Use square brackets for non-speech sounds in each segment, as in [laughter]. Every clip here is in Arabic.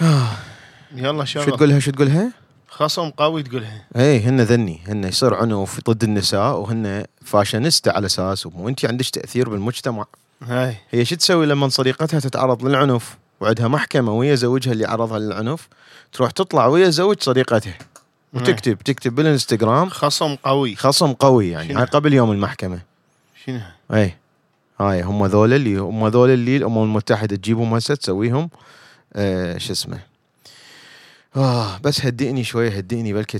[sighs] يلا شو شغل تقولها؟ شو تقولها؟ خصم قوي تقولها. اي هن ذني. هن يصير عنف ضد النساء وهن فاشينيستا على أساس وانت عندك تأثير بالمجتمع. هاي. هي شو تسوي لما صديقتها تتعرض للعنف؟ وعندها محكمة ويا زوجها اللي عرضها للعنف. تروح تطلع ويا زوج صديقتها. وتكتب تكتب بالإنستغرام. خصم قوي. خصم قوي يعني؟ هاي قبل يوم المحكمة. شنو؟ اي هاي هم ذول اللي هم ذول اللي الأمم المتحدة تجيبهم هسه تسويهم. آه شو اسمه؟ آه بس هدئني شوي هدئني بلكي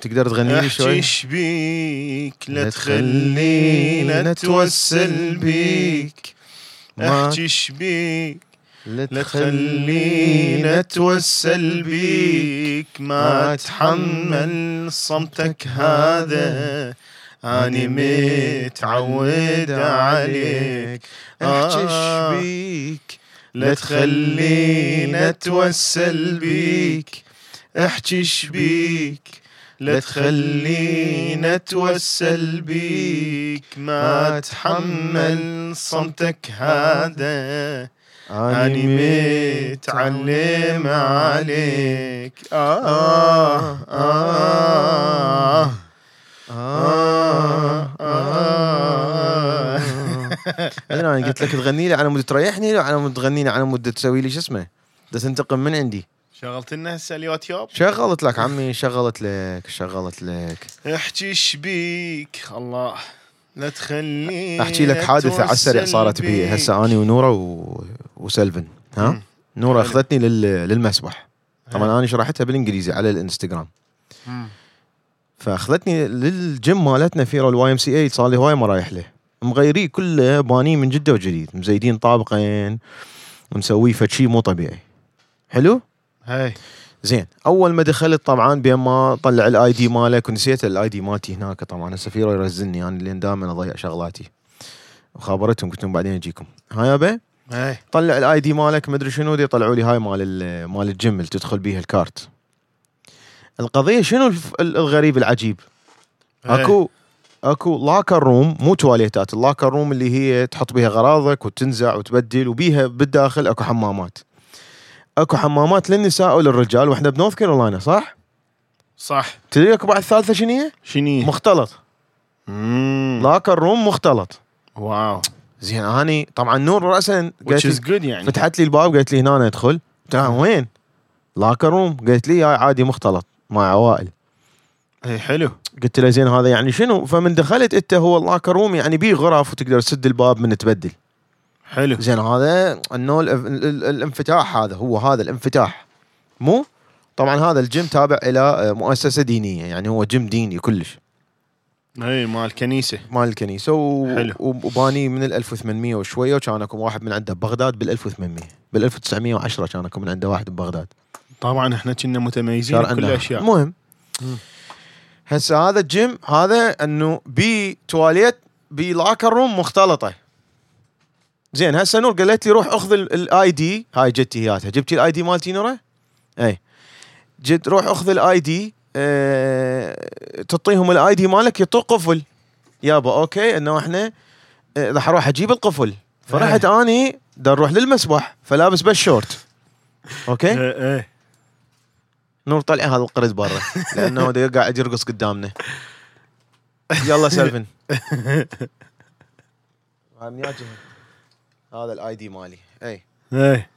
تقدر تغني لي شوي؟ احكي بيك؟ لا تخلينا نتوسل بيك. أحكي بيك؟ لا تخلينا نتوسل بيك. ما تحمل صمتك هذا. أنا متعود عليك. أحكي آه. بيك؟ لا تخلينا نتوسل بيك. احكي بيك. لا تخلينا نتوسل بيك. ما تحمل صمتك هذا. أني متعلم عليك. آه آه. آه آه. [laughs] أنا قلت لك تغني لي على مود تريحني على مود تغني لي على مود تسوي لي شو اسمه؟ ده تنتقم من عندي. شغلت لنا هسه اليوتيوب؟ شغلت لك عمي شغلت لك شغلت لك. احكي بيك؟ الله لا تخليني احكي لك حادثة على السريع صارت بي. هسه أني ونورة و... وسلفن ها؟ مم. نورة حلو. أخذتني لل... للمسبح. طبعا أنا شرحتها بالإنجليزي على الإنستغرام. فأخذتني للجيم مالتنا في ال YMCA صار لي هواي ما رايح له. مغيريه كله بانيه من جدة وجديد مزيدين طابقين ومسويه فد شيء مو طبيعي. حلو؟ هاي. زين أول ما دخلت طبعا بين ما طلع ال ID مالك ونسيت ال ID مالتي هناك طبعا السفير يرزلني أنا لأن دائما أضيع شغلاتي. وخابرتهم قلت لهم بعدين أجيكم. ها يابا هاي. طلع ال ID مالك مدري شنو دي طلعوا لي هاي مال ال- مال الجيم اللي تدخل بيها الكارت. القضية شنو الغريب العجيب؟ أكو اكو locker room مو تواليتات ال locker room اللي هي تحط بيها اغراضك وتنزع وتبدل وبيها بالداخل اكو حمامات. اكو حمامات للنساء وللرجال وإحنا بنورث كارولاينا صح؟ صح. تدري اكو بعد الثالثه هي؟ شنو مختلط. مم. locker room مختلط. واو. زين اني طبعا نور راسا which قالت is لي good يعني. فتحت لي الباب قالت لي هنا ادخل قلت لها وين؟ لاكر روم قالت لي عادي مختلط مع عوائل. اي حلو. قلت له زين هذا يعني شنو؟ فمن دخلت انت هو اللاكر روم يعني بيه غرف وتقدر تسد الباب من تبدل. حلو. زين هذا انه ال- ال- ال- الانفتاح هذا هو هذا الانفتاح. مو؟ طبعا هذا الجيم تابع إلى مؤسسة دينية يعني هو جيم ديني كلش. إي مال كنيسة. مال الكنيسة و... حلو. وباني من ال 1800 وشوية وكان اكو واحد من عنده ببغداد بال 1800 بال 1910 كان اكو من عنده واحد ببغداد. طبعا إحنا كنا متميزين بكل. الأشياء. المهم. هسه هذا الجيم هذا إنه بي تواليت بي locker room مختلطة. زين هسه نور قالت لي روح أخذ ال ID هاي جتي هياتها. جبتي ال ID مالتي نورة؟ اي جد روح أخذ ال ID آه تعطيهم ال ID مالك يعطوك قفل. يابا okay إنه إحنا آه، راح أروح أجيب القفل. فرحت أني دا نروح للمسبح فلابس بس شورت okay؟ إيه إيه. نور طلع هذا القرد برا لأنه قاعد يرقص قدامنا. يلا سلفن [laughs] هذا ال ID مالي. اي إيه.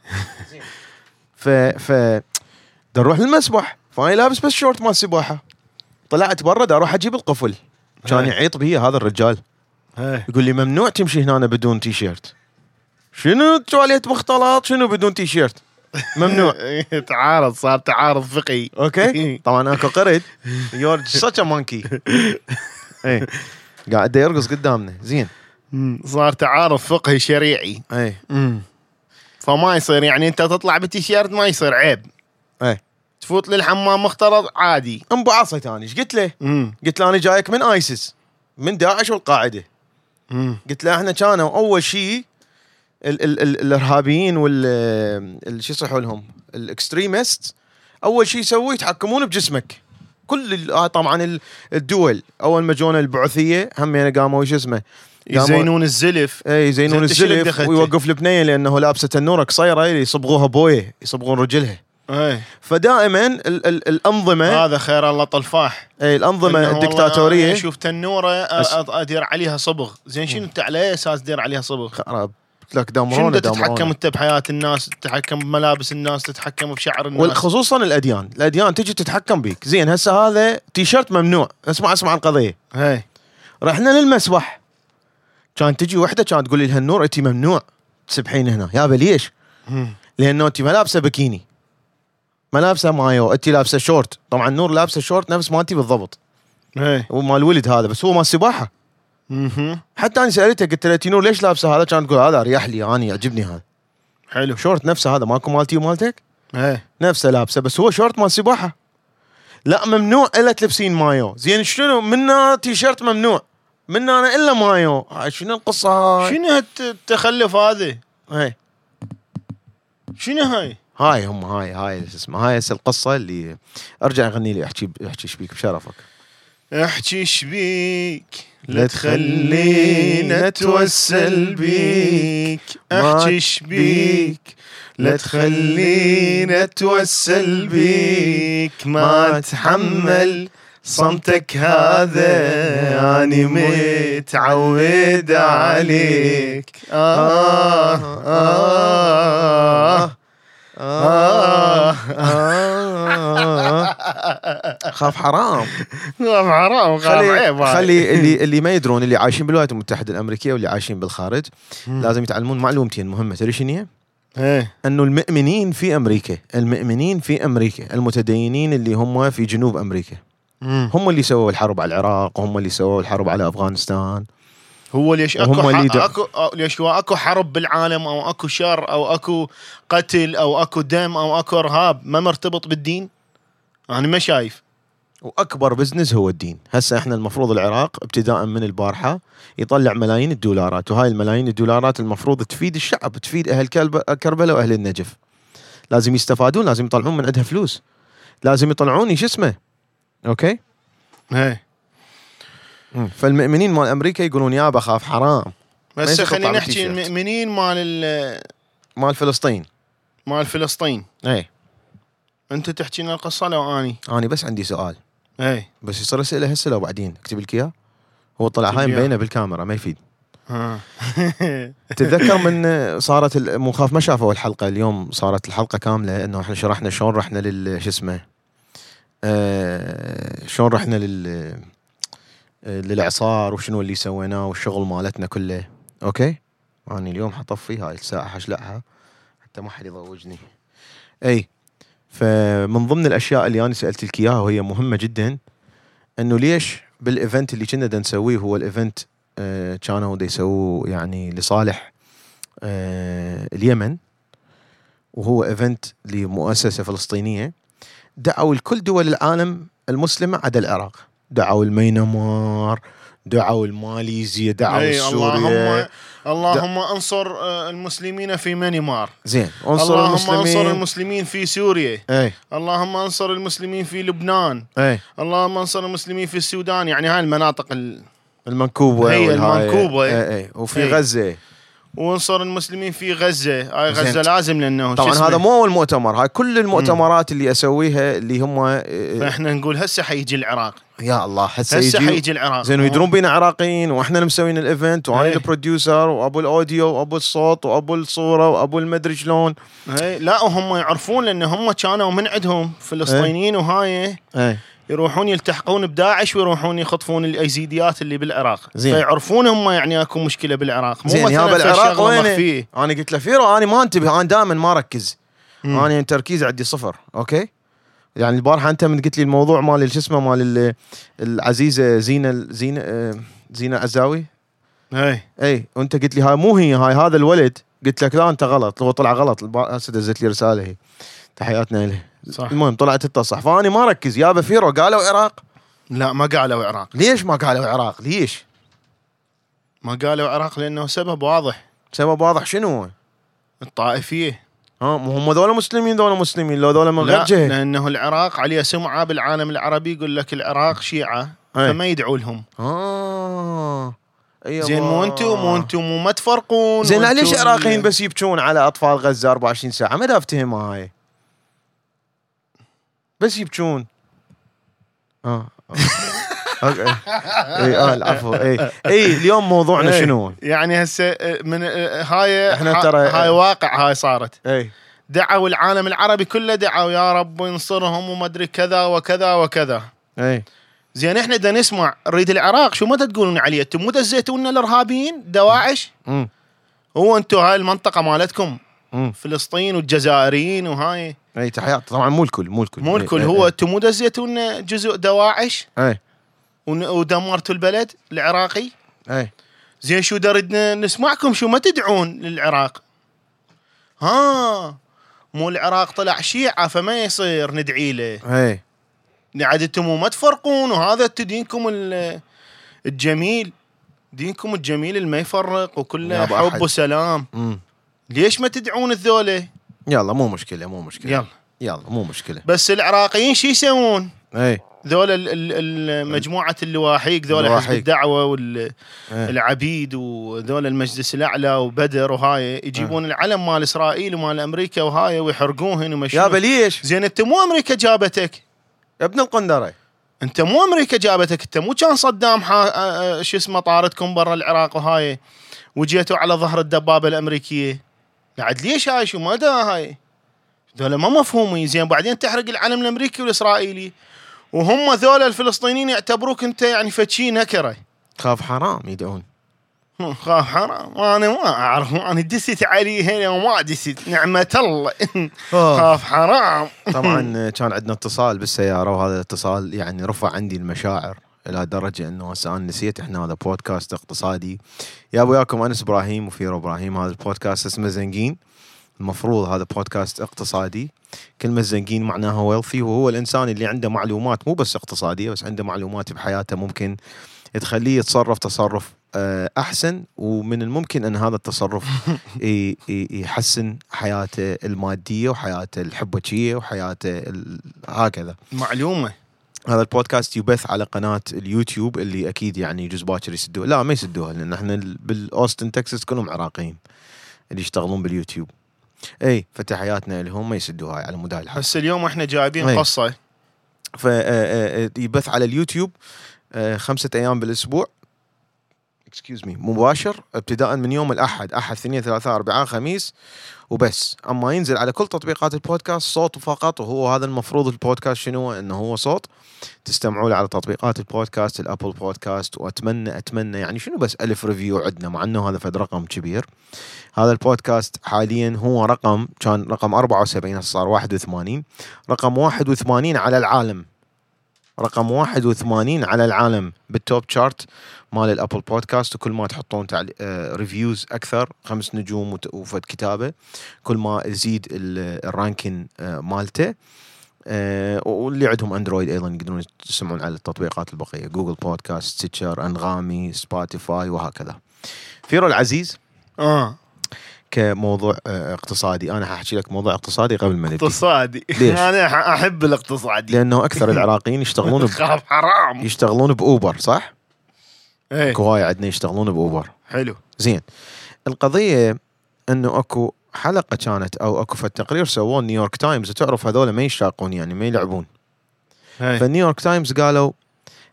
ف ف دا نروح للمسبح. فاني لابس بس شورت مال سباحه طلعت برا دا أروح أجيب القفل. كان إيه. يعيط بي هذا الرجال. إيه. يقول لي ممنوع تمشي هنا بدون تي شيرت شنو؟ تواليت مختلط شنو بدون تي شيرت ممنوع. [laughs] تعارض صار تعارض فقهي. okay. [laughs] طبعا اكو قرد you're such a monkey. [laughs] إيه. قاعد يرقص قدامنا. زين. صار تعارض فقهي شريعي. مم. فما يصير يعني أنت تطلع بتيشيرت ما يصير عيب. إيه. تفوت للحمام مختلط عادي. انبعصت أنا إيش قلت له؟ قلت له أنا جايك من ISIS من داعش والقاعدة. قلت له إحنا كانوا أول شيء ال ال ال الإرهابيين وال ال- شو يصيحوا لهم ال extremist أول شيء يسووا يتحكمون بجسمك. كل آه طبعا ال- الدول أول ما جونا البعثية هم يعني قاموا شو اسمه؟ يزينون الزلف. اي يزينون الزلف؟ ويوقف البنية لأنه لابسة النوره قصيره يصبغوها بويه يصبغون رجلها. اي فدائما ال ال الأنظمة هذا خير الله طلفاح. اي الأنظمة الدكتاتورية. أشوف تنوره أ- ادير عليها صبغ. زين شنو انت على اي أساس تدير عليها صبغ؟ خراب. قلت لك شنو دامرونا انت تتحكم انت بحياة الناس تتحكم بملابس الناس تتحكم بشعر الناس؟ وخصوصا الأديان. الأديان تجي تتحكم بيك. زين هسه هذا تيشرت ممنوع. اسمع اسمع القضية. هي. رحنا للمسبح. كان تجي وحدة كانت تقول لي لها لنور انت ممنوع تسبحين هنا. يابا ليش؟ لأنه انت ما لابسة بكيني. ما لابسة مايو. انت لابسة شورت. طبعا نور لابسة شورت نفس مالتي بالضبط. هي. هو مال الولد هذا بس هو مال سباحة. مهم. حتى أنا سالتها قلت لها نور ليش لابسه هذا؟ كانت تقول هذا أريح لي أنا يعجبني هذا. حلو. شورت نفسه هذا ماكو مالتي ومالتك؟ هي نفسه لابسه بس هو شورت مال سباحة. لا ممنوع إلا تلبسين مايو. زين شنو؟ منا تيشرت ممنوع. منا أنا إلا مايو. شنو القصة هاي؟ شنو التخلف هذا؟ هاي شنو هاي؟ هاي هم هاي هاي شو اسمه هاي هسه القصة اللي أرجع أغني لي أحكي أحكي إيش بيك بشرفك. أحكي إيش بيك. لا تخلينا اتوسل بيك إيش بيك. لا تخلينا اتوسل بيك ما اتحمل صمتك هذا. أني متعود عليك. آه آه آه. خاف حرام خاف حرام خلي عيب. خلي [laughs] اللي اللي ما يدرون اللي عايشين بالولايات المتحدة الأمريكية واللي عايشين بالخارج لازم يتعلمون معلومتين مهمة تدري شنو؟ إيه أنه المؤمنين في أمريكا، المؤمنين في أمريكا، المتدينين اللي هم في جنوب أمريكا، هم اللي سووا الحرب على العراق، هم اللي سووا الحرب على أفغانستان، هو ليش أكو وهم. اللي اكو ليش أكو حرب بالعالم أو أكو شر أو أكو قتل أو أكو دم أو أكو إرهاب ما مرتبط بالدين؟ أنا ما شايف وأكبر business هو الدين، هسه إحنا المفروض العراق ابتداء من البارحة يطلع ملايين الدولارات، وهاي الملايين الدولارات المفروض تفيد الشعب، تفيد أهل كربلاء وأهل النجف. لازم يستفادون، لازم يطلعون من عندها فلوس. لازم يطلعون شو اسمه؟ okay؟ إيه مم. فالمؤمنين مال أمريكا يقولون يابا خاف حرام بس خلينا نحكي. المؤمنين مال ال- مال فلسطين مال فلسطين اي أنت تحكي لنا القصة لو أني. أنا بس عندي سؤال. إيه. بس يصير أسئلة هسه لو بعدين. اكتب لك إياه. هو طلع هاي. مبينة بالكاميرا ما يفيد. ها. [laughs] تتذكر من صارت مو خاف ما شافوا الحلقة. اليوم صارت الحلقة كاملة إنه إحنا شرحنا شلون رحنا لل شو اسمه آه شلون رحنا لل آه، للاعصار وشنو اللي سويناه والشغل مالتنا كله. okay؟ أنا اليوم حطفي هاي الساعة حشلعها. حتى ما حد يضوجني. إي. فمن ضمن الأشياء اللي أنا سألت لك إياها وهي مهمة جدا إنه ليش بال event اللي كنا نسويه هو ال event آه، كانوا يسووه يعني لصالح آه، اليمن وهو event لمؤسسة فلسطينية دعوا لكل دول العالم المسلمة عدا العراق. دعوا المينمار دعوا الماليزيا دعوا إي سوريا اللهم اللهم انصر آه، المسلمين في مانيمار زين انصر اللهم انصر المسلمين. المسلمين في سوريا. إي. اللهم انصر المسلمين في لبنان. إي. اللهم انصر المسلمين في السودان. يعني هاي المناطق ال... المنكوبة هي. المنكوبة. إي إي. وفي إي. غزة. وانصر المسلمين في غزة. هاي. غزة لازم لأنه طبعا؟ هذا مو أول مؤتمر. هاي كل المؤتمرات اللي أسويها اللي هم آه، فإحنا نقول هسه حيجي العراق. يا الله هسه هسه يجي حيجي العراق. زين ويدرون بينا عراقيين وإحنا اللي مسوين ال event وأنا إيه. ال producer وأبو ال audio وأبو الصوت وأبو الصورة وأبو المدري شلون. هي لا وهم يعرفون لأن هم كانوا من عندهم فلسطينيين وهاي. اي يروحون يلتحقون بداعش ويروحون يخطفون الأيزيديات اللي بالعراق. زين. فيعرفون هم يعني أكو مشكلة بالعراق. مو زين مثلا يابا في العراق شغلة وينه؟ مخفية. أنا قلت له فيرو أنا ما أنتبه أنا دائما ما أركز. مم. أنا التركيز عندي صفر okay؟ يعني البارحه أنت من قلت لي الموضوع مال شو اسمه مال ال- العزيزة زينة زينة آه، زينة عزاوي؟ هي إي وأنت قلت لي هاي مو هي هاي هذا الولد. قلت لك لا أنت غلط هو طلع غلط. هسه دزت لي رسالة هي. تحياتنا له صح. المهم طلعت انت صح فاني ما أركز. يابا فيرو قالوا عراق؟ لا ما قالوا عراق. ليش ما قالوا عراق؟ ليش؟ ما قالوا عراق لأنه سبب واضح. سبب واضح شنو؟ هو؟ الطائفية. ها مو هم ذولا مسلمين ذولا مسلمين. لو ذولا من غير لا جهة. لأنه العراق عليه سمعة بالعالم العربي يقول لك العراق شيعة أي. فما يدعوا لهم. آه. أيوة. زين مو أنتم مو أنتم مو ما تفرقون زين ليش ال- عراقيين بس يبكون على أطفال غزة 24 ساعة؟ ما افتهم هاي. بس يبكون آه آه. okay. اي آه العفو. اي اي اليوم موضوعنا إيه. شنو؟ يعني هسه من آه، هاي إحنا ها- ترى- هاي واقع هاي صارت. اي دعوا العالم العربي كله دعوا يا رب انصرهم وما أدري كذا وكذا وكذا. اي زين إحنا دا نسمع نريد العراق شو متى تقولون عليه؟ أنتم مو دزيتونا الإرهابيين؟ دواعش؟ هو أنتم هاي المنطقة مالتكم. فلسطين والجزائريين وهاي. اي تحيات طبعا مو الكل مو الكل. مو الكل. إي، هو أنتم مو دزيتونا جزء دواعش. اي ودمرتوا البلد العراقي. اي زين شو دردنا نسمعكم شو ما تدعون للعراق. ها مو العراق طلع شيعة فما يصير ندعي له. اي عاد أنتم ما تفرقون وهذا دينكم ال- الجميل. دينكم الجميل اللي ما يفرق وكله حب. وسلام. ليش ما تدعون الذولة يلا مو مشكلة مو مشكلة. يلا. يلا مو مشكلة. بس العراقيين شو يسوون؟ إي. ذولا ال- مجموعة اللواحيق ذولا حزب إيه. والعبيد وذولا المجلس الأعلى وبدر وهاي يجيبون العلم مال إسرائيل ومال أمريكا وهاي ويحرقوهن ومشون يابا ليش؟ زين أنت مو أمريكا جابتك؟ يا ابن القندرة. أنت مو أمريكا جابتك أنت مو كان صدام حا... شو اسمه طاردكم برا العراق وهاي وجيتوا على ظهر الدبابة الأمريكية. قاعد ليش هاي شو ما دا هاي؟ ذولا ما مفهومين. زين بعدين تحرق العلم الأمريكي والإسرائيلي. وهم ذولا الفلسطينيين يعتبروك أنت يعني فتشي نكرة. خاف حرام يدعون. خاف حرام. أنا ما أعرف. أنا دست عليه وما دست. نعمة الله. خاف حرام. طبعا كان عندنا اتصال بالسيارة وهذا الاتصال يعني رفع عندي المشاعر. إلى درجة إنه هسه أنا نسيت إحنا هذا بودكاست اقتصادي. يا وياكم أنس إبراهيم وفيرو إبراهيم هذا البودكاست اسمه زنقين المفروض هذا بودكاست اقتصادي. كلمة زنقين معناها wealthy وهو الإنسان اللي عنده معلومات مو بس اقتصادية بس عنده معلومات بحياته ممكن تخليه يتصرف تصرف آه، أحسن ومن الممكن أن هذا التصرف [laughs] يحسن حياته المادية وحياته الحبكيه وحياته هكذا. معلومة. هذا البودكاست يبث على قناة اليوتيوب اللي أكيد يعني جزء باكر يسدوها لا ما يسدوها لأن إحنا ال- بالأوستن تكساس كلهم عراقيين اللي يشتغلون باليوتيوب. اي فتحياتنا لهم ما يسدوها على مدار الحلقة بس اليوم إحنا جايبين أي. قصة. فيبث على اليوتيوب آه، خمسة أيام بالأسبوع. excuse me مباشر ابتداء من يوم الأحد أحد اثنين ثلاثاء اربعاء خميس وبس. أما ينزل على كل تطبيقات البودكاست صوت فقط وهو هذا المفروض البودكاست شنو؟ إنه هو صوت. تستمعوا له على تطبيقات البودكاست الأبل بودكاست وأتمنى أتمنى يعني شنو بس ألف review عندنا مع إنه هذا فد رقم كبير. هذا البودكاست حاليا هو رقم كان رقم 74 هسه صار 81 رقم 81 على العالم. رقم 81 على العالم بال top chart مال الأبل بودكاست وكل ما تحطون تعل... آه reviews أكثر خمس نجوم وت... وفد كتابة كل ما يزيد ال- ranking آه مالته. آه واللي عندهم اندرويد أيضا يقدرون يسمعون على التطبيقات البقية جوجل بودكاست ستيتشر انغامي سبوتيفاي وهكذا. فيرو العزيز. آه. كموضوع آه اقتصادي. أنا حأحكي لك موضوع اقتصادي قبل ما نبدي اقتصادي. [laughs] ليش؟ أنا أحب الاقتصادي. لأنه أكثر العراقيين يشتغلون ب... [laughs] حرام. يشتغلون بأوبر صح؟ إيه. اكو هواي عندنا يشتغلون بأوبر. حلو. زين. القضية إنه أكو حلقة كانت أو أكو فد تقرير سووه نيويورك تايمز وتعرف هذول ما يشتاقون يعني ما يلعبون. إيه. فالنيويورك تايمز قالوا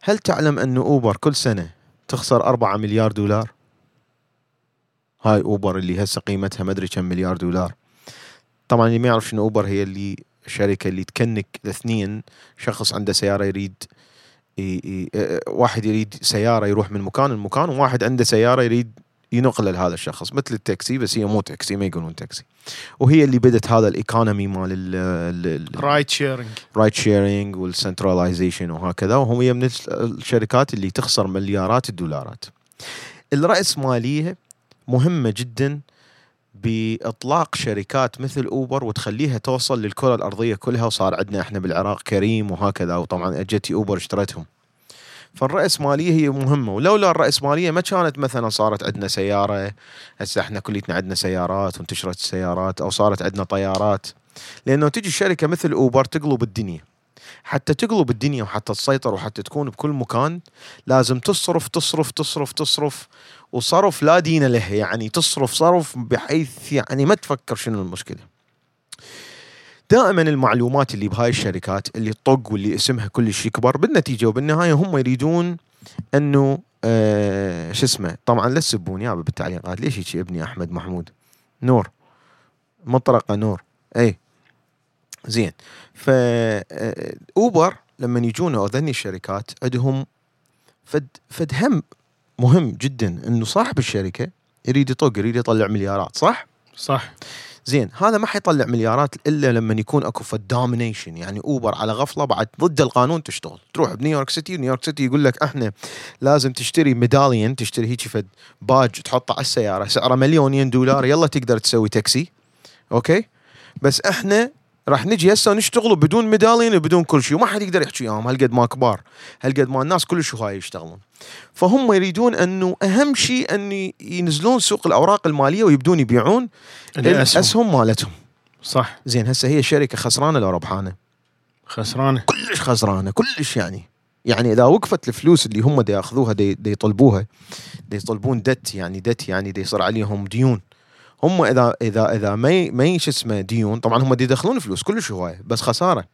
هل تعلم إنه أوبر كل سنة تخسر 4 مليار دولار؟ هاي اوبر اللي هسه قيمتها ما ادري كم مليار دولار. طبعا اللي ما يعرف شنو اوبر هي اللي الشركة اللي تكنكت اثنين شخص عنده سيارة يريد ي... ي... واحد يريد سيارة يروح من مكان لمكان وواحد عنده سيارة يريد ينقله لهذا الشخص مثل التاكسي بس هي مو تاكسي ما يقولون تاكسي وهي اللي بدت هذا ال economy مال ال- ال- ال- رايت شيرنج رايت شيرنج والسنتراليزيشن وهكذا وهم هي من الشركات اللي تخسر مليارات الدولارات. الرأسمالية مهمة جدا بإطلاق شركات مثل أوبر وتخليها توصل للكرة الأرضية كلها وصار عندنا إحنا بالعراق كريم وهكذا وطبعا اجتي أوبر اشترتهم. فالرأسمالية هي مهمة ولولا الرأسمالية ما كانت مثلا صارت عندنا سيارة هسه إحنا كليتنا عندنا سيارات وانتشرت السيارات أو صارت عندنا طيارات لأنه تجي شركة مثل اوبر تقلب الدنيا حتى تقلب الدنيا وحتى تسيطر وحتى تكون بكل مكان لازم تصرف تصرف تصرف تصرف وصرف لا دين له يعني تصرف صرف بحيث يعني ما تفكر شنو المشكلة. دائما المعلومات اللي بهاي الشركات اللي تطق واللي اسمها كلش يكبر بالنتيجة وبالنهاية هم يريدون إنه آه شو اسمه طبعا لا تسبون يابا بالتعليقات ليش هيك ابني أحمد محمود؟ نور. مطرقة نور. اي زين. ف آه، أوبر لما يجون أو ذني الشركات عندهم فد فد هم مهم جدا إنه صاحب الشركة يريد يطق يريد يطلع مليارات صح؟ صح. زين هذا ما حيطلع مليارات إلا لما يكون أكو فد domination يعني اوبر على غفلة بعد ضد القانون تشتغل. تروح بنيويورك سيتي نيويورك سيتي يقول لك إحنا لازم تشتري medallion تشتري هيك فد باج تحطه على السيارة سعره مليونين دولار يلا تقدر تسوي تاكسي أوكي؟ بس إحنا راح نجي هسه نشتغل بدون medallion وبدون كل شيء وما حد يقدر يحكي وياهم هالقد ما كبار هالقد ما الناس كلش هواي يشتغلون. فهم يريدون أنه أهم شيء أن ينزلون سوق الأوراق المالية ويبدون يبيعون. الاسهم مالتهم. صح. زين هسه هي شركة خسرانة لو ربحانة. خسرانة. كلش خسرانة كلش يعني. يعني إذا وقفت الفلوس اللي هم دا يأخذوها دا دا يطلبوها دا يطلبون دت يعني دت يعني دا يصير عليهم ديون. هم إذا إذا إذا ما ما شو اسمه ديون طبعا هم دا يدخلون فلوس كلش هواية بس خسارة.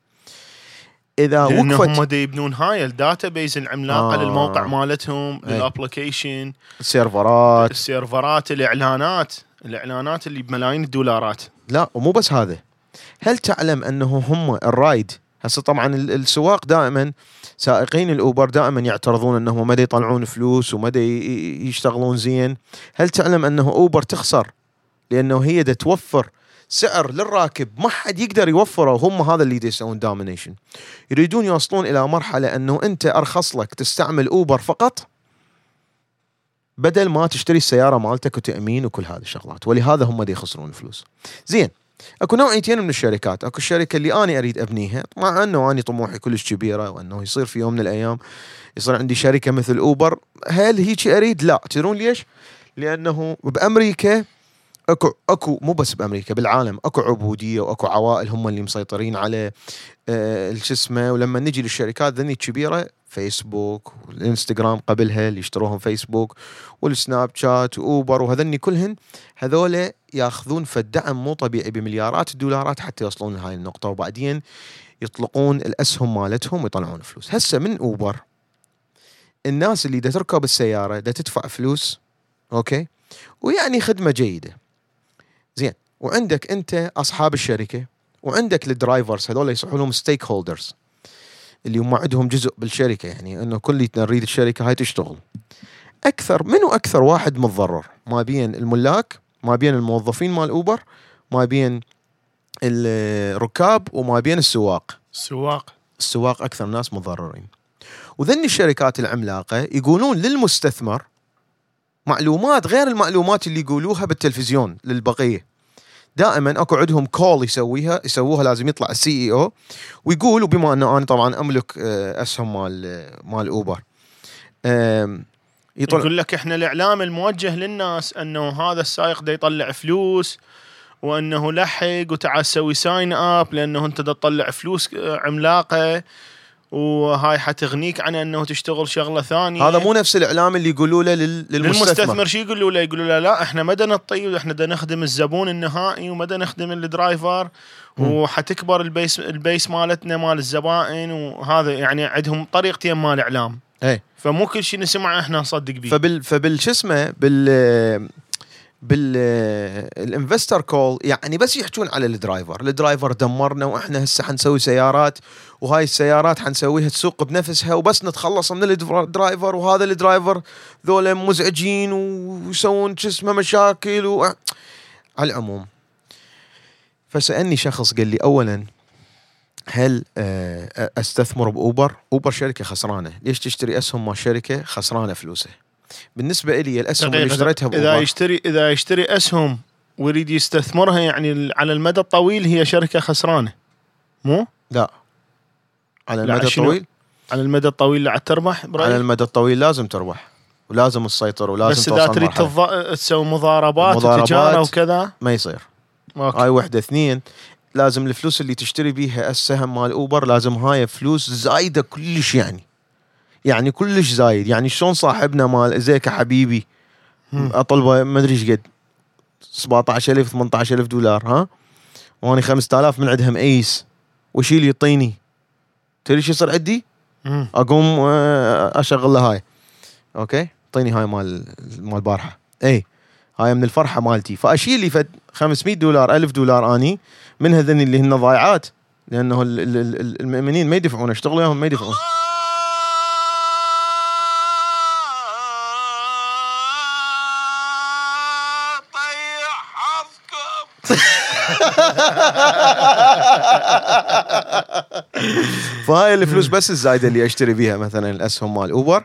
إذا وقفت هم دا يبنون هاي ال database العملاقة آه. للموقع مالتهم أي. لل application. السيرفرات. السيرفرات الإعلانات الإعلانات اللي بملايين الدولارات. لا ومو بس هذا هل تعلم أنه هم ال ride؟ هسه طبعا ال- السواق دائما سائقين الأوبر دائما يعترضون أنهم ما يطلعون فلوس وما يشتغلون زين. هل تعلم أنه أوبر تخسر؟ لأنه هي دا توفر سعر للراكب. ما حد يقدر يوفره. وهم هذا اللي يسوون domination يريدون يوصلون إلى مرحلة أنه أنت أرخص لك تستعمل اوبر فقط بدل ما تشتري السيارة مالتك وتأمين وكل هذه الشغلات. ولهذا هم دا يخسرون فلوس زين. أكو نوعيتين من الشركات. أكو الشركة اللي أنا أريد أبنيها. مع أنه اني طموحي كلش كبيرة وأنه يصير في يوم من الأيام يصير عندي شركة مثل اوبر هل هيك أريد؟ لا. تدرون ليش؟ لأنه بأمريكا أكو أكو مو بس بأمريكا بالعالم. أكو عبودية وأكو عوائل هم اللي مسيطرين على آه، شو اسمه ولما نجي للشركات ذني الكبيره فيسبوك والإنستغرام قبلها اللي يشتروهم فيسبوك والسناب شات وأوبر وهذني كلهن هذول ياخذون فالدعم مو طبيعي بمليارات الدولارات حتى يوصلون لهاي النقطة. وبعدين يطلقون الأسهم مالتهم ويطلعون فلوس. هسه من أوبر الناس اللي دا تركب السيارة دا تدفع فلوس أوكي؟ ويعني خدمة جيدة. زين. وعندك أنت أصحاب الشركة وعندك ال drivers هذول يصيحوا لهم stakeholders اللي هم عندهم جزء بالشركة يعني إنه كليتنا نريد الشركة هاي تشتغل. أكثر منو أكثر واحد متضرر؟ ما بين الملاك ما بين الموظفين مال أوبر ما بين الركاب وما بين السواق. السواق. السواق أكثر ناس متضررين. وذني الشركات العملاقة يقولون للمستثمر معلومات غير المعلومات اللي يقولوها بالتلفزيون للبقية. دائما أكو عندهم call يسويها يسووها لازم يطلع ال CEO ويقول وبما أنه أنا طبعا أملك آه، أسهم مال آه، مال اوبر يطلع يقول لك إحنا الإعلام الموجه للناس أنه هذا السائق ده يطلع فلوس وأنه لحق وتعال سوي sign up لأنه أنت تطلع فلوس آه، عملاقة. وهاي حتغنيك عن أنه تشتغل شغلة ثانية. هذا مو نفس الإعلام اللي يقولوا له لل- للمستثمر. للمستثمر. شو يقولوا له؟ يقولوا له لا إحنا ما دا نطي إحنا دا نخدم الزبون النهائي وما دا نخدم ال driver. وحتكبر ال base ال base مالتنا مال الزبائن وهذا يعني عندهم طريقتين مال إعلام. إيه فمو كل شيء نسمعه إحنا نصدق بيه. فبال فبال شو اسمه؟ بال بال ال investor call يعني بس يحجون على ال driver. ال driver دمرنا وإحنا هسه حنسوي سيارات. وهاي السيارات حنسويها تسوق بنفسها وبس نتخلص من ال driver وهذا ال driver ذولا مزعجين ويسوون اسمه مشاكل و... على العموم. فسألني شخص قال لي اولا هل آه، أستثمر بأوبر؟ أوبر شركة خسرانة، ليش تشتري أسهم مال شركة خسرانة فلوسها؟ بالنسبة لي الأسهم اللي اشتريتها إذا باوبر يشتري إذا يشتري أسهم ويريد يستثمرها يعني على المدى الطويل هي شركة خسرانة. مو؟ لا. على المدى؟ الطويل على المدى الطويل لا تربح على برأيك المدى الطويل لازم تربح ولازم تسيطر ولازم بس إذا تريد. تض... تسوي مضاربات, مضاربات. وتجاره وكذا ما يصير أوكي. هاي وحدة اثنين لازم الفلوس اللي تشتري بيها السهم مال أوبر لازم هاي فلوس زايدة كلش يعني يعني كلش زايد يعني شلون صاحبنا مال زيك حبيبي. أطلبه ما أدري إيش قد 17000 18000 دولار ها واني 5000 من عندهم أيس وش اللي يعطيني؟ تدري شو يصير عندي؟ أقوم آه، أشغل له هاي. أوكي؟ اعطيني هاي مال مال بارحة. اي هاي من الفرحة مالتي. فأشيل لي فد 500 دولار 1000 دولار أني من هذين اللي هن ضايعات. لأنه ال- ال- ال- المؤمنين ما يدفعون اشتغل وياهم ما يدفعون. طيح حظكم [laughs] فهاي الفلوس بس الزايدة اللي أشتري بيها مثلا الاسهم مال أوبر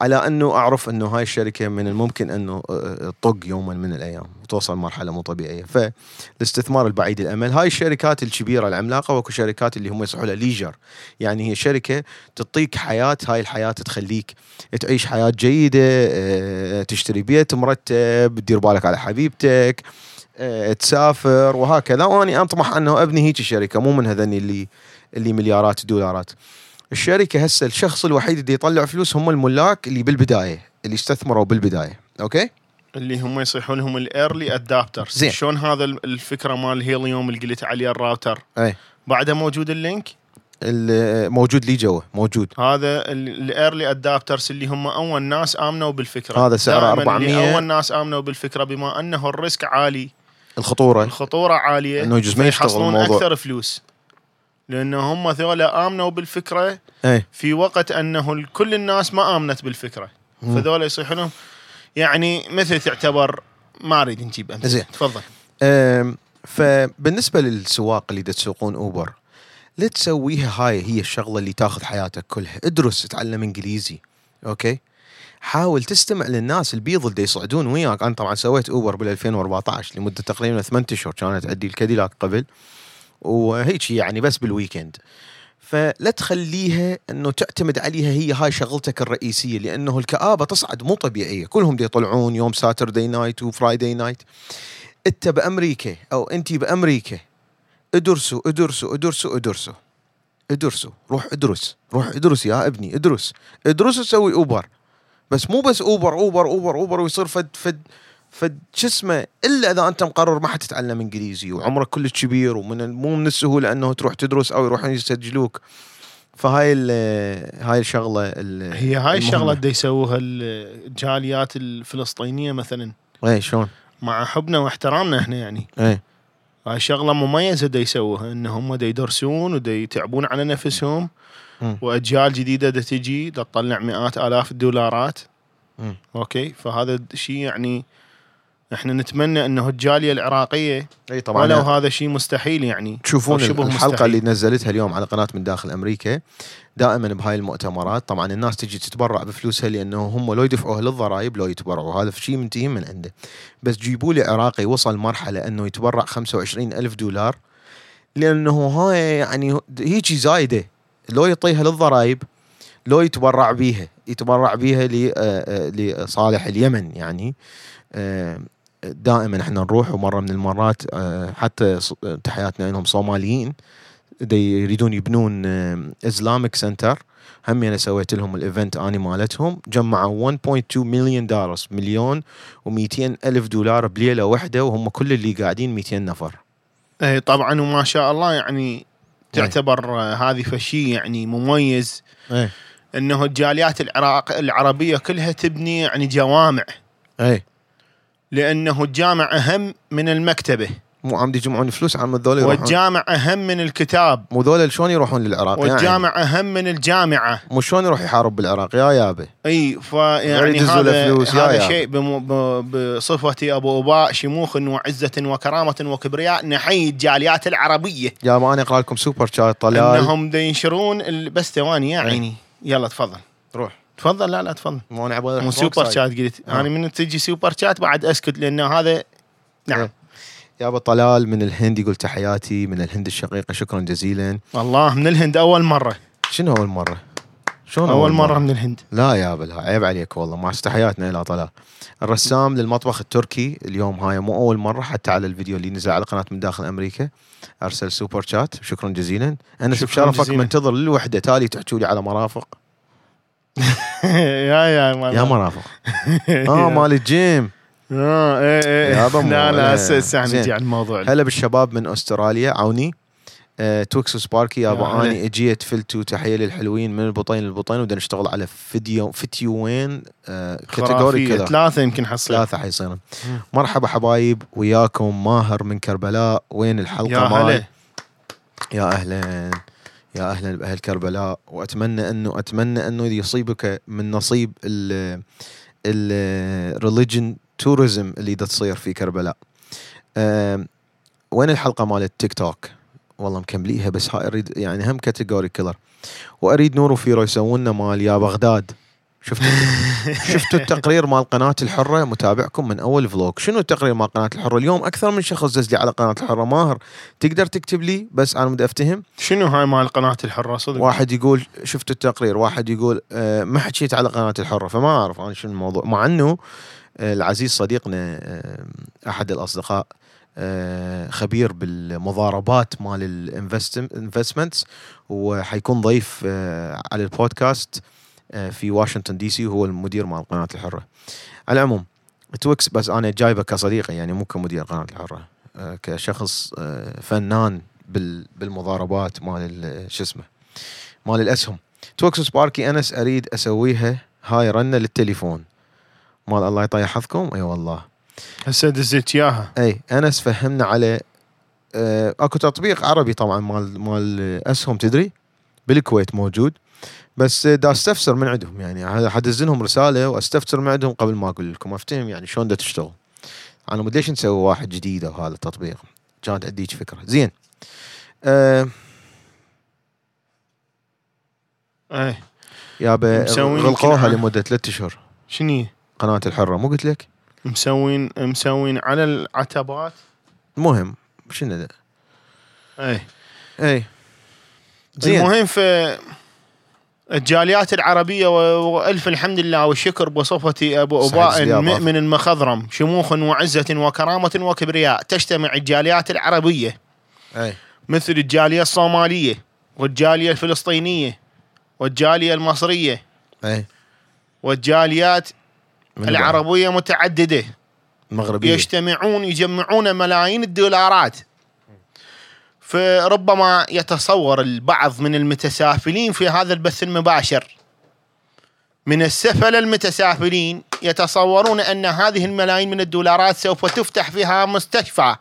على أنه أعرف أنه هاي الشركة من الممكن أنه آه، تطق يوما من الأيام وتوصل مرحلة مو طبيعية. فالاستثمار البعيد الأمل هاي الشركات الكبيرة العملاقة واكو شركات اللي هم يصحوا لها ليجر. يعني هي شركة تعطيك حياة هاي الحياة تخليك تعيش حياة جيدة آه، تشتري بيت مرتب تدير بالك على حبيبتك آه، تسافر وهكذا. وأني اطمح أنه أبني هيك شركه مو من هذني اللي اللي مليارات الدولارات الشركة هسه الشخص الوحيد اللي يطلع فلوس هم الملاك اللي بالبداية اللي استثمروا بالبداية. أوكي؟ اللي هم يصيحون لهم ال early adopters زين. شلون هذا ال- الفكرة مال الهيليوم اللي قلت عليه الراوتر؟ اي بعده موجود ال link؟ ال- موجود لي جوا موجود. هذا ال early adopters اللي هم أول ناس آمنوا بالفكرة. هذا سعره دائماً 400. اللي أول ناس آمنوا بالفكرة بما أنه ال risk عالي. الخطورة. الخطورة عالية. إنه يجوز ما يشتغل الموضوع. أكثر فلوس. لأنه هم ذولا آمنوا بالفكرة أي. في وقت أنه كل الناس ما آمنت بالفكرة. فذولا يصيحون لهم يعني مثل تعتبر ما أريد نجيب امثله زين. تفضل. أم، فبالنسبة للسواق اللي تسوقون أوبر لا تسويها هاي هي الشغلة اللي تاخذ حياتك كلها. ادرس تعلم إنجليزي. أوكي؟ حاول تستمع للناس البيض اللي يصعدون وياك. أنا طبعا سويت أوبر بال 2014 لمدة تقريبا 8 أشهر. كانت عندي الكاديلاك قبل. وهيك يعني بس بال weekend فلا تخليها إنه تعتمد عليها هي هاي شغلتك الرئيسية لأنه الكآبة تصعد مو طبيعية. كلهم دي يطلعون يوم Saturday night و Friday night أنت بأمريكا أو انت بأمريكا ادرسوا ادرسوا ادرسوا ادرسوا. ادرسوا. روح ادرس روح ادرس يا ابني ادرس. ادرس وسوي اوبر بس مو بس اوبر اوبر اوبر اوبر ويصير فد فد فد شو اسمه إلا إذا أنت مقرر ما حتتعلم إنجليزي وعمرك كلش كبير ومن مو من السهولة أنه تروح تدرس أو يروحون يسجلوك فهاي ال- هاي الشغلة ال- هي هاي الشغلة. اللي يسووها الجاليات الفلسطينية مثلا. اي شلون؟ مع حبنا واحترامنا إحنا يعني. اي هاي شغلة مميزة دا يسووها ان هم دا يدرسون ودا يتعبون على نفسهم. وأجيال جديدة دا تجي دا تطلع مئات آلاف الدولارات مم. أوكي؟ فهذا شيء يعني إحنا نتمنى انه الجالية العراقية أي طبعا. ولو هذا شيء مستحيل يعني. تشوفون الحلقة مستحيل. اللي نزلتها اليوم على قناة من داخل أمريكا. دائما بهاي المؤتمرات. طبعا الناس تجي تتبرع بفلوسها لأنه هم لو يدفعوها للضرائب لو يتبرعوا. هذا شيء منتهي من عنده. بس جيبوا لي عراقي وصل مرحلة أنه يتبرع 25 ألف دولار. لأنه هاي يعني هيجي زايدة. لو يعطيها للضرائب لو يتبرع بيها. يتبرع بيها آه، آه، لصالح اليمن يعني. آه، دائما إحنا نروح ومرة من المرات آه، حتى ص- تحياتنا لهم صوماليين. دي يريدون يبنون Islamic center هم أنا سويت لهم ال event اني مالتهم. جمعوا 1.2 مليون دولار مليون و200 ألف دولار بليلة واحدة وهم كل اللي قاعدين 200 نفر. اي طبعا وما شاء الله يعني تعتبر آه، هذه فشي يعني مميز. إيه. إنه الجاليات العراق العربية كلها تبني يعني جوامع. إيه. لأنه الجامع أهم من المكتبة. مو عم يجمعون فلوس عم ذول يروحون. والجامع أهم من الكتاب. مو ذول شلون يروحون للعراق؟ يعني والجامع أهم من الجامعة. مو شلون يروح يحارب بالعراق؟ يا يابا. إي فيعني هذا فلوس، هذا يا. شيء بصفتي أبو أباء شموخ وعزة وكرامة وكبرياء نحيي الجاليات العربية. يا ما أنا أقرأ لكم سوبر شات طلال. إنهم ينشرون بس ثواني يا إيه. عيني. يلا تفضل. روح. تفضل لا لا تفضل. مو أنا أبغى مو سوبر شات قلت. آه. أنا من تجي سوبر شات بعد اسكت لأن هذا نعم. إيه. يابا طلال من الهند يقول تحياتي من الهند الشقيقة شكرا جزيلا. الله من الهند أول مرة. شنو أول مرة؟ شلون أول مرة من الهند. لا يابا لا عيب عليك والله. مع تحياتنا إلى طلال. الرسام للمطبخ التركي اليوم هاي مو أول مرة حتى على الفيديو اللي نزل على قناة من داخل أمريكا. أرسل سوبر شات شكرا جزيلا. أنا بشرفك. منتظر للوحدة. تالي تحكوا لي على مرافق. يا يا يا مرافق. [laughs] آه مال الجيم. آه إيه إيه. لا لا. هسه هسه زين. نجي على الموضوع. هلا بالشباب من أستراليا. عوني. آه، توكس وسباركي يابا. اني إجيت فلتو تحية للحلوين من البطين للبطين وبدنا نشتغل على فيديو فيديوين آه، كاتيجوري. كذا. ثلاثة يمكن حصل. ثلاثة حيصيرون مرحبا حبايب وياكم ماهر من كربلاء. وين الحلقة يا هلا. يا أهلا يا أهلا باهل كربلاء وأتمنى انه أتمنى أنه يصيبك من نصيب ال religion tourism اللي دا تصير في كربلاء. وين الحلقة مال التيك توك؟ والله مكمليها بس هاي اريد يعني هم category killer وأريد نور وفيرو يسوون مال يا بغداد شفتوا [laughs] شفتوا التقرير مال قناة الحرة؟ متابعكم من أول فلوج شنو التقرير مال قناة الحرة؟ اليوم أكثر من شخص دز لي على قناة الحرة. ماهر تقدر تكتب لي؟ بس أنا بدي أفتهم. شنو هاي مال قناة الحرة؟ صدق. واحد يقول شفت التقرير؟ واحد يقول آه ما حكيت على قناة الحرة فما أعرف أنا شنو الموضوع. مع إنه آه العزيز صديقنا آه أحد الأصدقاء خبير بالمضاربات مال ال investments وحيكون ضيف على البودكاست. في واشنطن دي سي وهو المدير مال قناه الحرة. على العموم تويكس بس أنا جايبه كصديقه يعني مو كمدير قناة الحرة آه كشخص آه فنان بال بالمضاربات مال ال- شو اسمه مال الأسهم. توكس سباركي انس أريد أسويها هاي رنة للتليفون. مال الله يطيح حظكم؟ أي والله. هسه دزيت إياها. أي انس فهمنا على آه أكو تطبيق عربي طبعا مال مال اسهم تدري؟ بالكويت موجود. بس دا استفسر من عندهم يعني حدز لهم رسالة واستفسر من عندهم قبل ما أقول لكم. افتهم يعني شلون دا تشتغل. أنا مو ليش نسوي واحد جديد أو هذا التطبيق. كانت عندي هيج فكرة. زين. آه. إيه. يابا غلقوها لمدة ثلاثة أشهر. شنو قناة الحرة مو قلت لك؟ مسوين مسوين على العتبات؟ المهم شنو ذا إيه. اي زين. المهم في الجاليات العربية وألف الحمد لله والشكر بصفتي أبو أباء. مؤمن مخضرم شموخ وعزة وكرامة وكبرياء. تجتمع الجاليات العربية أي. مثل الجالية الصومالية والجالية الفلسطينية والجالية المصرية أي. والجاليات؟ العربية متعددة. المغربية. يجتمعون يجمعون ملايين الدولارات. فربما يتصور البعض من المتسافلين في هذا البث المباشر. من السفل المتسافلين يتصورون أن هذه الملايين من الدولارات سوف تفتح فيها مستشفى.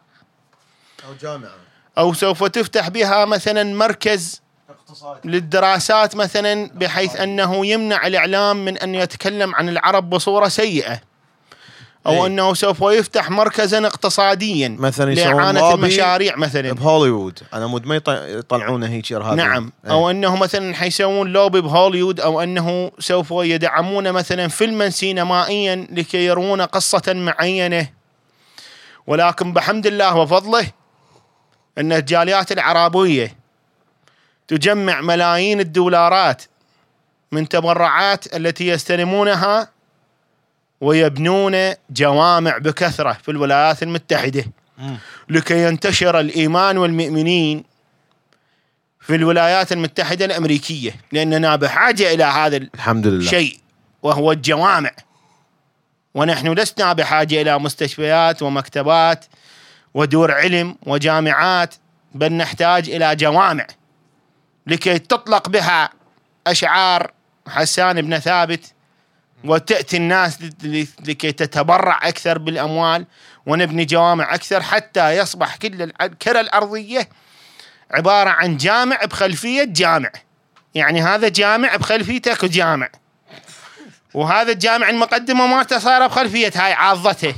أو جامعة. أو سوف تفتح بها مثلا مركز اقتصادي. للدراسات مثلا بحيث أنه يمنع الإعلام من أن يتكلم عن العرب بصورة سيئة. أو إيه. أنه سوف يفتح مركزا اقتصاديا مثلا لإعانة المشاريع مثلا. بهوليوود. أنا مود ما يط- يطلعونه هيك ارهابي نعم. إيه. أو أنه مثلا حيسوون لوبي بهوليوود أو أنه سوف يدعمون مثلا فيلما سينمائيا لكي يروون قصة معينة. ولكن بحمد الله وفضله أن الجاليات العربية تجمع ملايين الدولارات من تبرعات التي يستلمونها ويبنون جوامع بكثرة في الولايات المتحدة مم. لكي ينتشر الإيمان والمؤمنين في الولايات المتحدة الأمريكية لأننا بحاجة إلى هذا الحمد لله الشيء وهو الجوامع ونحن لسنا بحاجة إلى مستشفيات ومكتبات ودور علم وجامعات بل نحتاج إلى جوامع لكي تطلق بها أشعار حسان بن ثابت وتأتي الناس لكي تتبرع أكثر بالأموال ونبني جوامع أكثر حتى يصبح كل الكره الأرضية عبارة عن جامع بخلفية جامع. يعني هذا جامع بخلفيتك جامع. وهذا الجامع المقدمة مالته صايره بخلفية هاي عاضته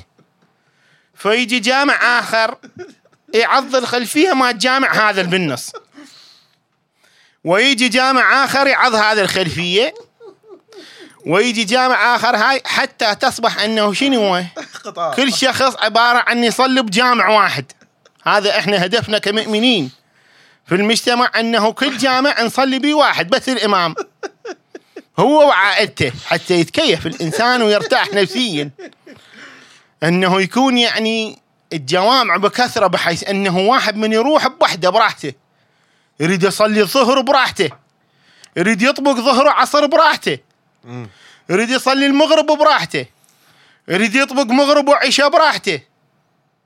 فيجي جامع آخر يعض الخلفية مال الجامع هذا اللي بالنص. ويجي جامع آخر يعض هذا الخلفية. ويجي جامع آخر هاي حتى تصبح إنه شنو؟ هو؟ كل شخص عبارة عن يصلي بجامع واحد. هذا إحنا هدفنا كمؤمنين. في المجتمع إنه كل جامع نصلي به واحد بس الإمام. هو وعائلته حتى يتكيف الإنسان ويرتاح نفسيا. إنه يكون يعني الجوامع بكثرة بحيث إنه واحد من يروح بوحده براحته. يريد يصلي الظهر براحته. يريد يطبق ظهره عصر براحته. يريد يصلي المغرب براحته. يريد يطبق مغرب وعشاء براحته.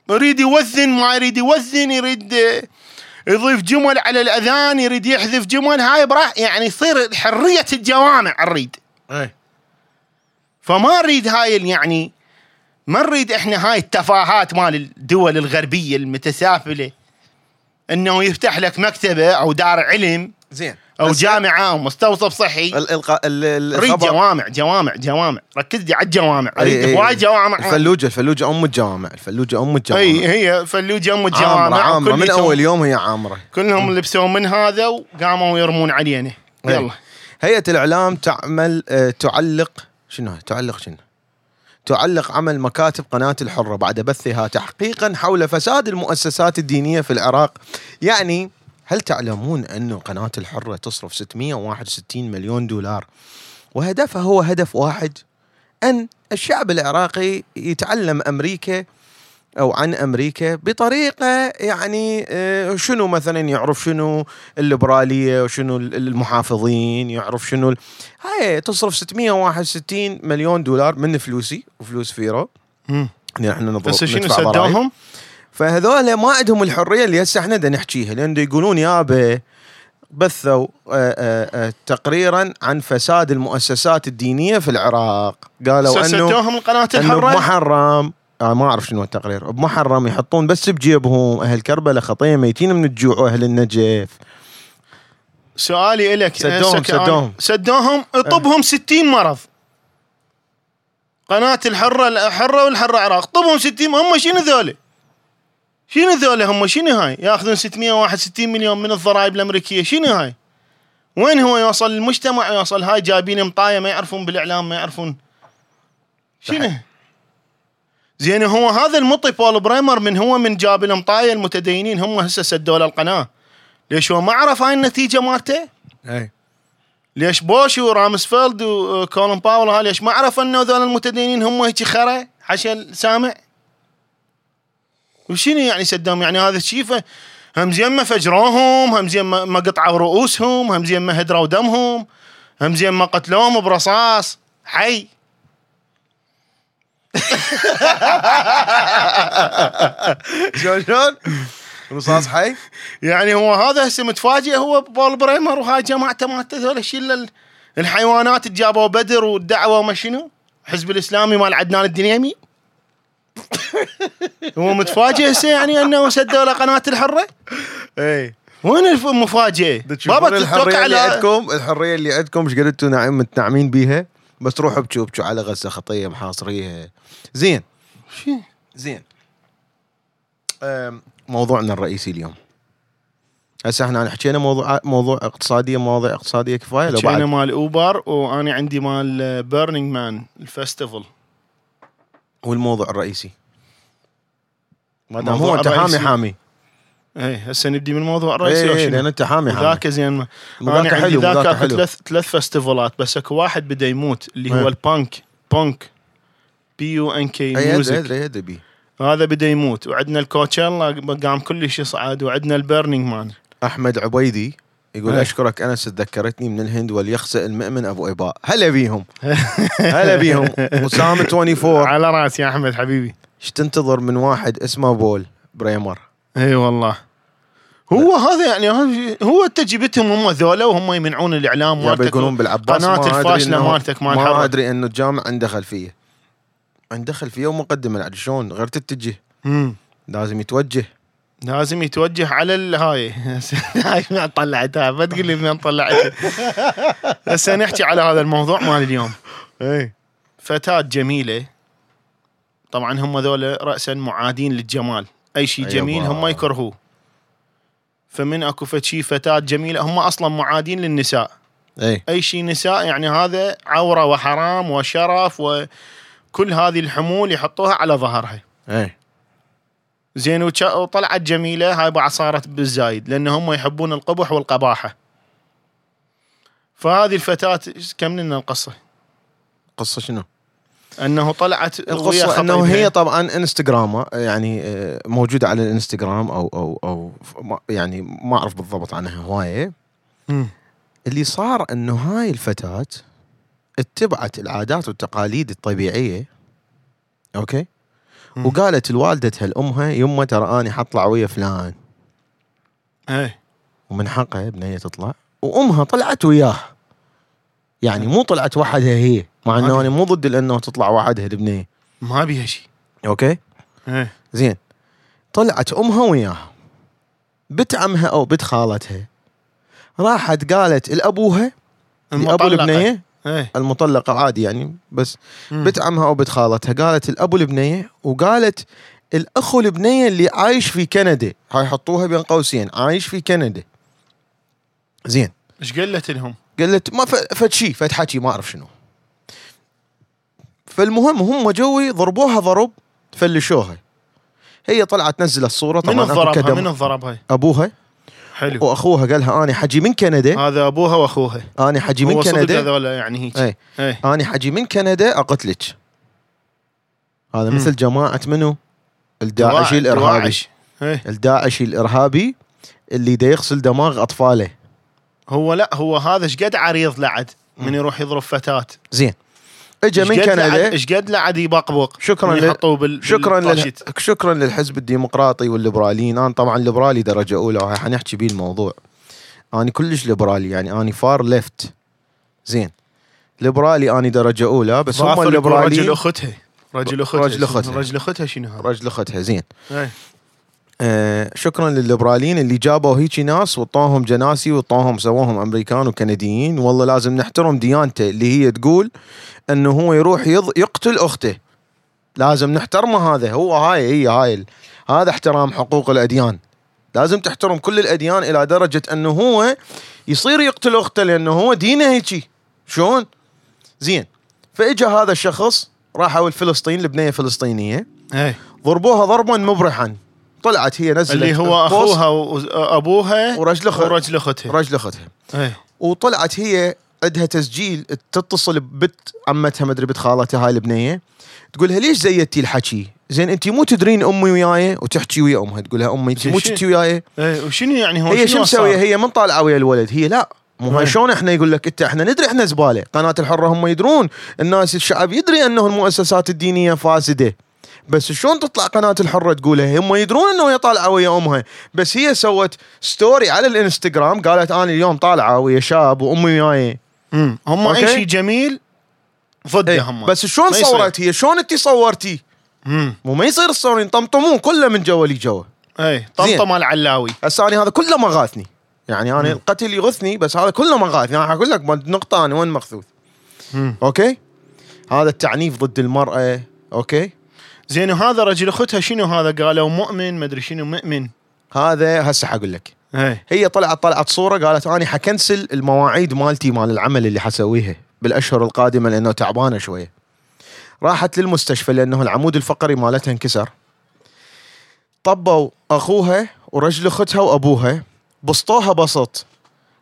يريد يوزن ما يريد يوزن يريد يضيف جمل على الأذان يريد يحذف جمل. هاي براح يعني يصير حرية الجوامع نريد اي فما نريد هاي يعني ما نريد إحنا هاي التفاهات مال الدول الغربية المتسافلة. إنه يفتح لك مكتبة أو دار علم زين. أو جامعة أو مستوصف صحي. الالقاء الخبر جوامع جوامع جوامع. ركز لي على الجوامع. أريد هواي جوامع. الفلوجه الفلوجة أم الجوامع. الفلوجة أم الجوامع. إي هي فلوجة أم الجوامع. عامرة. من وكلهم- أول يوم هي عامرة. كلهم لبسوا من هذا وقاموا يرمون علينا. يلا. هيئة الإعلام تعمل آه، تعلق شنو؟ تعلق شنو؟ تعلق عمل مكاتب قناة الحرة بعد بثها تحقيقا حول فساد المؤسسات الدينية في العراق. يعني هل تعلمون أن قناة الحرة تصرف 661 مليون دولار وهدفها هو هدف واحد أن الشعب العراقي يتعلم أمريكا أو عن أمريكا بطريقة يعني آه، شنو مثلا يعرف شنو الليبرالية وشنو المحافظين يعرف شنو هاي تصرف 661 مليون دولار من فلوسي وفلوس فيرو إحنا نضرب بس شنو. سدوهم؟ فهذول ما عندهم الحرية اللي هسه إحنا نحكيها لأن يقولون يابا بثوا آه، آه، آه، تقريرا عن فساد المؤسسات الدينية في العراق. قالوا إنه القناة إنه الحره بمحرم آه ما أعرف شنو التقرير بمحرم يحطون بس بجيبهم أهل كربلاء خطيه ميتين من الجوع وأهل النجف. سؤالي لك سدوهم- سدوهم. سدوهم اطبهم 60 مرض. قناة الحرة الحرة والحرة عراق طبهم 60 هم شنو ذولي؟ شنو ذولي هم؟ شنو هاي؟ ياخذون 661 مليون من الضرائب الأمريكية. شنو هاي؟ وين هو يوصل المجتمع؟ يوصل هاي جايبين مطاية ما يعرفون بالإعلام ما يعرفون. شنو؟ زين هو هذا المطي بول بريمر من هو من جاب المطاية المتدينين هم هسه سدوا له القناة. ليش هو ما عرف هاي النتيجة مالته؟ أي. ليش بوش ورامسفيلد وكولن باول هاي ليش ما عرف أنه ذول المتدينين هم هيك خرا؟ حشا السامع وشنو يعني سدهم؟ يعني هذا ف- هم زين ما فجروهم هم زين ما قطعوا رؤوسهم هم زين ما هدروا دمهم هم زين ما قتلوهم برصاص. حي. [laughs] شلون شلون؟ رصاص حي؟ يعني هو هذا هسه متفاجئ هو بول بريمر وهاي جماعته مالته ذول الشيء ال- الحيوانات اللي جابوا بدر والدعوة وما شنو. الحزب الإسلامي مال عدنان الدنيمي. [laughs] هو متفاجئ هسه يعني أنه سدوا له قناة الحرة؟ اي وين المفاجاه؟ بابا الحريه تتوقع اللي على عندكم؟ الحرية اللي عندكم إيش قد أنتم ناعم متنعمين بيها؟ بس روحوا ابكوا ابكوا على غزة خطية محاصريها. زين؟ زين. موضوعنا الرئيسي اليوم. هسه إحنا حكينا موضوع موضوع اقتصادية مواضيع اقتصادية كفاية لو بعد. مال اوبر وأنا عندي مال بيرنينج مان الفستيفال والموضوع الرئيسي. ما دام هو انت حامي. حامي. اي هسه نبدي من الموضوع الرئيسي اي؟ لأن أنت حامي حامي. ذاك زين ما أنا عندي حلو، ذاك اكو. ثلاث ثلاث festivalات بس أكو واحد بدا يموت اللي هو إيه. البانك. punk. P U N K music ادري ادري بيه هذا بدا يموت. وعندنا ال Coachella قام كلش يصعد. وعندنا ال Burning Man. أحمد عبيدي. يقول إيه. أشكرك أنس تذكرتني من الهند وليخسئ المؤمن أبو اباء هلا بيهم [laughs] هلا بيهم اسامه 24 على رأسي يا أحمد حبيبي. إيش تنتظر من واحد اسمه بول بريمر؟ إي والله. هو هذا يعني هو انت جبتهم هم ذولا وهم يمنعون الإعلام مالتك يقولون بالعباس الفاشلة إنه- مالتك مال ما. أدري إنه الجامع عنده خلفية. عنده خلفية ومقدمة شلون؟ غير تتجه. لازم يتوجه. لازم يتوجه على الهاي هاي. [laughs] من طلعتها. ما تقول لي من طلعتها. هسه نحكي على هذا الموضوع مال اليوم. إي. فتاة جميلة. طبعا هم ذولا رأسا معادين للجمال. أي شيء أيوة. جميل هم يكرهوه. فمن أكو فد شي فتاة جميلة هم أصلا معادين للنساء. إي. أي شيء نساء يعني هذا عورة وحرام وشرف وكل هذه الحمول يحطوها على ظهرها. إي. زين وطلعت جميلة هاي بعد صارت بالزايد لأن هم يحبون القبح والقباحة فهذه الفتاة كم لنا القصة قصة شنو؟ أنه طلعت القصة أنه. هي طبعا انستغرام يعني آه، موجودة على الإنستغرام أو أو أو يعني ما أعرف بالضبط عنها هواية. اللي صار أنه هاي الفتاة اتبعت العادات والتقاليد الطبيعية okay. وقالت لوالدتها لامها يمه ترى أني حطلع ويا فلان. إيه. ومن حقها بنيه تطلع. وأمها طلعت وياه. يعني مو طلعت وحدها هي مع إنه أنا مو ضد إنه تطلع وحدها البنيه ما بيها شيء okay؟ إيه. زين. طلعت أمها وياها بنت عمها أو بنت خالتها. راحت قالت لأبوها لأبو. البنيه إيه المطلقة عادي يعني بس مم. بنت عمها أو بنت خالتها قالت الأبو البنيه وقالت الأخو البنيه اللي عايش في كندا هاي حطوها بين قوسين عايش في كندا زين إيش قلت لهم؟ قالت ما فد شيء فد حكي ما أعرف شنو فالمهم هم جوي ضربوها ضرب فلشوها هي طلعت نزلت صوره من طبعا الضربها؟ كدم. من الضربها؟ أبوها حلو. وأخوها قال لها أنا حجي من كندا. هذا أبوها وأخوها. أنا حجي من كندا. هذول يعني هيك. اي إيه. أنا حجي من كندا أقتلك. هذا مم. مثل جماعة منو؟ الداعشي الإرهابي. إيه. الداعشي الإرهابي اللي دا يغسل دماغ أطفاله. هو لا هو هذا إيش قد عريض لعد من يروح يضرب فتاة. زين. اجى من كندا إيش قد لعد يبقبق شكراً لل- بال شكرا لل... شكرا للحزب الديمقراطي والليبراليين. أنا طبعا ليبرالي درجة أولى حنحكي بيه الموضوع. أنا كلش ليبرالي يعني أنا far left زين. ليبرالي اني درجة أولى بس هم يقول رجل الليبراليين اختها رجل أختها. رجل أختها. رجل أختها شنو؟ رجل أختها زين. إيه. آه شكرا للليبراليين اللي جابوا هيجي ناس وطوهم جناسي وطوهم سووهم أمريكان وكنديين. والله لازم نحترم ديانته اللي هي تقول إنه هو يروح يض... يقتل أخته. لازم نحترمه هذا. هو هاي هي هاي هذا احترام حقوق الأديان. لازم تحترم كل الأديان إلى درجة إنه هو يصير يقتل أخته لأنه هو دينه هيجي. شلون؟ زين. فإجا هذا الشخص راحوا الفلسطين لبنية فلسطينية. إيه. ضربوها ضربا مبرحا. طلعت هي نزلت اللي هو أخوها وابوها ورجل أخ- ورجل أختها. رجل أختها. إيه. وطلعت هي عندها تسجيل تتصل ببت عمتها مدري بنت خالتها هاي البنية. تقولها ليش زيتي الحكي؟ زين انت مو تدرين أمي وياي؟ وتحكي ويا أمها تقولها أمي انت مو تحكي وياي؟ إيه وشنو يعني هو هي شو مسوية؟ هي من طالعة ويا الولد. هي لا. مو هاي إيه. شلون إحنا يقول لك إنت؟ إحنا ندري إحنا زبالة. قناة الحرة هم يدرون. الناس الشعب يدري انه المؤسسات الدينية فاسدة. بس شلون تطلع قناة الحرة تقولها؟ هم يدرون إنه هي طالعة ويا أمها. بس هي سوت story على الإنستغرام قالت أنا اليوم طالعة ويا شاب وأمي وياي. هم اي. شيء جميل ضده هم. بس شلون. صورت هي؟ شلون انت صورتي. مو ما يصير تصورين طمطمون كله من جوا لي جوا إيه طمطم مال علاوي هسه أنا هذا كله ما غاثني. يعني أنا مم. القتل يغثني بس هذا كله ما غاثني. أنا أقول لك نقطة أنا وين مخذوذ مم. أوكي؟ هذا التعنيف ضد المرأة. أوكي؟ زين وهذا رجل أختها شنو هذا؟ قالوا مؤمن مدري شنو مؤمن. هذا هسه حقول لك. إيه هي طلعت طلعت صورة قالت أنا حكنسل المواعيد مالتي مال العمل اللي حسويها بالأشهر القادمة لأنه تعبانة شوية. راحت للمستشفى لأنه العمود الفقري مالتها انكسر. طبوا أخوها ورجل أختها وأبوها بسطوها بسط.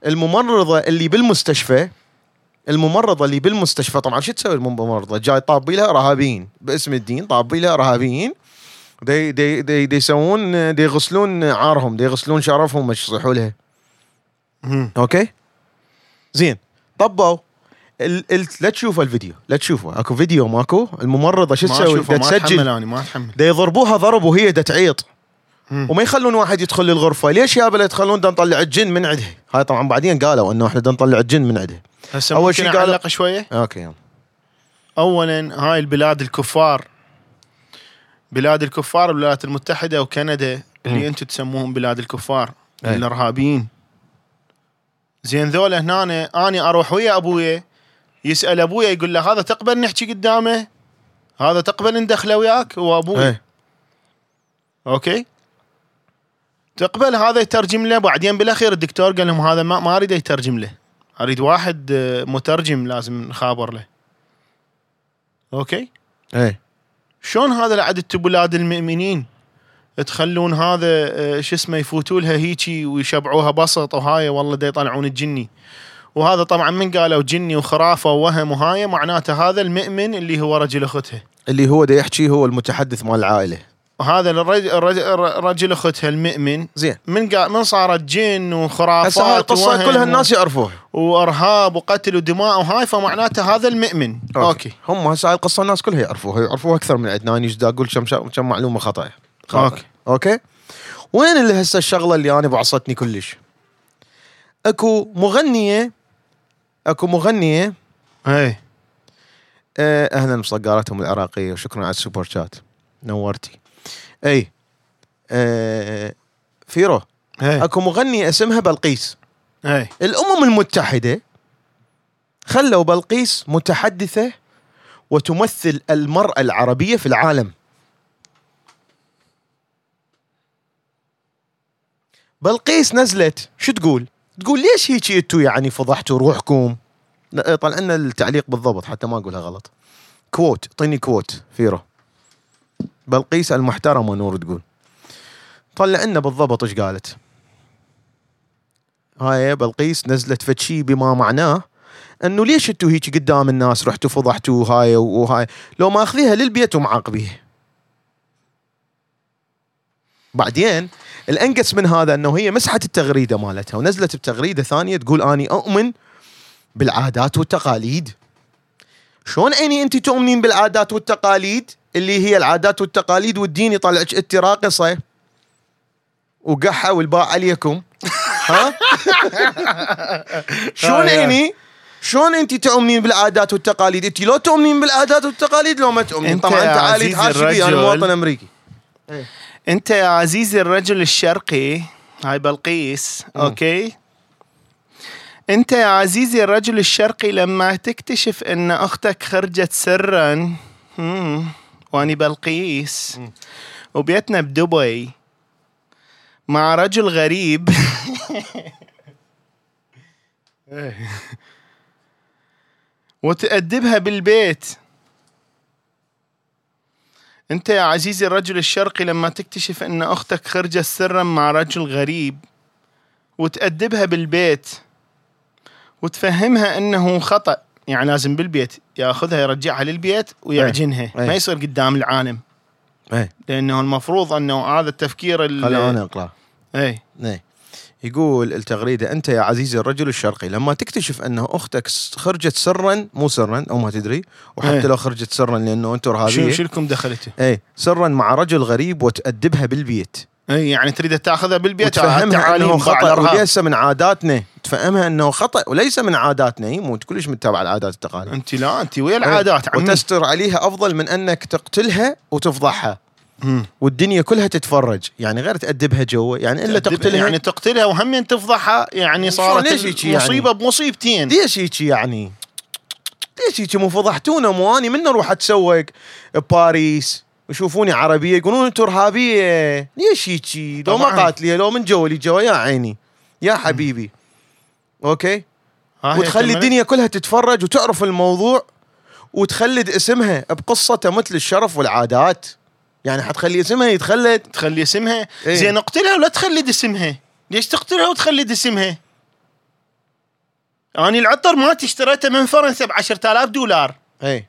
الممرضة اللي بالمستشفى الممرضة اللي بالمستشفى طبعا شو تسوي الممرضة؟ جاي طابي لها ارهابيين باسم الدين طابي لها ارهابيين دي دي دي دي يسوون دي يغسلون عارهم دي يغسلون شرفهم إيش يصيحوا لها. أوكي؟ زين طبوا ال ال لا تشوفوا الفيديو لا تشوفوا. أكو فيديو ماكو. الممرضة شو ما تسوي؟ أشوفه دا ما أتحمل تسجل أنا ما أتحمل. دا يضربوها ضرب وهي دا تعيط. وما يخلون واحد يدخل للغرفة. ليش يا بلا تخلون دا نطلع الجن من عندها هاي طبعا بعدين قالوا إنه إحنا دا نطلع الجن من عندها هسه أول شي شيء قالوا- أعلق شوية؟ أوكي يلا. اولا هاي البلاد الكفار. بلاد الكفار الولايات المتحدة وكندا. اللي أنتم تسموهم بلاد الكفار أي. الارهابيين زين ذولا هنا آني أروح ويا ابويا يسأل ابويا يقول له هذا تقبل نحكي قدامه؟ هذا تقبل ندخله وياك؟ هو أبوي إيه. أوكي؟ تقبل هذا يترجم له بعدين بالأخير الدكتور قال لهم هذا ما, ما اريد يترجم له. أريد واحد آه، مترجم لازم نخابر له. أوكي؟ إيه. شلون هذا لعد أنتم بلاد المؤمنين؟ تخلون هذا آه، شو اسمه يفوتوا لها هيجي ويشبعوها بسط وهاي والله دا يطلعون الجني. وهذا طبعا من قالوا جني وخرافة ووهم وهاي معناته هذا المؤمن اللي هو رجل اختها اللي هو دا يحكي هو المتحدث مال العائلة. الرج- الرجل اختها المؤمن. زين. من قا من صارت جن وخرافات هسه هاي القصة كلها الناس يعرفوها. وإرهاب وقتل ودماء وهاي فمعناته هذا المؤمن. أوكي. هم هسه هاي القصة الناس كلها يعرفوها. يعرفوها أكثر من عندنا أنا أقول كم شا- كم معلومة خطأ. أوكي. أوكي. وين اللي هسه الشغلة اللي أنا بعصتني كلش؟ أكو مغنية أكو مغنية اي آه، أهلا مصقارتهم العراقية وشكرا على ال super chat. نورتي. أي آه، فيرو أي أكو مغنيه اسمها بلقيس أي الأمم المتحدة خلوا بلقيس متحدثة وتمثل المرأة العربية في العالم بلقيس نزلت شو تقول؟ تقول ليش هيك أنتوا يعني فضحتوا روحكم؟ طلع لنا التعليق بالضبط حتى ما أقولها غلط. quote اعطيني quote فيرو. بلقيس المحترمه نور تقول. طلع لنا بالضبط إيش قالت. هاي بلقيس نزلت فد شي بما معناه إنه ليش أنتوا هيك قدام الناس رحتوا فضحتوا هاي وهاي لو ماخذيها للبيت ومعاقبيها بعدين الأنقص من هذا إنه هي مسحت التغريدة مالتها ونزلت بتغريدة ثانية تقول أني أؤمن بالعادات والتقاليد شلون عيني انت تؤمنين بالعادات والتقاليد اللي هي العادات والتقاليد والدين يطلعك انت راقصه وقحة والباء عليكم. [laughs] ها؟ [laughs] شلون عيني شلون انت تؤمنين بالعادات والتقاليد؟ انت لو تؤمنين بالعادات والتقاليد لو ما تؤمنين. طبعا تعالي تحاسبي أنا. مواطن أمريكي. أنت يا عزيزي الرجل الشرقي هاي بلقيس أوكي؟ أنت يا عزيزي الرجل الشرقي لما تكتشف أن أختك خرجت سرا واني بلقيس. وبيتنا بدبي مع رجل غريب. [laughs] وتأدبها بالبيت. أنت يا عزيزي الرجل الشرقي لما تكتشف أن أختك خرجت سرا مع رجل غريب وتأدبها بالبيت وتفهمها أنه خطأ. يعني لازم بالبيت ياخذها يرجعها للبيت ويعجنها. أي. ما يصير قدام العالم. إيه. لأنه المفروض أنه هذا التفكير ال- خليني أنا أقرأ. اي إيه. يقول التغريدة أنت يا عزيزي الرجل الشرقي لما تكتشف أنه أختك خرجت سرا مو سرا أو ما تدري وحتى إيه. لو خرجت سرا لأنه أنت شو ارهابيه شو لكم دخلته؟ إيه. سرا مع رجل غريب وتأدبها بالبيت. اي يعني تريد تاخذها بالبيت التعاليم إنه خطأ. وليس من عاداتنا. تفهمها إنه خطأ وليس من عاداتنا. هي مو كلش متابعه العادات التقاليد أنت لا أنت ويا العادات عمي. وتستر عليها أفضل من أنك تقتلها وتفضحها. مم. والدنيا كلها تتفرج. يعني غير تأدبها جوا يعني إلا تقتلها. يعني تقتلها وهم تفضحها يعني صارت ليش يعني؟ مصيبة بمصيبتين. ليش هيك يعني؟ ليش هيك مو فضحتونا؟ مو اني من أروح أتسوق؟ بباريس يشوفوني عربية يقولون انت إرهابية. ليش هيك لو ما. قاتليه لو من جوا لي جوا يا عيني. يا حبيبي. أوكي؟ وتخلي. الدنيا كلها تتفرج وتعرف الموضوع وتخلد اسمها بقصته مثل الشرف والعادات. يعني حتخلي اسمها يتخلد. تخلي اسمها؟ إيه. زين اقتلها ولا تخلد اسمها؟ ليش تقتلها وتخلد اسمها؟ اني العطر مالتي اشتريته من فرنسا ب 10000 دولار. اي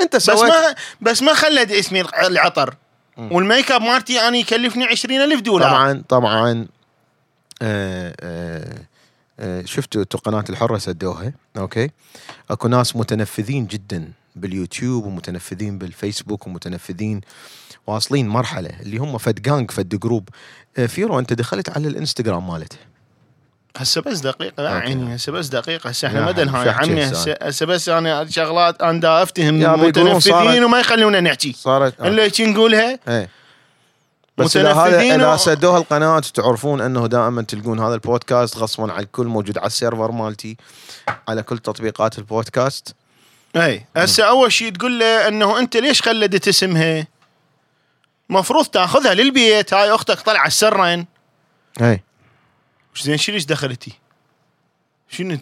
انت بس سويت ما بس ما خلد اسمي الع- العطر. وال make up مالتي أنا يكلفني 20000 دولار. طبعا طبعا. آه آه آه شفتوا قناة الحرة سدوها. أوكي. أكو ناس متنفذين جدا باليوتيوب ومتنفذين بالفيسبوك ومتنفذين واصلين مرحلة اللي هم فد gang فد group. آه فيرو أنت دخلت على الإنستغرام مالته. هسه بس دقيقه أوكي. عيني هسه بس دقيقة. هسه إحنا مدى أحكي عمي هسه بس أنا شغلات أنا دا افتهم المتنفذين وما يخلونا نحكي. صارت آه. إلا هيك نقولها؟ إيه. بس إذا هذا متنفذين إذا سدوها القناة تعرفون إنه دائما تلقون هذا البودكاست غصبا على الكل موجود على ال server مالتي على كل تطبيقات البودكاست. اي هسه أول شيء تقول له إنه أنت ليش خلدت اسمها؟ مفروض تأخذها للبيت. هاي أختك طلعت سرا. اي زين شو ليش دخلتي؟ شنو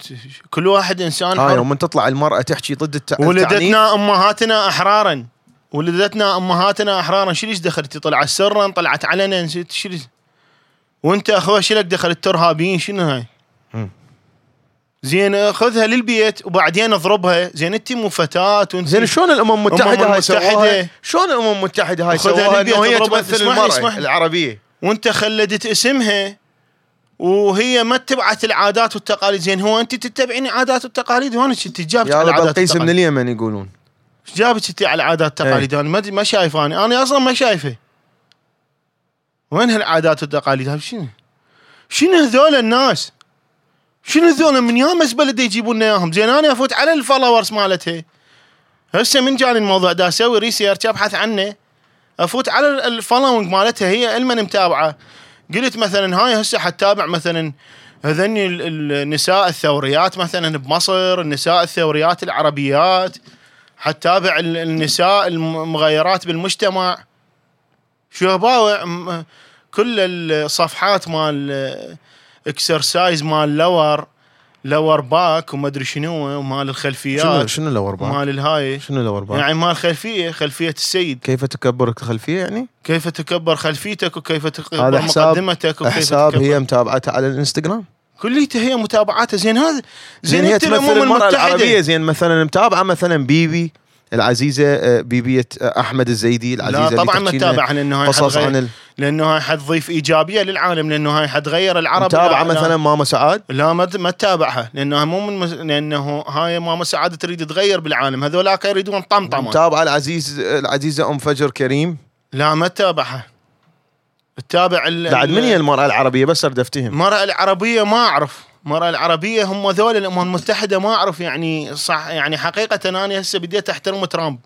كل واحد إنسان هاي يوم تطلع المرأة تحكي ضد الت... التعنيف. ولدتنا أمهاتنا أحرارا. ولدتنا أمهاتنا أحرارا. شو ليش دخلتي؟ طلعت سرا طلعت علنا شو ليش وأنت اخوها شو لك دخلت ترهابيين شنو هاي؟ زين خذها للبيت وبعدين اضربها. زين أنت مو فتاة وأنت زين شلون الأمم المتحدة هاي المتحدة. سواها شلون الأمم المتحدة هاي سواها إنه هي. تمثل المرأة. العربية. وأنت خلدت اسمها. وهي ما اتبعت العادات والتقاليد. زين هو أنت تتبعين عادات والتقاليد؟ وأنا أنت جابت على العادات بلقيس من اليمن يقولون. جابت أنت على العادات والتقاليد؟ أنا ما ما شايفه أنا أنا أصلا ما شايفه. وين هالعادات والتقاليد؟ شنو؟ شنو هذول الناس؟ شنو هذول من يا بلد يجيبون لنا إياهم؟ زين أنا أفوت على ال followers مالتها هسه من جاني الموضوع دا أسوي research أبحث عنه. أفوت على ال following مالتها هي المن متابعة. قلت مثلا هاي هسه حتتابع مثلا هذني ال- النساء الثوريات مثلا بمصر النساء الثوريات العربيات حتتابع ال- النساء المغيرات بالمجتمع. شو باوع كل الصفحات مال exercise مال lower. lower back وما أدري شنو ومال شنو الخلفيات شنو lower back؟ مال الهاي شنو lower back؟ يعني مال خلفية خلفية السيد كيف تكبر الخلفية يعني؟ كيف تكبر خلفيتك وكيف تكبر هذا حساب مقدمتك وكيف حساب تكبر هي متابعتها على الانستغرام كليته هي متابعاتها زين هذا زين هي أنت تمثل المتحدة. العربية زين مثلا متابعة مثلا بيبي العزيزة آه، بيبية آه، أحمد الزيدي العزيزة لا طبعا لنا تتابعها لأنه هاي قصص عن ال... لأنه هاي حتضيف إيجابية للعالم لأنه هاي حتغير العرب. متابعة لا- لا- مثلا ماما سعاد؟ لا ما ما تتابعها لانها مو من مس... لأنه هاي ماما سعاده تريد تغير بالعالم. هذولاك يريدون طمطمة. متابعة العزيز العزيزة أم فجر كريم؟ لا ما تتابعها. تتابع ال... بعد من هي المرأة العربية؟ بس اريد أفتهم. المرأة العربية ما أعرف. المرأة العربية هم ذول الأمم المتحدة ما أعرف يعني صح يعني حقيقة أنا هسه بديت أحترم ترامب.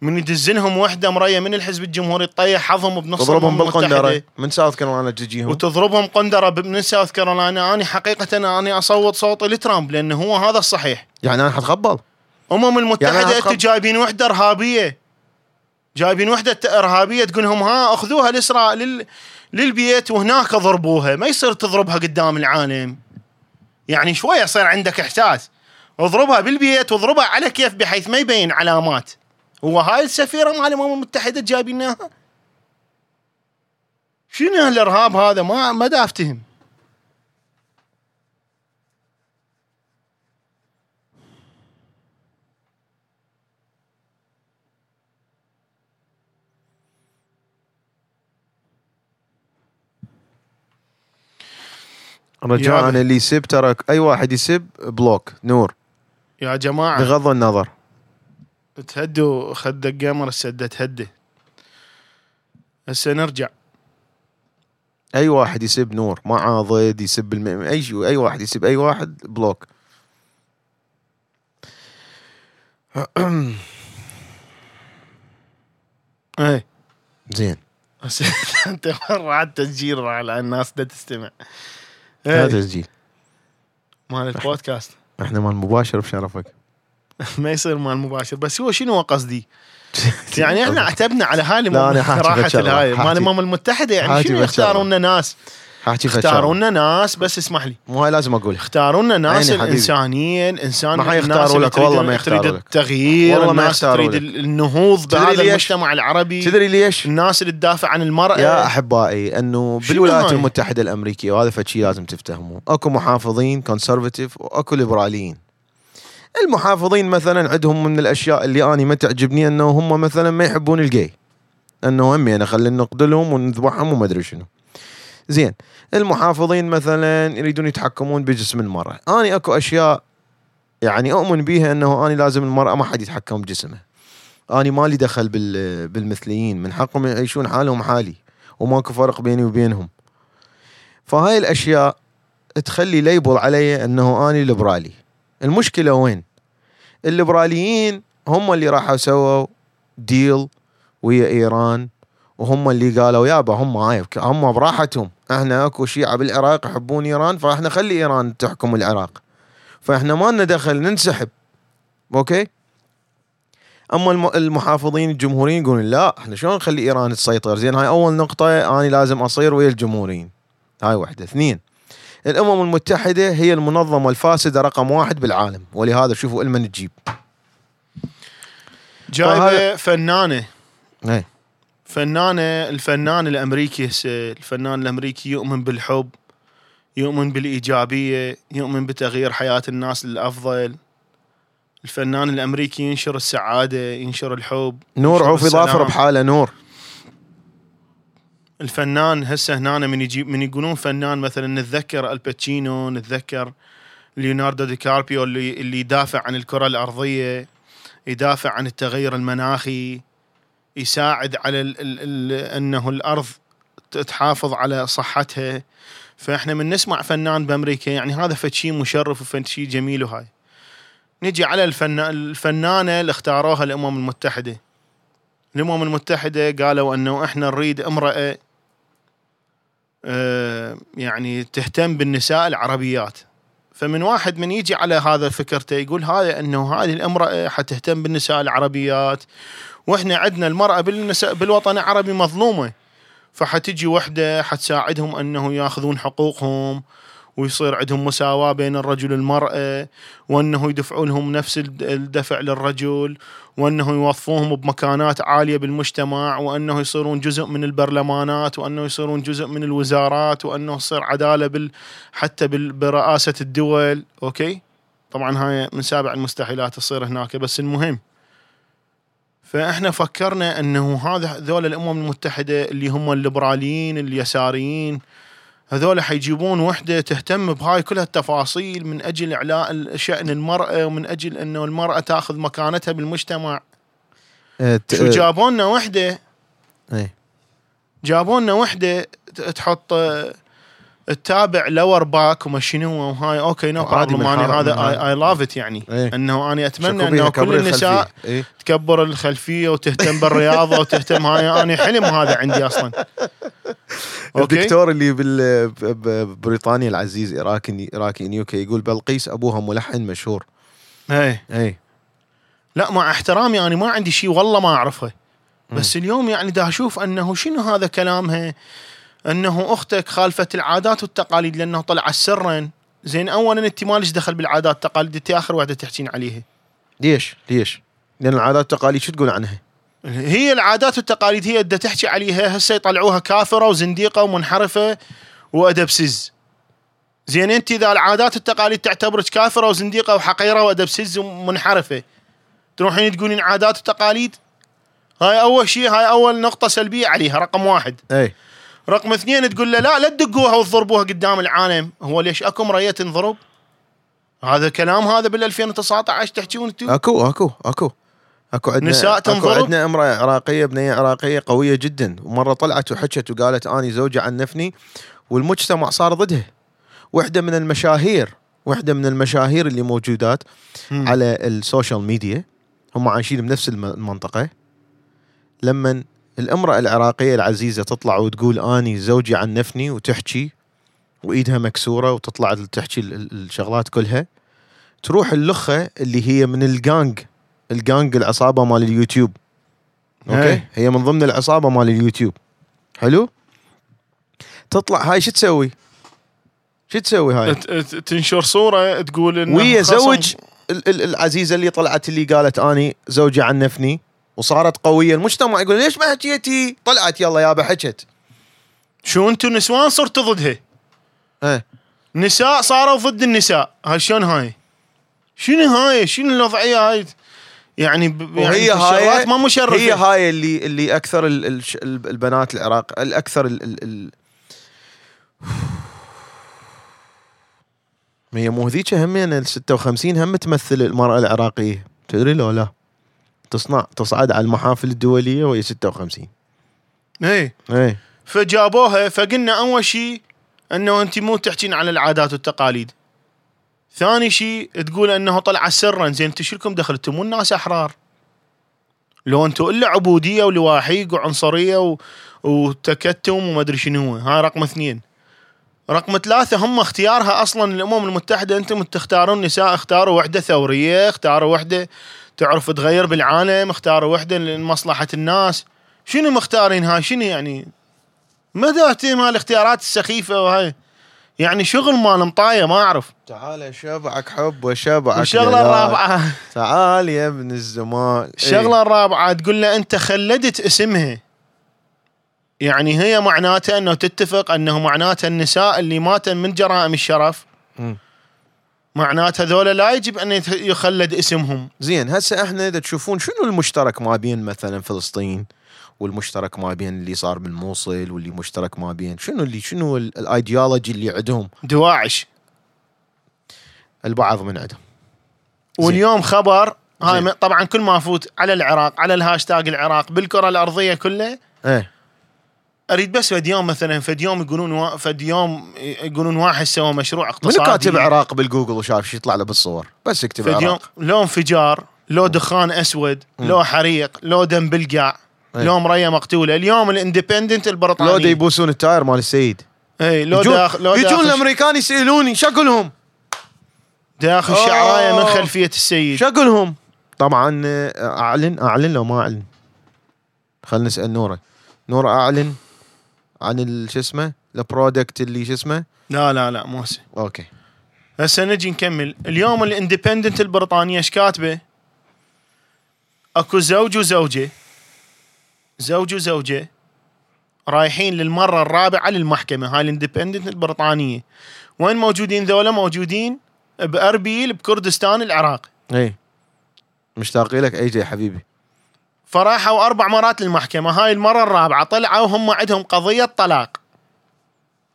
من يدزنهم وحدة مرية من الحزب الجمهوري تطيح حظهم بنص تضربهم بالقندرة. من ساوث كارولاينا تجيهم؟ وتضربهم قندرة ب- من ساوث كارولاينا أنا حقيقة أنا أصوت صوتي لترامب لأنه هو هذا الصحيح. يعني أنا حتقبل أمم المتحدة يعني أتقب- جايبين وحدة إرهابية. جايبين وحدة إرهابية تقول لهم ها أخذوها الإسراء لل... للبيت وهناك ضربوها. ما يصير تضربها قدام العالم. يعني شوية يصير عندك إحساس. اضربها بالبيت واضربها على كيف بحيث ما يبين علامات. هو هاي السفيرة مال الأمم المتحدة جايبينها شنو هالإرهاب هذا؟ ما ما دا أفتهم رجاء يابا. اللي يسب ترى أي واحد يسب block نور. يا جماعة. بغض النظر. تهدوا خد الجيمر السدة تهدي. هسه نرجع. أي واحد يسب نور معاضد يسب الم... أي شيء أي واحد يسب أي واحد block. [clears throat] إيه. زين. [laughs] أنت مرة على التسجيل على الناس دا تستمع. هذا إيه تسجيل مال البودكاست إحنا مال مباشر بشرفك [laughs] ما يصير مال مباشر بس هو شنو قصدي؟ [laughs] يعني إحنا عتبنا على لا، راحة بشغلة. الهاي مال الأمم المتحدة يعني شنو لنا ناس؟ حاحكي اختاروا لنا ناس بس اسمح لي مو هاي لازم اقولها اختاروا لنا ناس عيني حبيبي. الانسانيه الانسان ما اللي لك، والله ما يختاروا لك. التغيير والله ما يختاروا تريد لك. النهوض بهذا؟ المجتمع العربي تدري ليش؟ الناس اللي تدافع عن المرأة يا أحبائي إنه بالولايات هاي؟ المتحدة الأمريكية وهذا فشي لازم تفتهموه أكو محافظين conservative وأكو ليبراليين المحافظين مثلا عندهم من الأشياء اللي أني ما تعجبني إنه هم مثلا ما يحبون الجي إنه همي أنا خلينا نقتلهم ونذبحهم وما أدري شنو زين. المحافظين مثلا يريدون يتحكمون بجسم المرأة. اني أكو أشياء يعني أؤمن بيها إنه اني لازم المرأة ما حد يتحكم بجسمها اني مالي دخل بال بالمثليين. من حقهم يعيشون حالهم حالي. وماكو فرق بيني وبينهم. فهاي الأشياء تخلي label علي إنه اني ليبرالي. المشكلة وين؟ الليبراليين هم اللي راحوا سووا deal ويا إيران وهم اللي قالوا يابا هم هاي هم براحتهم. إحنا اكو شيعة بالعراق يحبون إيران فاحنا خلي إيران تحكم العراق. فاحنا ما لنا دخل ننسحب. أوكي؟ أما الم- المحافظين الجمهوريين يقولون لا إحنا شلون نخلي إيران تسيطر؟ زين هاي أول نقطة أنا لازم أصير ويا الجمهوريين. هاي واحدة. اثنين الأمم المتحدة هي المنظمة الفاسدة رقم واحد بالعالم ولهذا شوفوا المن تجيب. جايبة فنانة. إيه. فنانه الفنان الأمريكي هسه الفنان الأمريكي يؤمن بالحب يؤمن بالإيجابية يؤمن بتغيير حياة الناس للأفضل. الفنان الأمريكي ينشر السعادة ينشر الحب نور ينشر عوفي ظافر. بحاله نور. الفنان هسه هنا من يجيب من يقولون فنان مثلا نتذكر الباتشينو نتذكر ليوناردو دي كابريو اللي اللي يدافع عن الكرة الأرضية يدافع عن التغير المناخي. يساعد على ال ال ال أنه الأرض تحافظ على صحتها. فإحنا من نسمع فنان بأمريكا يعني هذا فد شيء مشرف وفد شيء جميل وهاي. نجي على الفنان الفنانة اللي اختاروها الأمم المتحدة. الأمم المتحدة قالوا أنه إحنا نريد امرأة آه، يعني تهتم بالنساء العربيات. فمن واحد من يجي على هذا فكرته يقول هذا أنه هذه الامرأة حتهتم بالنساء العربيات وإحنا عندنا المرأة بالوطن العربي مظلومة. فحتجي وحدة حتساعدهم أنه ياخذون حقوقهم ويصير عندهم مساواة بين الرجل والمرأة وأنه يدفعوا لهم نفس الد- الدفع للرجل وأنه يوظفوهم بمكانات عالية بالمجتمع وأنه يصيرون جزء من البرلمانات وأنه يصيرون جزء من الوزارات وأنه يصير عدالة بال حتى برئاسة الدول. أوكي؟ طبعا هاي من سابع المستحيلات تصير هناك بس المهم فإحنا فكرنا إنه هذا ذول الأمم المتحدة اللي هم الليبراليين اليساريين هذول حيجيبون وحدة تهتم بهاي كل التفاصيل من أجل إعلاء شأن المرأة ومن أجل إنه المرأة تأخذ مكانتها بالمجتمع ت- شو جابوا لنا وحدة إيه. جابوا لنا وحدة ت- تحط تتابع lower back وما شنو وهاي. okay no problem أنا هذا I love it يعني. إيه. إنه أنا أتمنى إنه كل النساء. إيه. تكبر الخلفية وتهتم بالرياضة وتهتم هاي. أنا حلم هذا عندي أصلا. [laughs] okay الدكتور اللي ببريطانيا العزيز Iraqi Iraqi in UK يقول بلقيس أبوها ملحن مشهور. إيه. اي لا مع احترامي أنا ما عندي شيء والله ما أعرفه. بس اليوم يعني دا أشوف أنه شنو هذا كلامها. أنه أختك خالفت العادات والتقاليد لأنه طلع سرا زين اولا أنت مالش دخل بالعادات والتقاليد؟ أنت آخر واحدة تحكين عليها. ليش؟ ليش؟ لأن العادات والتقاليد شو تقول عنها؟ هي العادات والتقاليد هي بدها تحكي عليها. هسه يطلعوها كافرة وزنديقة ومنحرفة وادبسز زين أنت إذا العادات والتقاليد تعتبرك كافرة وزنديقة وحقيرة وادبسز ومنحرفة تروحين تقولين عادات وتقاليد هاي أول شيء هاي أول نقطة سلبية عليها رقم واحد. اي رقم اثنين تقول له لا لا تدقوها وتضربوها قدام العالم. هو ليش اكو مريه تنضرب هذا كلام هذا بال 2019 تحكون أنتم أكو أكو أكو. أكو عندنا نساء أكو تنضرب؟ عندنا أمرأة عراقية بنيه عراقية قوية جدا. ومرة طلعت وحكت وقالت أني زوجي عنفني والمجتمع صار ضدها وحدة من المشاهير وحدة من المشاهير اللي موجودات مم. على ال social media. هم عايشين بنفس الم- المنطقة. لما الامرأة العراقية العزيزة تطلع وتقول أني زوجي عنفني وتحكي وإيدها مكسورة وتطلع تحكي ال- ال- الشغلات كلها. تروح اللخة اللي هي من ال gang. ال gang العصابة مال اليوتيوب. إيه. هي من ضمن العصابة مال اليوتيوب. حلو؟ تطلع هاي شو تسوي؟ شو تسوي هاي؟ تنشر صورة تقول إنه ويا زوج ال- ال- العزيزة اللي طلعت اللي قالت أني زوجي عنفني وصارت قوية. المجتمع يقول ليش ما حكيتي طلعت يلا يابا حكت شو أنتم نسوان صرتوا ضدها؟ إيه. نساء صاروا ضد النساء. هاي شلون هاي؟ شنو هاي؟ شنو الوضعية هاي؟ يعني ب- يعني وهي هاي ما مشرفة. هي هاي اللي اللي أكثر ال- ال- ال- البنات العراق الأكثر ال ال ال هي مو هذيك هم يعني ال 56 هم تمثل المرأة العراقية. تدري لو لا؟ تصنع تصعد على المحافل الدولية وهي 56 اي إيه. فجابوها فقلنا أول شيء أنه أنت مو تحكين عن العادات والتقاليد. ثاني شيء تقول أنه طلع سرا زين أنتم شو لكم دخل؟ أنتم مو الناس أحرار. لو أنتم إلا عبودية ولواحيق وعنصرية و... وتكتم وما أدري شنو هو. هاي رقم اثنين. رقم ثلاثة هم اختيارها أصلا الامم المتحدة أنتم تختارون نساء اختاروا وحدة ثورية اختاروا وحدة تعرف تغير بالعالم اختاروا وحدة لمصلحة الناس. شنو مختارين هاي؟ شنو يعني؟ مدى اهتم هالاختيارات السخيفة وهاي. يعني شغل مال مطاية ما أعرف. تعال شبعك حب وشبعك الشغلة دلال. الرابعة. تعال يا ابن الزمان. الشغلة الرابعة تقول له أنت خلدت اسمها. يعني هي معناته إنه تتفق إنه معناته النساء اللي ماتن من جرائم الشرف. مم. معناته هذول لا يجب أن يخلد اسمهم. زين هسه إحنا إذا تشوفون شنو المشترك ما بين مثلا فلسطين والمشترك ما بين اللي صار بالموصل واللي مشترك ما بين؟ شنو اللي شنو ال- الأيديولوجي اللي عندهم؟ دواعش. البعض من عندهم. واليوم خبر هاي طبعا كل ما أفوت على العراق على الهاشتاج العراق بالكرة الأرضية كلها إيه. أريد بس فد يوم مثلا فد يوم يقولون وا- فد يوم يقولون واحد سوى مشروع اقتصادي. منو كاتب عراق بالجوجل وشاف شو يطلع له بالصور؟ بس اكتب فد يوم لو انفجار لو دخان أسود لو حريق لو دم بالقاع إيه. لو مريه مقتولة. اليوم الإندبندنت البريطاني. لو يبوسون ال tire مال السيد. اي لو يجون- داخل لو يجون داخل الأمريكان يسألوني شقلهم داخل شعراية من. خلفية السيد. شقلهم طبعا آه، اعلن أعلن لو ما أعلن. خلينا نسأل نوره. نوره أعلن. عن شو اسمه؟ ال product اللي شو اسمه؟ لا لا لا مو هسه. okay. هسه نجي نكمل. اليوم الإندبندنت البريطانية إيش كاتبة؟ أكو زوج وزوجة زوج وزوجة رايحين للمرة الرابعة للمحكمة هاي الإندبندنت البريطانية. وين موجودين ذولا؟ موجودين بأربيل بكردستان العراق. اي مشتاق لك أي جي حبيبي. فراحوا أربع مرات للمحكمة. هاي المرة الرابعة طلعوا هم عندهم قضية طلاق.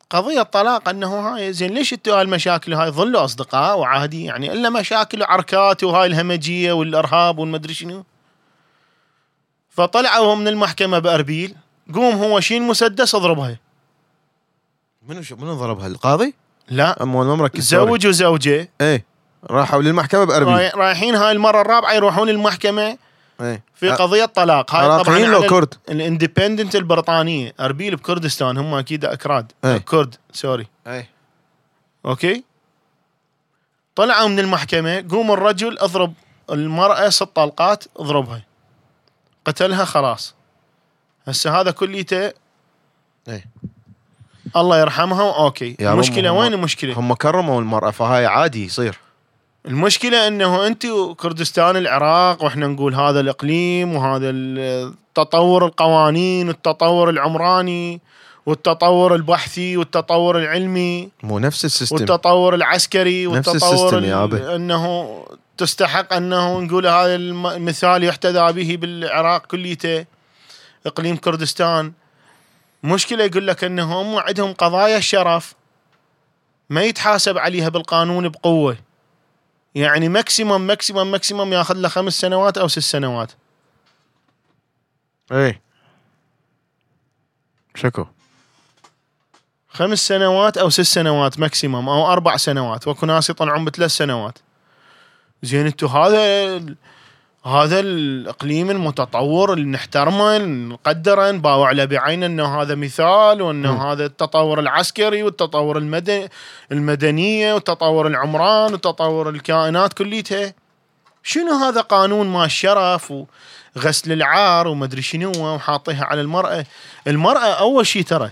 قضية طلاق أنه هاي زين ليش أنتوا هالمشاكل هاي ظلوا أصدقاء وعادي يعني إلا مشاكل وعركات وهاي الهمجية والإرهاب والمدري شنو. فطلعوا من المحكمة بأربيل. قوم هو شيل مسدس اضربها منو شو منو ضربها القاضي؟ لا. ما مركز زوج وزوجة. إيه راحوا للمحكمة بأربيل. راي- رايحين هاي المرة الرابعة يروحون المحكمه إيه. في قضية طلاق. هاي طبعا لو كرد. الإندبندنت البريطانية أربيل بكردستان هم أكيد أكراد. إيه. كرد سوري. إيه. okay؟ طلعوا من المحكمة قوم الرجل اضرب المرأة ست طلقات اضربها. قتلها خلاص. هسه هذا كليته إيه. الله يرحمها okay. المشكلة وين المشكلة؟ هم كرموا المرأة فهاي عادي يصير. المشكلة إنه أنت كردستان العراق وإحنا نقول هذا الإقليم وهذا التطور القوانين والتطور العمراني والتطور البحثي والتطور العلمي مو نفس ال system. والتطور العسكري نفس والتطور ال system يا. إنه تستحق إنه نقول هذا الم- المثال يحتذى به بالعراق كليته إقليم كردستان. مشكلة يقول لك انه هم عندهم قضايا الشرف ما يتحاسب عليها بالقانون بقوة. يعني maximum maximum maximum ياخذ له خمس سنوات أو ست سنوات. إيه. شكو. خمس سنوات أو ست سنوات maximum أو أربع سنوات وأكو ناس يطلعون بثلاث سنوات. زين أنتو هذا هذا الإقليم المتطور اللي نحترمه نقدره نباوع له بعين إنه هذا مثال وإنه مم. هذا التطور العسكري والتطور المدني المدنية وتطور العمران وتطور الكائنات كليتها شنو هذا قانون ما الشرف وغسل العار ومدري شنو وحاطيها على المرأة؟ المرأة أول شيء ترى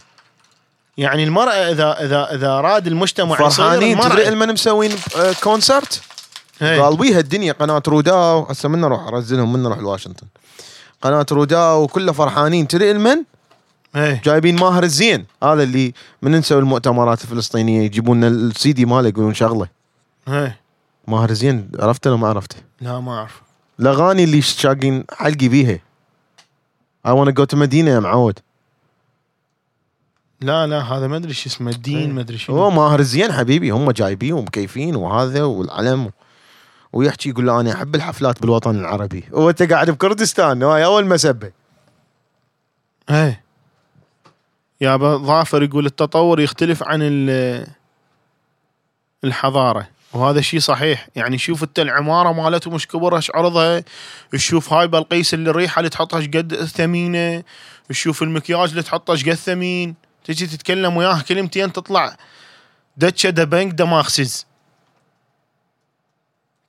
يعني المرأة إذا إذا إذا أراد المجتمع فرحانين تدري المن مسوين آه، كونسرت؟ هي. قال بيها الدنيا قناة رودا هسه من نروح أرزلهم؟ من نروح لواشنطن؟ قناة رودا وكله فرحانين. تدري المن هي. جايبين ماهر الزين. هذا اللي من نسوي المؤتمرات الفلسطينية. يجيبون السي دي ماله يقولون شغلة. هي. ماهر الزين عرفته ولا ما عرفته؟ لا ما اعرف الأغاني اللي شاقين حلقي بيها. I wanna go to مدينه يا معود. لا لا هذا ما أدري شو اسمه. الدين ما أدري هو شنو ماهر الزين حبيبي. هم جايبين ومكيفين وهذا والعلم ويحكي يقول له أنا أحب الحفلات بالوطن العربي. وانت قاعد بكردستان هاي أول مسبة. إيه يا ظافر يقول التطور يختلف عن ال- الحضارة وهذا شيء صحيح. يعني شوف أنت العمارة مالتهم إيش كبرها إيش عرضها؟ تشوف هاي بلقيس اللي الريحه اللي تحطها قد ثمينة. تشوف المكياج اللي تحطه إيش قد ثمين. تجي تتكلم وياه كلمتين تطلع. دتشة دبنك دماغ سز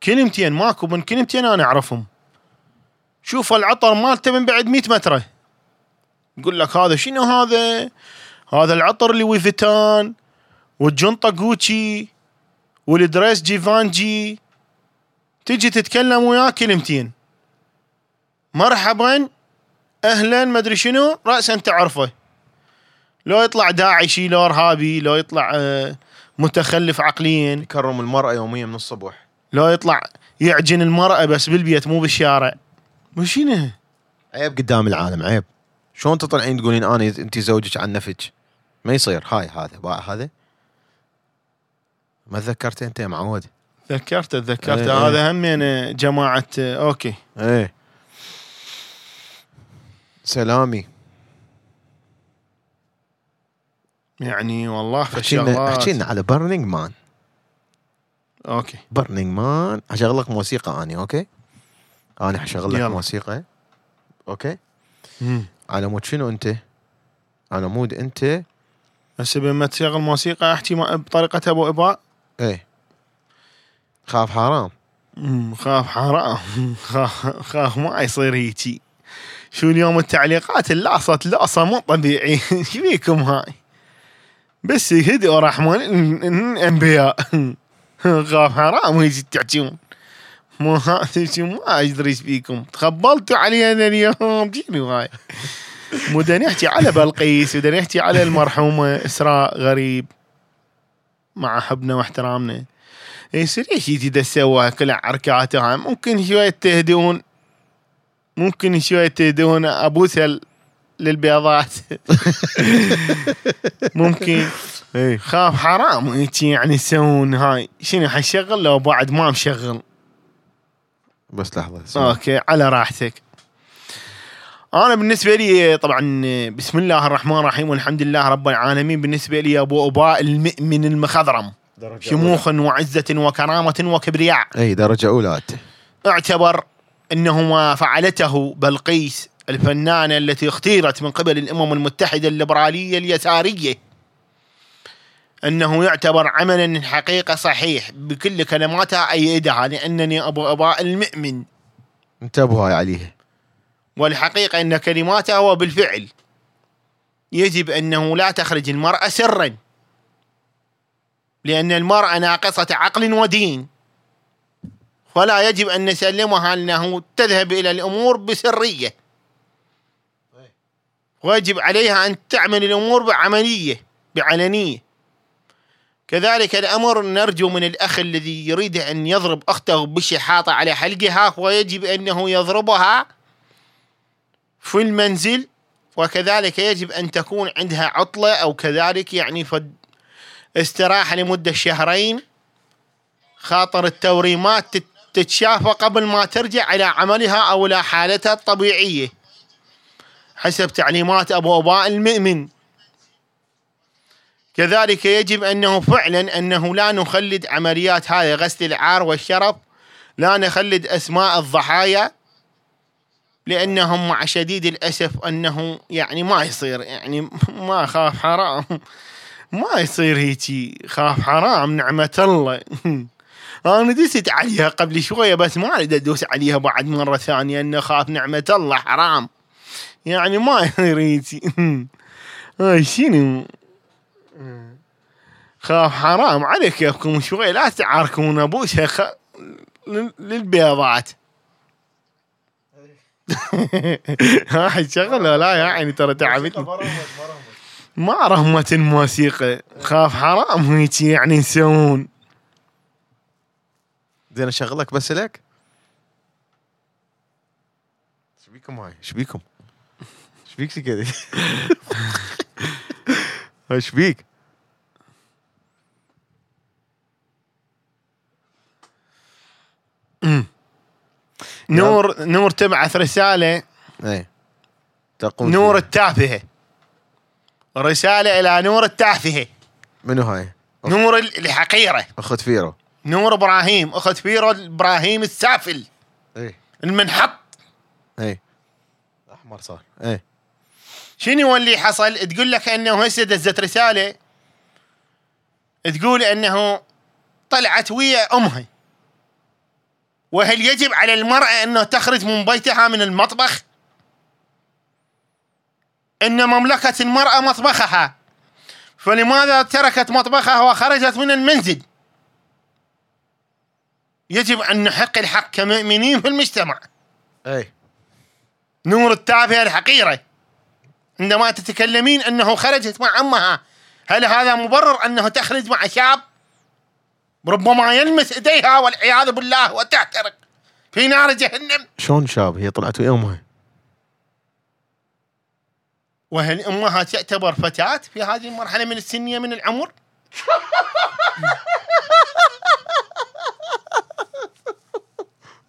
كلمتين ماكو من كلمتين أنا أعرفهم. شوف العطر مالته من بعد 100 مترة. يقول لك هذا شنو هذا؟ هذا العطر اللي ويفتان والجنطة جوتشي والدريس جيفانجي. تجي تتكلم وياه كلمتين مرحبا أهلا ما أدري شنو راسا تعرفه لو يطلع داعشي لو ارهابي لو يطلع آه، متخلف عقليا. يكرم المرأة يوميا من الصبح. لو يطلع يعجن المرأة بس بالبيت مو بالشارع. وشنو عيب قدام العالم عيب. شلون تطلعين تقولين أنا انت زوجك عن نفسك ما يصير. هاي هذا. باع هذا؟ ما تذكرت أنت يا معود؟ ذكرت تذكرت إيه، إيه. هذا همين جماعة آه، okay. إيه. سلامي. يعني والله في احكي لنا الشغلات. احكي لنا على Burning Man okay. Burning Man حشغل لك موسيقى آني okay؟ أنا حشغل لك يلا. موسيقى. okay؟ مم. على مود شنو أنت؟ على مود أنت؟ هسه بما تشغل موسيقى أحكي بطريقة أبو إباء. إيه. خاف حرام. مم، خاف حرام. [laughs] خاف, خاف ما يصير هيجي. شو اليوم التعليقات؟ اللعصت لعصة مو طبيعي. [laughs] إيش بيكم هاي؟ بس هدئوا رحمن أنبياء. [laughs] حرام ويجي شو ما ادري إيش بيكم تخبلتوا علينا اليوم. شنو هاي مو نحكي على بلقيس ودا نحكي على المرحومة إسراء غريب. مع حبنا واحترامنا. يصير إيش يجي دا سوى كل حركاته هاي ممكن شوية تهدون. ممكن شوية تهدون ابوسها للبيضات. [laughs] ممكن. إيه. خاف حرام يعني يسوون هاي. شنو حشغل لو بعد ما مشغل؟ بس لحظة اسمع. أوكي على راحتك. أنا بالنسبة لي طبعا بسم الله الرحمن الرحيم والحمد لله رب العالمين. بالنسبة لي أبو أباء المؤمن المخضرم. شموخ وعزة وكرامة وكبرياء. إي درجة أولى اعتبر انه ما فعلته بلقيس الفنانة التي اختيرت من قبل الأمم المتحدة الليبرالية اليسارية. أنه يعتبر عملا حقيقة صحيح بكل كلماتها ايدها لأنني أبو اباء المؤمن. انتبهوا عليه والحقيقة أن كلماته هو بالفعل. يجب أنه لا تخرج المرأة سرا. لأن المرأة ناقصة عقل ودين. فلا يجب أن نسلمها انه تذهب إلى الأمور بسرية. ويجب عليها أن تعمل الأمور بعملية بعلنية. كذلك الأمر نرجو من الأخ الذي يريد أن يضرب أخته بالشحاطه على حلقها ويجب أنه يضربها في المنزل وكذلك يجب أن تكون عندها عطلة أو كذلك يعني فد استراحه لمدة شهرين. خاطر التوريمات تت- تتشافى قبل ما ترجع إلى عملها أو إلى حالتها الطبيعية. حسب تعليمات أبو أباء المؤمن. كذلك يجب انه فعلا أنه لا نخلد عمليات هذه غسل العار والشرف لا نخلد أسماء الضحايا لأنهم مع شديد الأسف أنه يعني ما يصير يعني [laughs] ما خاف حرام ما يصير هيجي خاف حرام نعمة الله. [laughs] أنا دست عليها قبل شوية بس ما أريد أدوس عليها بعد مرة ثانية أنه خاف نعمة الله حرام. يعني ما يصير هيجي هاي [laughs] شنو؟ خاف حرام عليك ياكم شوي لا تعاركون ابوسها خ... لل- للبيضات. [laughs] هاي شغله لا يعني ترى تعبتني. ما رهمت الموسيقى. خاف حرام هيك يعني يسوون. زين اشغل لك بس لك إيش بيكم هاي؟ إيش بيكم؟ إيش بيك كذا [laughs] إيش بيك؟ نور نور تبعث رسالة. إيه. تقول نور. التافهة. رسالة إلى نور التافهة. منو هاي؟ نور ال- الحقيرة. أخت فيرو. نور إبراهيم. أخت فيرو إبراهيم السافل. إيه. المنحط. إيه. أحمر صار. إيه. شنو اللي حصل؟ تقول لك إنه هسه دزت رسالة. تقول إنه طلعت ويا أمها. وهل يجب على المرأة انه تخرج من بيتها من المطبخ؟ إن مملكة المرأة مطبخها. فلماذا تركت مطبخها وخرجت من المنزل؟ يجب أن نحق الحق كمؤمنين في المجتمع. إيه نور التافهه الحقيرة. عندما تتكلمين أنه خرجت مع أمها هل هذا مبرر أنه تخرج مع شاب؟ ربما يلمس إيديها والعياذ بالله وتحترق في نار جهنم. شلون شاب هي طلعت ويا أمها؟ وهل أمها تعتبر فتاة في هذه المرحلة من السنيه من العمر؟ [laughs]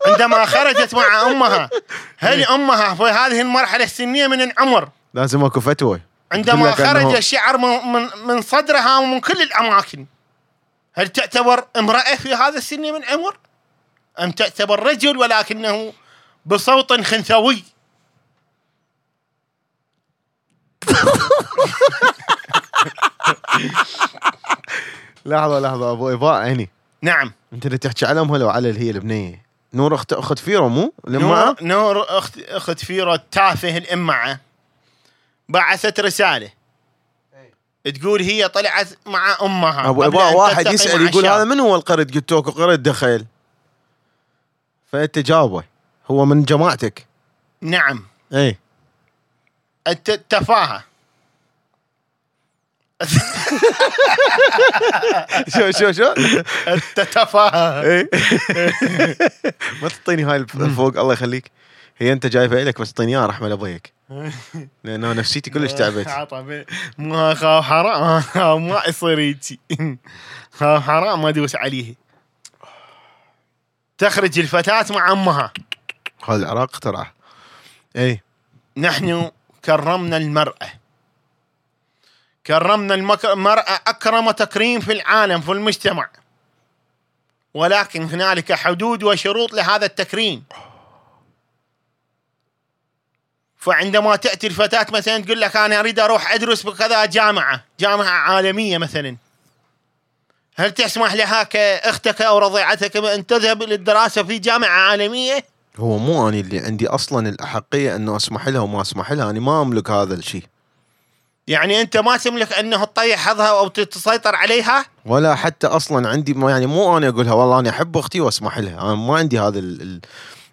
عندما خرجت مع أمها هل أمها في هذه المرحلة السنيه من العمر؟ لازم أكو فتوى. عندما خرج الشعر من, من, من صدرها ومن كل الأماكن. هل تعتبر امرأة في هذا السن من العمر؟ أم تعتبر رجل ولكنه بصوت خنثوي؟ [laughs] لحظة لحظة أبو ايباء عيني نعم. أنت اللي تحكي على أمها لو على اللي هي البنية. نور أخت أخت فيرو مو؟ لما نور, نور أخت أخت فيرو التافه الامعه بعثت رسالة. تقول هي طلعت مع أمها. ابو واحد يسأل يقول. هذا من هو القرد قلت له قرد دخل فأنت جاوبه. هو من جماعتك. نعم. إي. الت- التفاهه [laughs] شو شو شو؟ التفاهه إيه. [laughs] ما تعطيني هاي الفوق الله يخليك. هي أنت جايبها لك بس أعطيني إياها رحمة لأبويك. [laughs] لأنه نفسيتي كلش تعبت. ما خاف [laughs] حرام ما يصير هيجي. خاف حرام ما ادوس عليه. تخرج الفتاة مع أمها. هذا العراق اخترعه اي نحن كرمنا المرأة. كرمنا المرأة أكرم تكريم في العالم في المجتمع. ولكن هنالك حدود وشروط لهذا التكريم. فعندما تأتي الفتاة مثلا تقول لك أنا أريد أروح أدرس بكذا جامعة جامعة عالمية مثلا. هل تسمح لها كأختك أو رضيعتك بأن تذهب للدراسة في جامعة عالمية؟ هو مو اني اللي عندي أصلا الأحقية انه أسمح لها وما أسمح لها. أنا ما أملك هذا الشيء. يعني أنت ما تملك أنه تطيح حظها أو تسيطر عليها؟ ولا حتى أصلا عندي ما يعني مو أنا أقولها والله أنا أحب أختي وأسمح لها. أنا ما عندي هذا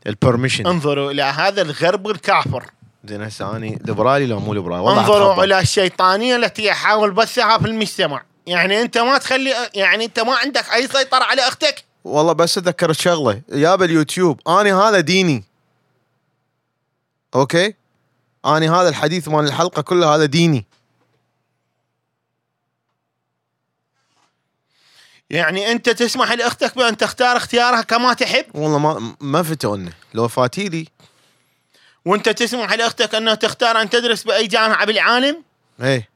البرميشن انظروا إلى هذا الغرب الكافر. زين هسه أني ليبرالي لو مو ليبرالي. والله انظروا. إلى الشيطانية التي يحاول بثها في المجتمع. يعني أنت ما تخلي يعني أنت ما عندك أي سيطرة على أختك. والله بس أتذكر الشغله يا باليوتيوب. أنا هذا ديني. أوكي؟ أنا هذا الحديث مال الحلقة كلها هذا ديني. يعني أنت تسمح لأختك بأن تختار اختيارها كما تحب؟ والله ما ما فتونا لو فاتيلي. وانت تسمح لاختك انها تختار ان تدرس بأي جامعة بالعالم؟ إيه.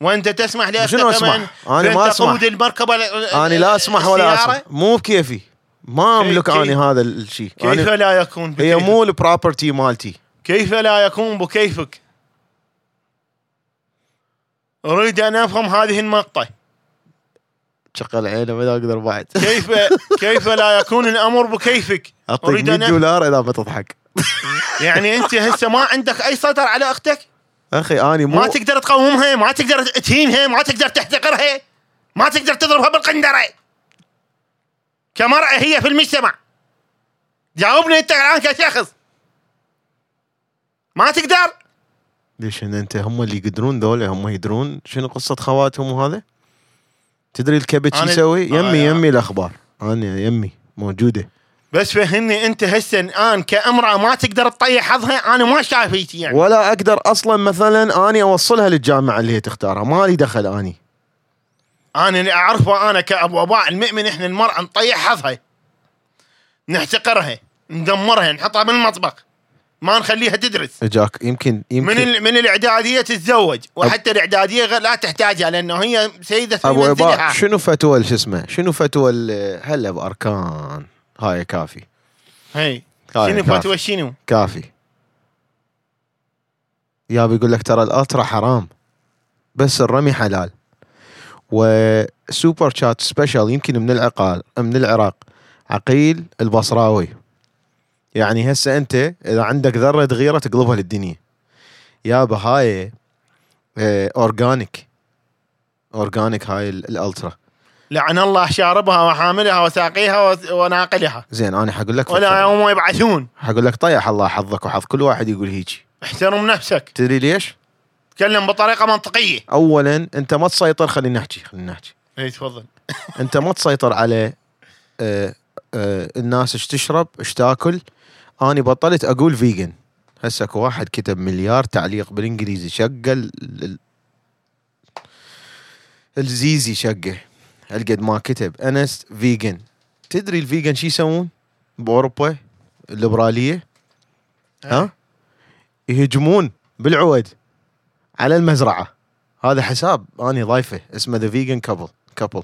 وانت تسمح لاختك شنو أنا بأن ما أسمح. تقود المركبة ال- أنا لا أسمح ولا؟ أسمح. مو بكيفي ما أملك أنا هذا الشيء. كيف لا يكون هي بكيفك؟ مو البروبرتي مالتي. كيف لا يكون بكيفك؟ أريد أن أفهم هذه النقطة. شغل عينه ما أقدر بعد. كيف كيف لا يكون الأمر بكيفك؟ أعطيك أريد 100 ان دولار إذا ما تضحك يعني انت هسه ما عندك اي سيطرة على أختك؟ أخي اني مو ما تقدر تقومها، ما تقدر تهينها، ما تقدر تحتقرها، ما تقدر تضربها بالقندرة. كمرأة هي في المجتمع. جاوبني انت الآن كشخص. ما تقدر؟ ليش إن أنت هم اللي يقدرون ذولا هم يدرون شنو قصة خواتهم وهذا تدري الكبت شو يسوي آه يمي يا. يمي الأخبار أنا يمي موجودة بس فهمني أنت هسه الآن كأمرأة ما تقدر تطيح حظها أنا ما شايف هيك يعني. ولا أقدر أصلا مثلا أني أوصلها للجامعة اللي هي تختارها. ما لي دخل أني. أنا اللي أعرفه أنا كابو اباء المؤمن إحنا المرأة نطيح حظها. نحتقرها ندمرها نحطها بالمطبخ. ما نخليها تدرس. جاك يمكن يمكن من. من الإعدادية تتزوج. وحتى الإعدادية لا تحتاجها لأنه هي سيدة في ابو منزلها شنو فتوى شو اسمه شنو فتوى هلا بأركان. هاي كافي. هي هاي شنو كافي. فتوى شنو؟ كافي. يا بيقول لك ترى ال Ultra حرام بس الرمي حلال. و super chat special يمكن من العقال من العراق عقيل البصراوي. يعني هسه أنت إذا عندك ذرة غيره تقلبها للدنيا. يابا هاي آه organic organic هاي ال- ال Ultra. لعن الله شاربها وحاملها وساقيها وناقلها. زين أنا حقول لك ولا يوم يبعثون. حقول لك طيح الله حظك وحظ كل واحد يقول هيجي. احترم نفسك. تدري ليش؟ تكلم بطريقة منطقية. اولا أنت ما تسيطر خلينا نحكي خلينا نحكي. اي تفضل. [laughs] أنت ما تسيطر على آه آه الناس إيش تشرب إيش تاكل. أني بطلت أقول vegan هسه أكو واحد كتب مليار تعليق بالإنجليزي شقه ال- ال- الزيزي شقه. هالقد ما كتب. أنس vegan. تدري ال vegan شو يسوون بأوروبا؟ الليبرالية. ها؟ يهجمون بالعود على المزرعة. هذا حساب. أني ضايفه. اسمه the vegan couple couple.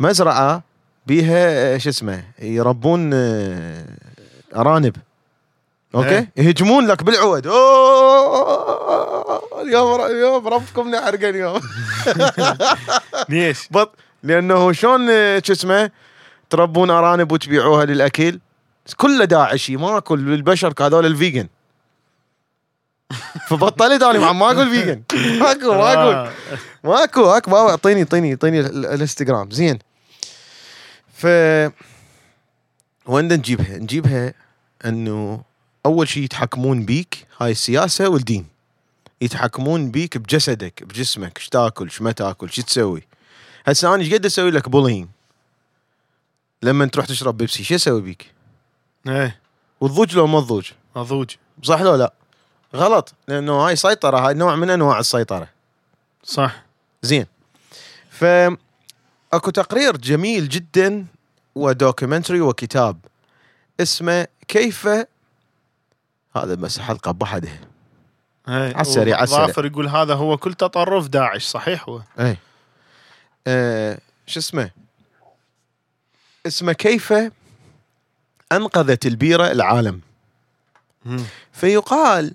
مزرعة بيها شو اسمه؟ يربون آه، أرانب. okay؟ إيه. يهجمون لك بالعود. أوه، اليوم اليوم ربكم نحرق اليوم. [laughs] ليش؟ بط لأنه شلون آه، شو اسمه تربون أرانب وتبيعوها للاكل كله داعشي ماكو البشر هذول ال vegan. فبطلت أنا ما أقول vegan. ماكو ما أقول. آه. ماكو هاك بابا أعطيني أعطيني أعطيني ال- الإنستغرام. زين. ف وين نجيبها؟ نجيبها إنه أول شيء يتحكمون بيك هاي السياسة والدين. يتحكمون بيك بجسدك بجسمك إيش تاكل إيش ما تاكل شو تسوي؟ هسه أنا إيش قد أسوي لك bullying لما تروح تشرب بيبسي شو أسوي بيك؟ إيه. وتضوج لو ما تضوج. اضوج صح لو لا؟ غلط لأنه هاي سيطرة هاي نوع من أنواع السيطرة. صح. زين. ف أكو تقرير جميل جدا و documentary وكتاب اسمه كيف هذا بس حلقة بحدها إيه عالسريع، عالسريع. ظافر يقول هذا هو كل تطرف داعش صحيح هو؟ اي آه شو اسمه؟ اسمه كيف أنقذت البيرة العالم. مم. فيقال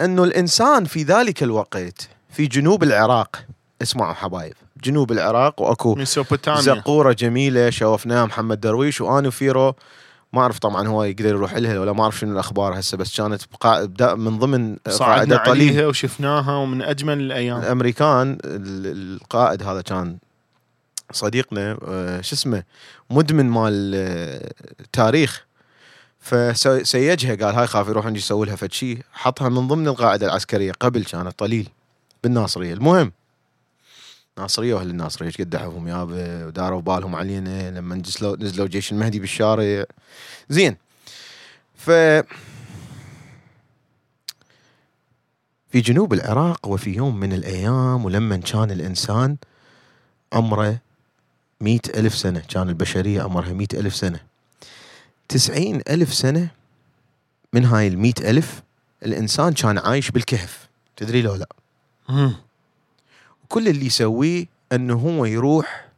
انه الإنسان في ذلك الوقت في جنوب العراق اسمعوا حبايب جنوب العراق وأكو زقورة جميلة شوفناها محمد درويش وأنا وفيرو ما أعرف طبعا هو يقدر يروح لها ولا ما أعرف شنو الأخبار هسه بس كانت بقا... من ضمن قاعدة عليها وشفناها ومن أجمل الأيام. الأمريكان ال- القائد هذا كان صديقنا آه، شو اسمه مدمن مال آه، تاريخ. فسيجها قال هاي خاف يروح يسوي لها فد شيء حطها من ضمن القاعدة العسكرية قبل كانت طليل بالناصرية. المهم ناصريه وأهل الناصرية إيش قد دحوهم يابا وداروا بالهم علينا لما نزلوا نزلوا جيش المهدي بالشارع. زين. ف في جنوب العراق وفي يوم من الأيام ولما كان الإنسان عمره مئة ألف سنة كان البشرية عمرها مئة ألف سنة. تسعين ألف سنة من هاي المئة ألف الإنسان كان عايش بالكهف. تدري لو لا. كل اللي يسويه أنه هو يروح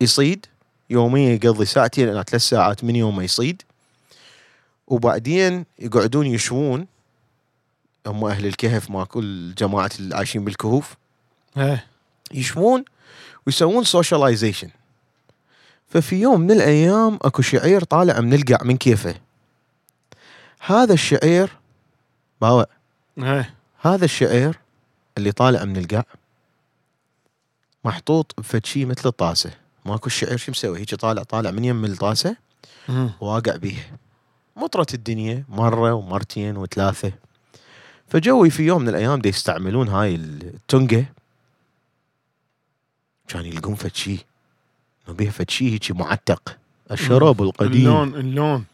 يصيد يوميا يقضي ساعتين إلى ثلاث ساعات من يوم ما يصيد. وبعدين يقعدون يشوون. هم أهل الكهف ما كل جماعة اللي عايشين بالكهوف. إيه. يشوون ويسوون سوشياليزيشن ففي يوم من الأيام أكو شعير طالع من القع من كيفه. هذا الشعير باوع. إيه. هذا الشعير اللي طالع من القع محطوط بفد شي مثل الطاسة. ماكو الشعير شو مسوي؟ هيك طالع طالع من يم الطاسة. واقع بيه. مطرت الدنيا مرة ومرتين وثلاثة. فجوي في يوم من الأيام دي يستعملون هاي التنقة. كان يلقون فد شي إنه بيها فد شي هيجي معتق. الشراب القديم. اللون اللون.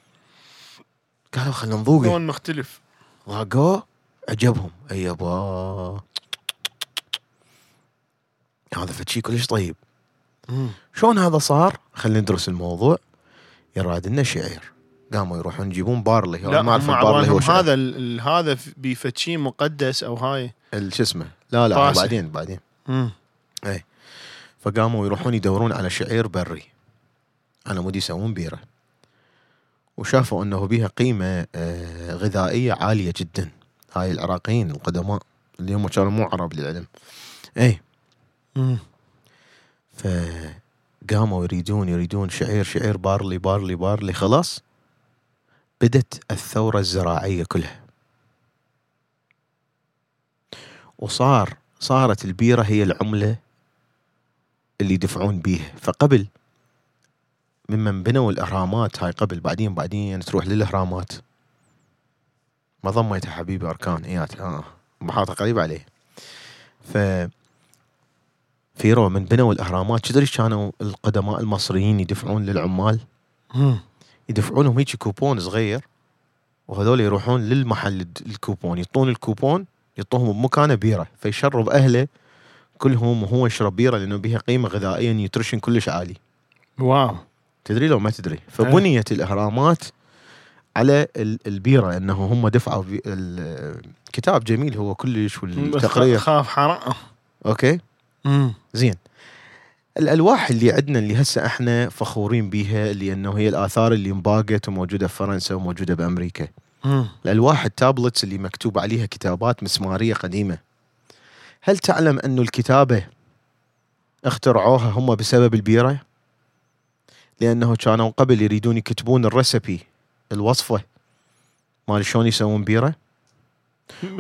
قالوا خلينا نذوقه. لون مختلف. ذاقوه عجبهم. أي يابا. هذا فد شي كلش طيب. شلون هذا صار؟ خلينا ندرس الموضوع يراد لنا شعير قاموا يروحون يجيبون barley لا ما أعرف هم ال barley هو شعير. هذا ال- هذا فد شي مقدس أو هاي شو اسمه لا لا طاسة. بعدين بعدين مم. فقاموا يروحون يدورون على شعير بري على مود يسوون بيره وشافوا إنه بيها قيمة آه، غذائية عالية جدا هاي العراقيين القدماء اللي هم كانوا مو عرب للعلم اي. فقاموا يريدون يريدون شعير شعير بارلي بارلي بارلي خلاص. بدت الثورة الزراعية كلها. وصار صارت البيرة هي العملة اللي يدفعون بيها. فقبل ممن بنوا الإهرامات هاي قبل بعدين بعدين تروح للإهرامات. ما ضميتها حبيبي أركان. إيات آه. محاطة قريبة عليه. ف فيرو من بنوا الأهرامات. تدري كانوا القدماء المصريين يدفعون للعمال. يدفعون لهم هيك كوبون صغير وهذول يروحون للمحل الكوبون. يعطون الكوبون يعطوهم بمكانه بيرة فيشرب اهله كلهم وهو يشرب بيرة لأنه بها قيمة غذائية nutrition كلش عالي. wow. تدري لو ما تدري. فبنيت الأهرامات على ال- البيرة إنه هم دفعوا بي- ال- كتاب جميل هو كلش بس والتقريه خاف حرام. okay. مم. زين الألواح اللي عندنا اللي هسه إحنا فخورين بيها اللي إنه هي الآثار اللي انباقت وموجودة في فرنسا وموجودة بأمريكا مم. الألواح ال tablets اللي مكتوب عليها كتابات مسمارية قديمة هل تعلم انه الكتابة اخترعوها هم بسبب البيرة لأنه كانوا قبل يريدون يكتبون الريسبي الوصفة مال شلون يسوون بيرة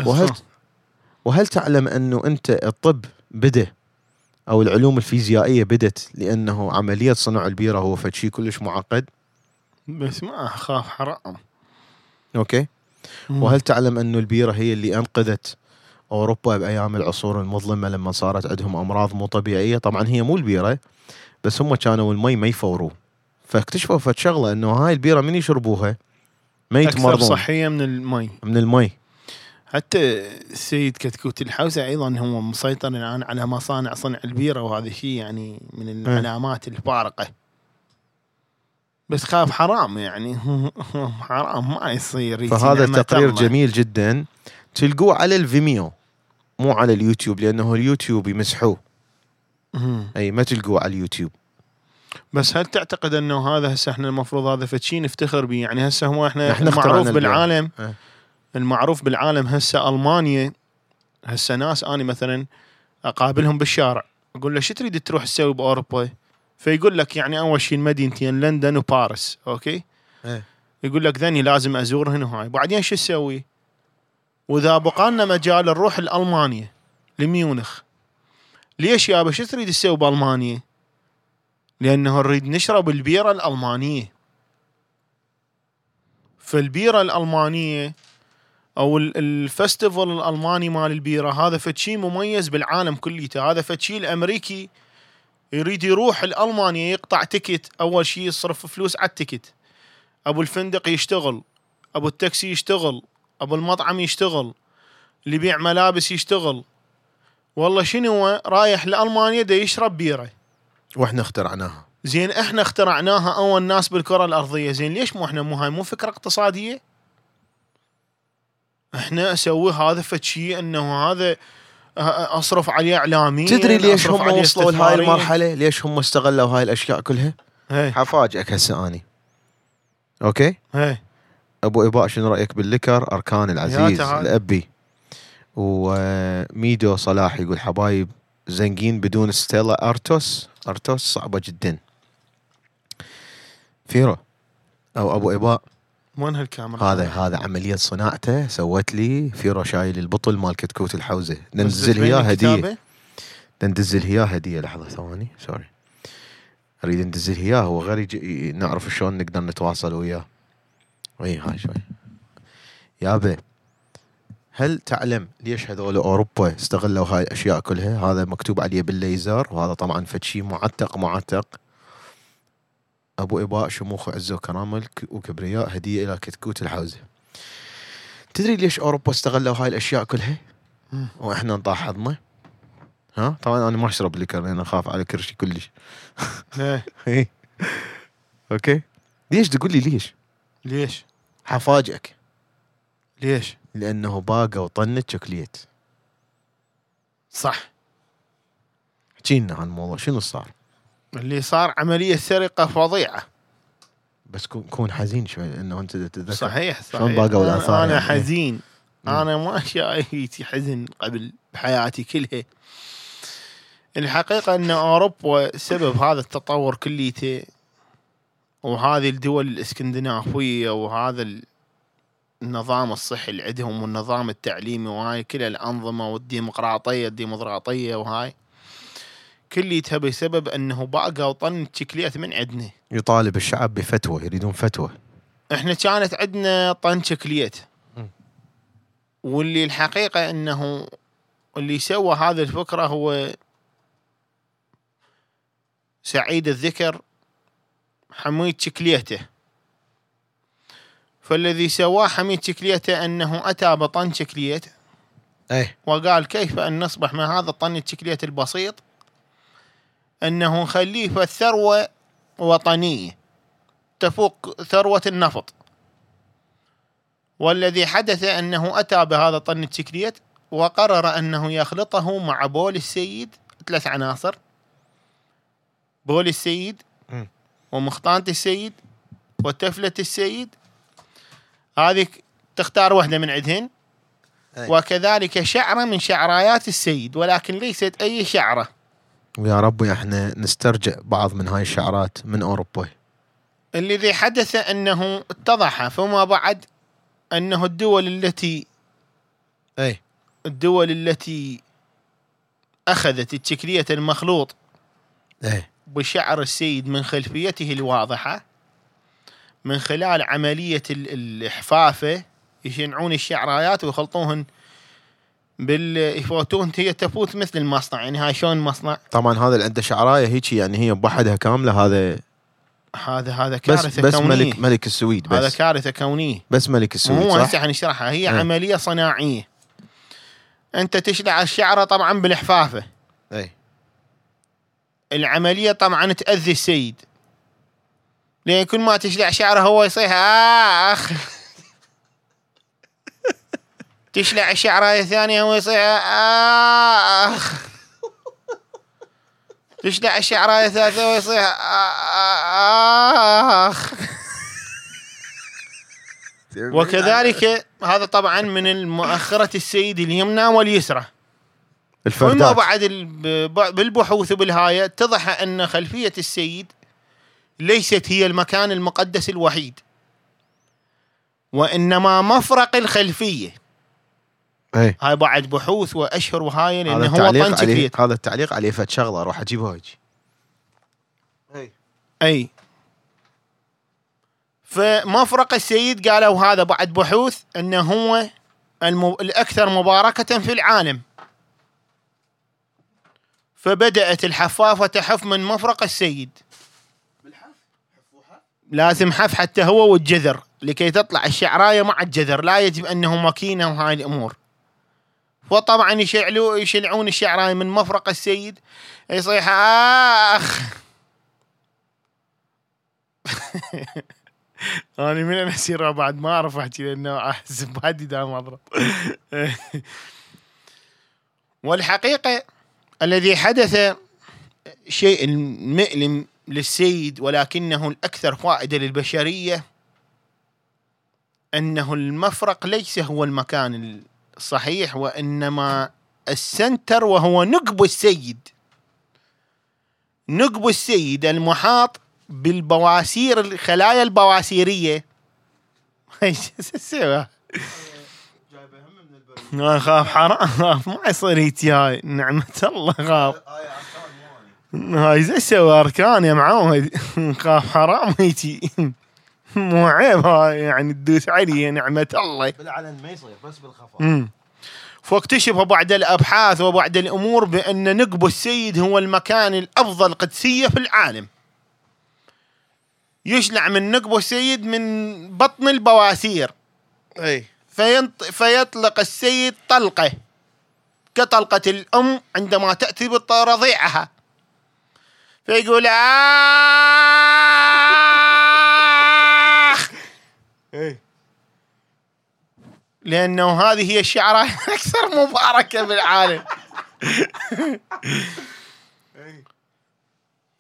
وهل. وهل تعلم أنه أنت الطب بدأ أو العلوم الفيزيائية بدت لأنه عملية صنع البيرة هو فد شيء كلش معقد. بس ما أخاف حرام. أوكي. مم. وهل تعلم انه البيرة هي اللي أنقذت أوروبا بأيام العصور المظلمة لما صارت عندهم أمراض مو طبيعية؟ طبعا هي مو البيرة بس هم كانوا المي ما يفوروه فاكتشفوا فد شغلة أنه هاي البيرة من يشربوها؟ ما أكثر يتمرضون. صحية من المي. من المي. حتى السيد كتكوت الحوسه أيضا هو مسيطر الان على مصانع صنع البيرة وهذا شيء يعني من العلامات الفارقة بس خاف حرام يعني [laughs] حرام ما يصير فهذا التقرير الله. جميل جدا تلقوه على ال Vimeo مو على اليوتيوب لأنه اليوتيوب يمسحوه. أي ما تلقوه على اليوتيوب بس هل تعتقد أنه هذا هسه إحنا المفروض هذا فد شي نفتخر به يعني هسه هو إحنا إحنا البيرة. بالعالم إيه. المعروف بالعالم هسه ألمانيا هسه ناس اني مثلا أقابلهم بالشارع أقول له شو تريد تروح تسوي بأوروبا؟ فيقول لك يعني أول شيء المدينتين لندن وباريس okay؟ إيه. يقول لك ذني لازم ازورهن وهاي بعدين شو تسوي؟ وإذا بقى لنا مجال نروح لالمانيا لميونخ ليش يابا شو تريد تسوي بألمانيا؟ لأنه نريد نشرب البيرة الألمانية فالبيرة الألمانية أو ال- ال festival الألماني مال البيرة. هذا فد شيء مميز بالعالم كليته هذا فد شيء الأمريكي يريد يروح لالمانيا يقطع تكت أول شيء يصرف فلوس على التكت أبو الفندق يشتغل أبو التاكسي يشتغل أبو المطعم يشتغل اللي يبيع ملابس يشتغل. والله شنو رايح لألمانيا دا يشرب بيرة. وإحنا اخترعناها. زين إحنا اخترعناها أول ناس بالكرة الأرضية. زين ليش مو إحنا؟ مو هاي مو فكرة اقتصادية؟ إحنا أسوي هذا فد شيء انه هذا اصرف عليه اعلاميا تدري ليش هم وصلوا لهاي. المرحلة؟ ليش هم استغلوا هاي الأشياء كلها؟ هي. حفاجئك هسه أني. okay؟ هي. أبو إباء شنو رأيك بال liquor أركان العزيز. الأبي. وميدو صلاح يقول حبايب زنقين بدون Stella Artois؟ Artois صعبة جدا. فيرو أو أبو إباء وين هالكاميرا؟ هذا هذا عملية صناعته سوت لي فيرو شايل البطل مال كتكوت الحوزة. ننزل اياه الكتابة؟ هديه ندزل اياه هدية. لحظة ثواني. sorry أريد ندزل اياه هو غير نعرف شلون نقدر نتواصل وياه. إي هاي شوي. يابا هل تعلم ليش هذول أوروبا استغلوا هاي الأشياء كلها؟ هذا مكتوب عليه بالليزر وهذا طبعا فد شيء معتق معتق. أبو إباء شموخ وعزة وكرامه الك- وكبرياء هدية إلى كتكوت الحوزة. تدري ليش أوروبا استغلوا هاي الأشياء كلها؟ مم. وإحنا نطاح حظنا؟ ها؟ طبعا أنا ما أشرب liquor لأن أخاف على كرشي كلش. هي [laughs] إي. okay؟ ليش تقول لي ليش؟ ليش؟ حفاجئك ليش؟ لأنه باقى وطنت شوكليت. صح حكينا عن الموضوع شنو صار؟ اللي صار عملية سرقة فظيعة. بس كون حزين شوي إنه أنت تتذكر. صحيح صحيح. شلون باقوا الآثار أنا يعني؟ حزين. مم. أنا ما شايتي حزن قبل بحياتي كلها. الحقيقة إن أوروبا سبب هذا التطور كليته وهذه الدول الإسكندنافية وهذا ال- النظام الصحي اللي عندهم والنظام التعليمي وهاي كل الأنظمة والديمقراطية الديمقراطية وهاي. كليتها بسبب أنه بقى وطن تشكليت من عندنا. يطالب الشعب بفتوى يريدون فتوى. إحنا كانت عندنا طن مم. واللي الحقيقة أنه اللي سوى هذه الفكرة هو سعيد الذكر حميد شكليته فالذي سواه حميد شكليته أنه أتى بطن شكليت اي وقال كيف أن نصبح من هذا الطن الشكليت البسيط؟ أنه نخليه في الثروة وطنية. تفوق ثروة النفط. والذي حدث أنه أتى بهذا الطن الشكليت وقرر أنه يخلطه مع بول السيد ثلاث عناصر. بول السيد. ومخطانة السيد وتفلة السيد. هذه تختار واحدة من عندهن. وكذلك شعرة من شعرايات السيد ولكن ليست أي شعرة. ويا ربي إحنا نسترجع بعض من هاي الشعرات من اوروبا الذي حدث أنه اتضح فيما بعد أنه الدول التي أي. الدول التي أخذت التكلية المخلوط أي. بشعر السيد من خلفيته الواضحة من خلال عملية ال- الإحفافة يشنعون الشعرايات ويخلطوهن بال يفوتون هي تفوت مثل المصنع. يعني هاي شلون مصنع؟ طبعا هذا اللي عنده شعراية هيك يعني هي بوحدها كاملة هذا هذا هذا بس كارثة بس كونية. ملك ملك السويد هذا بس. كارثة كونية. بس ملك مو السويد صح؟ هسه حنشرحها هي إيه. عملية صناعية. أنت تشلع الشعرة طبعا بالإحفافة. اي العملية طبعا تأذي السيد. لأن كل ما تشلع شعره هو يصيح آخ. تشلع الشعراية الثانية هو يصيح آخ تشلع الشعراية الثالثة هو يصيح آخ وكذلك هذا طبعا من المؤخرة السيد اليمنى واليسرى. وما الفردات بعد ال- ب- بالبحوث وبالهاية اتضح أن خلفية السيد ليست هي المكان المقدس الوحيد وإنما مفرق الخلفية. اي هاي بعد بحوث وأشهر وهاي لأنه هو طن هذا التعليق عليه فد شغلة أروح اجيبها هيك. اي أي فمفرق السيد قالوا هذا بعد بحوث أنه هو الم... الأكثر مباركة في العالم. فبدأت الحفافة تحف من مفرق السيد. لازم حف حتى هو والجذر لكي تطلع الشعراية مع الجذر لا يجب أنه ماكينة وهاي الأمور. وطبعا يشعلوا يشلعون الشعراية من مفرق السيد. يصيح آخ. [laughs] أنا من أسير بعد ما أعرف احكي لأنه احس بهدي دام أضرب. [laughs] والحقيقة الذي حدث شيء مؤلم للسيد ولكنه الأكثر فائدة للبشرية أنه المفرق ليس هو المكان الصحيح وانما السنتر وهو نقب السيد نقب السيد المحاط بالبواسير الخلايا البواسيريه إيش؟ ما خاف حرام ما يصير يتي هاي نعمة الله خاف هاي زي سوى اركان يا معود خاف حرام يتي [laughs] مو عيب هاي يعني تدوس علي نعمة الله. بالعلن ما يصير بس بالخفا مم. فاكتشف بعد الأبحاث وبعد الأمور بأن نقب السيد هو المكان الأفضل قدسية في العالم. يشلع من نقب السيد من بطن البواسير. أي. فينط فيطلق السيد طلقة. كطلقة الأم عندما تأتي برضيعها فيقول آخ اي لأنه هذه هي الشعراء الاكثر [laughs] مباركة بالعالم.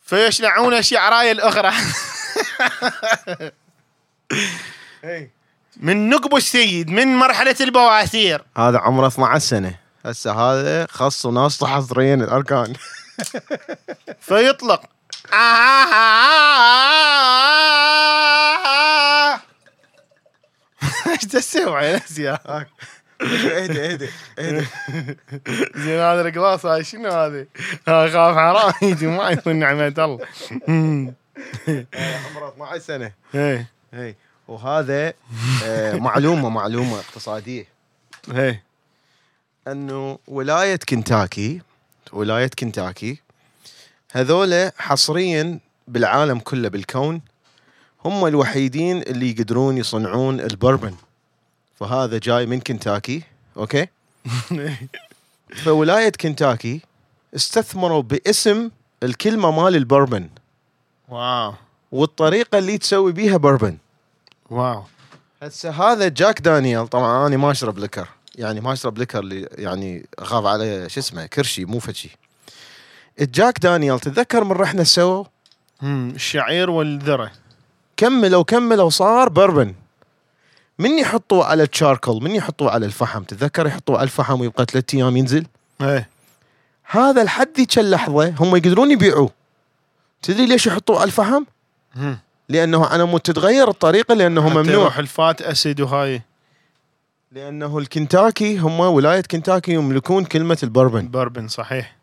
فيشلعون الشعرايه الأخرى. اي من نقب السيد من مرحلة البواسير. هذا عمره 12 سنة. هسه هذا خص وناس حاضرين الأركان. فيطلق. إيش تسوي؟ يا نسيا اهدى اهدى اهدى زين هذا القلاص هاي شنو هذه؟ خاف حرام يجي ما يكون نعمة الله. عمره 12 سنة. إيه. اي وهذا آه، معلومة معلومة اقتصادية. إيه انه ولاية كنتاكي ولاية كنتاكي هذول حصريا بالعالم كله بالكون هم الوحيدين اللي يقدرون يصنعون البربن. فهذا جاي من كنتاكي okay؟ [laughs] فولاية كنتاكي استثمروا باسم الكلمة مال ال bourbon. wow. والطريقة اللي تسوي بيها bourbon. wow. هسه هذا Jack Daniel طبعا أنا ما أشرب liquor يعني ما أشرب liquor اللي يعني اخاف عليه شو اسمه كرشي مو فشي ال Jack Daniel تتذكر من رحنا سوا؟ الشعير والذرة. كملوا كملوا صار bourbon من يحطوه على ال charcoal من يحطوه على الفحم؟ تتذكر يحطوه على الفحم ويبقى ثلاثة أيام ينزل؟ إيه. هذا لحد ذيك اللحظه هم يقدرون يبيعوه. تدري ليش يحطوه على الفحم؟ مم. لأنه على مود تتغير الطريقة لأنه ممنوع. ال fatty acid وهاي. لأنه الكنتاكي هم ولاية كنتاكي يملكون كلمة ال bourbon. bourbon صحيح.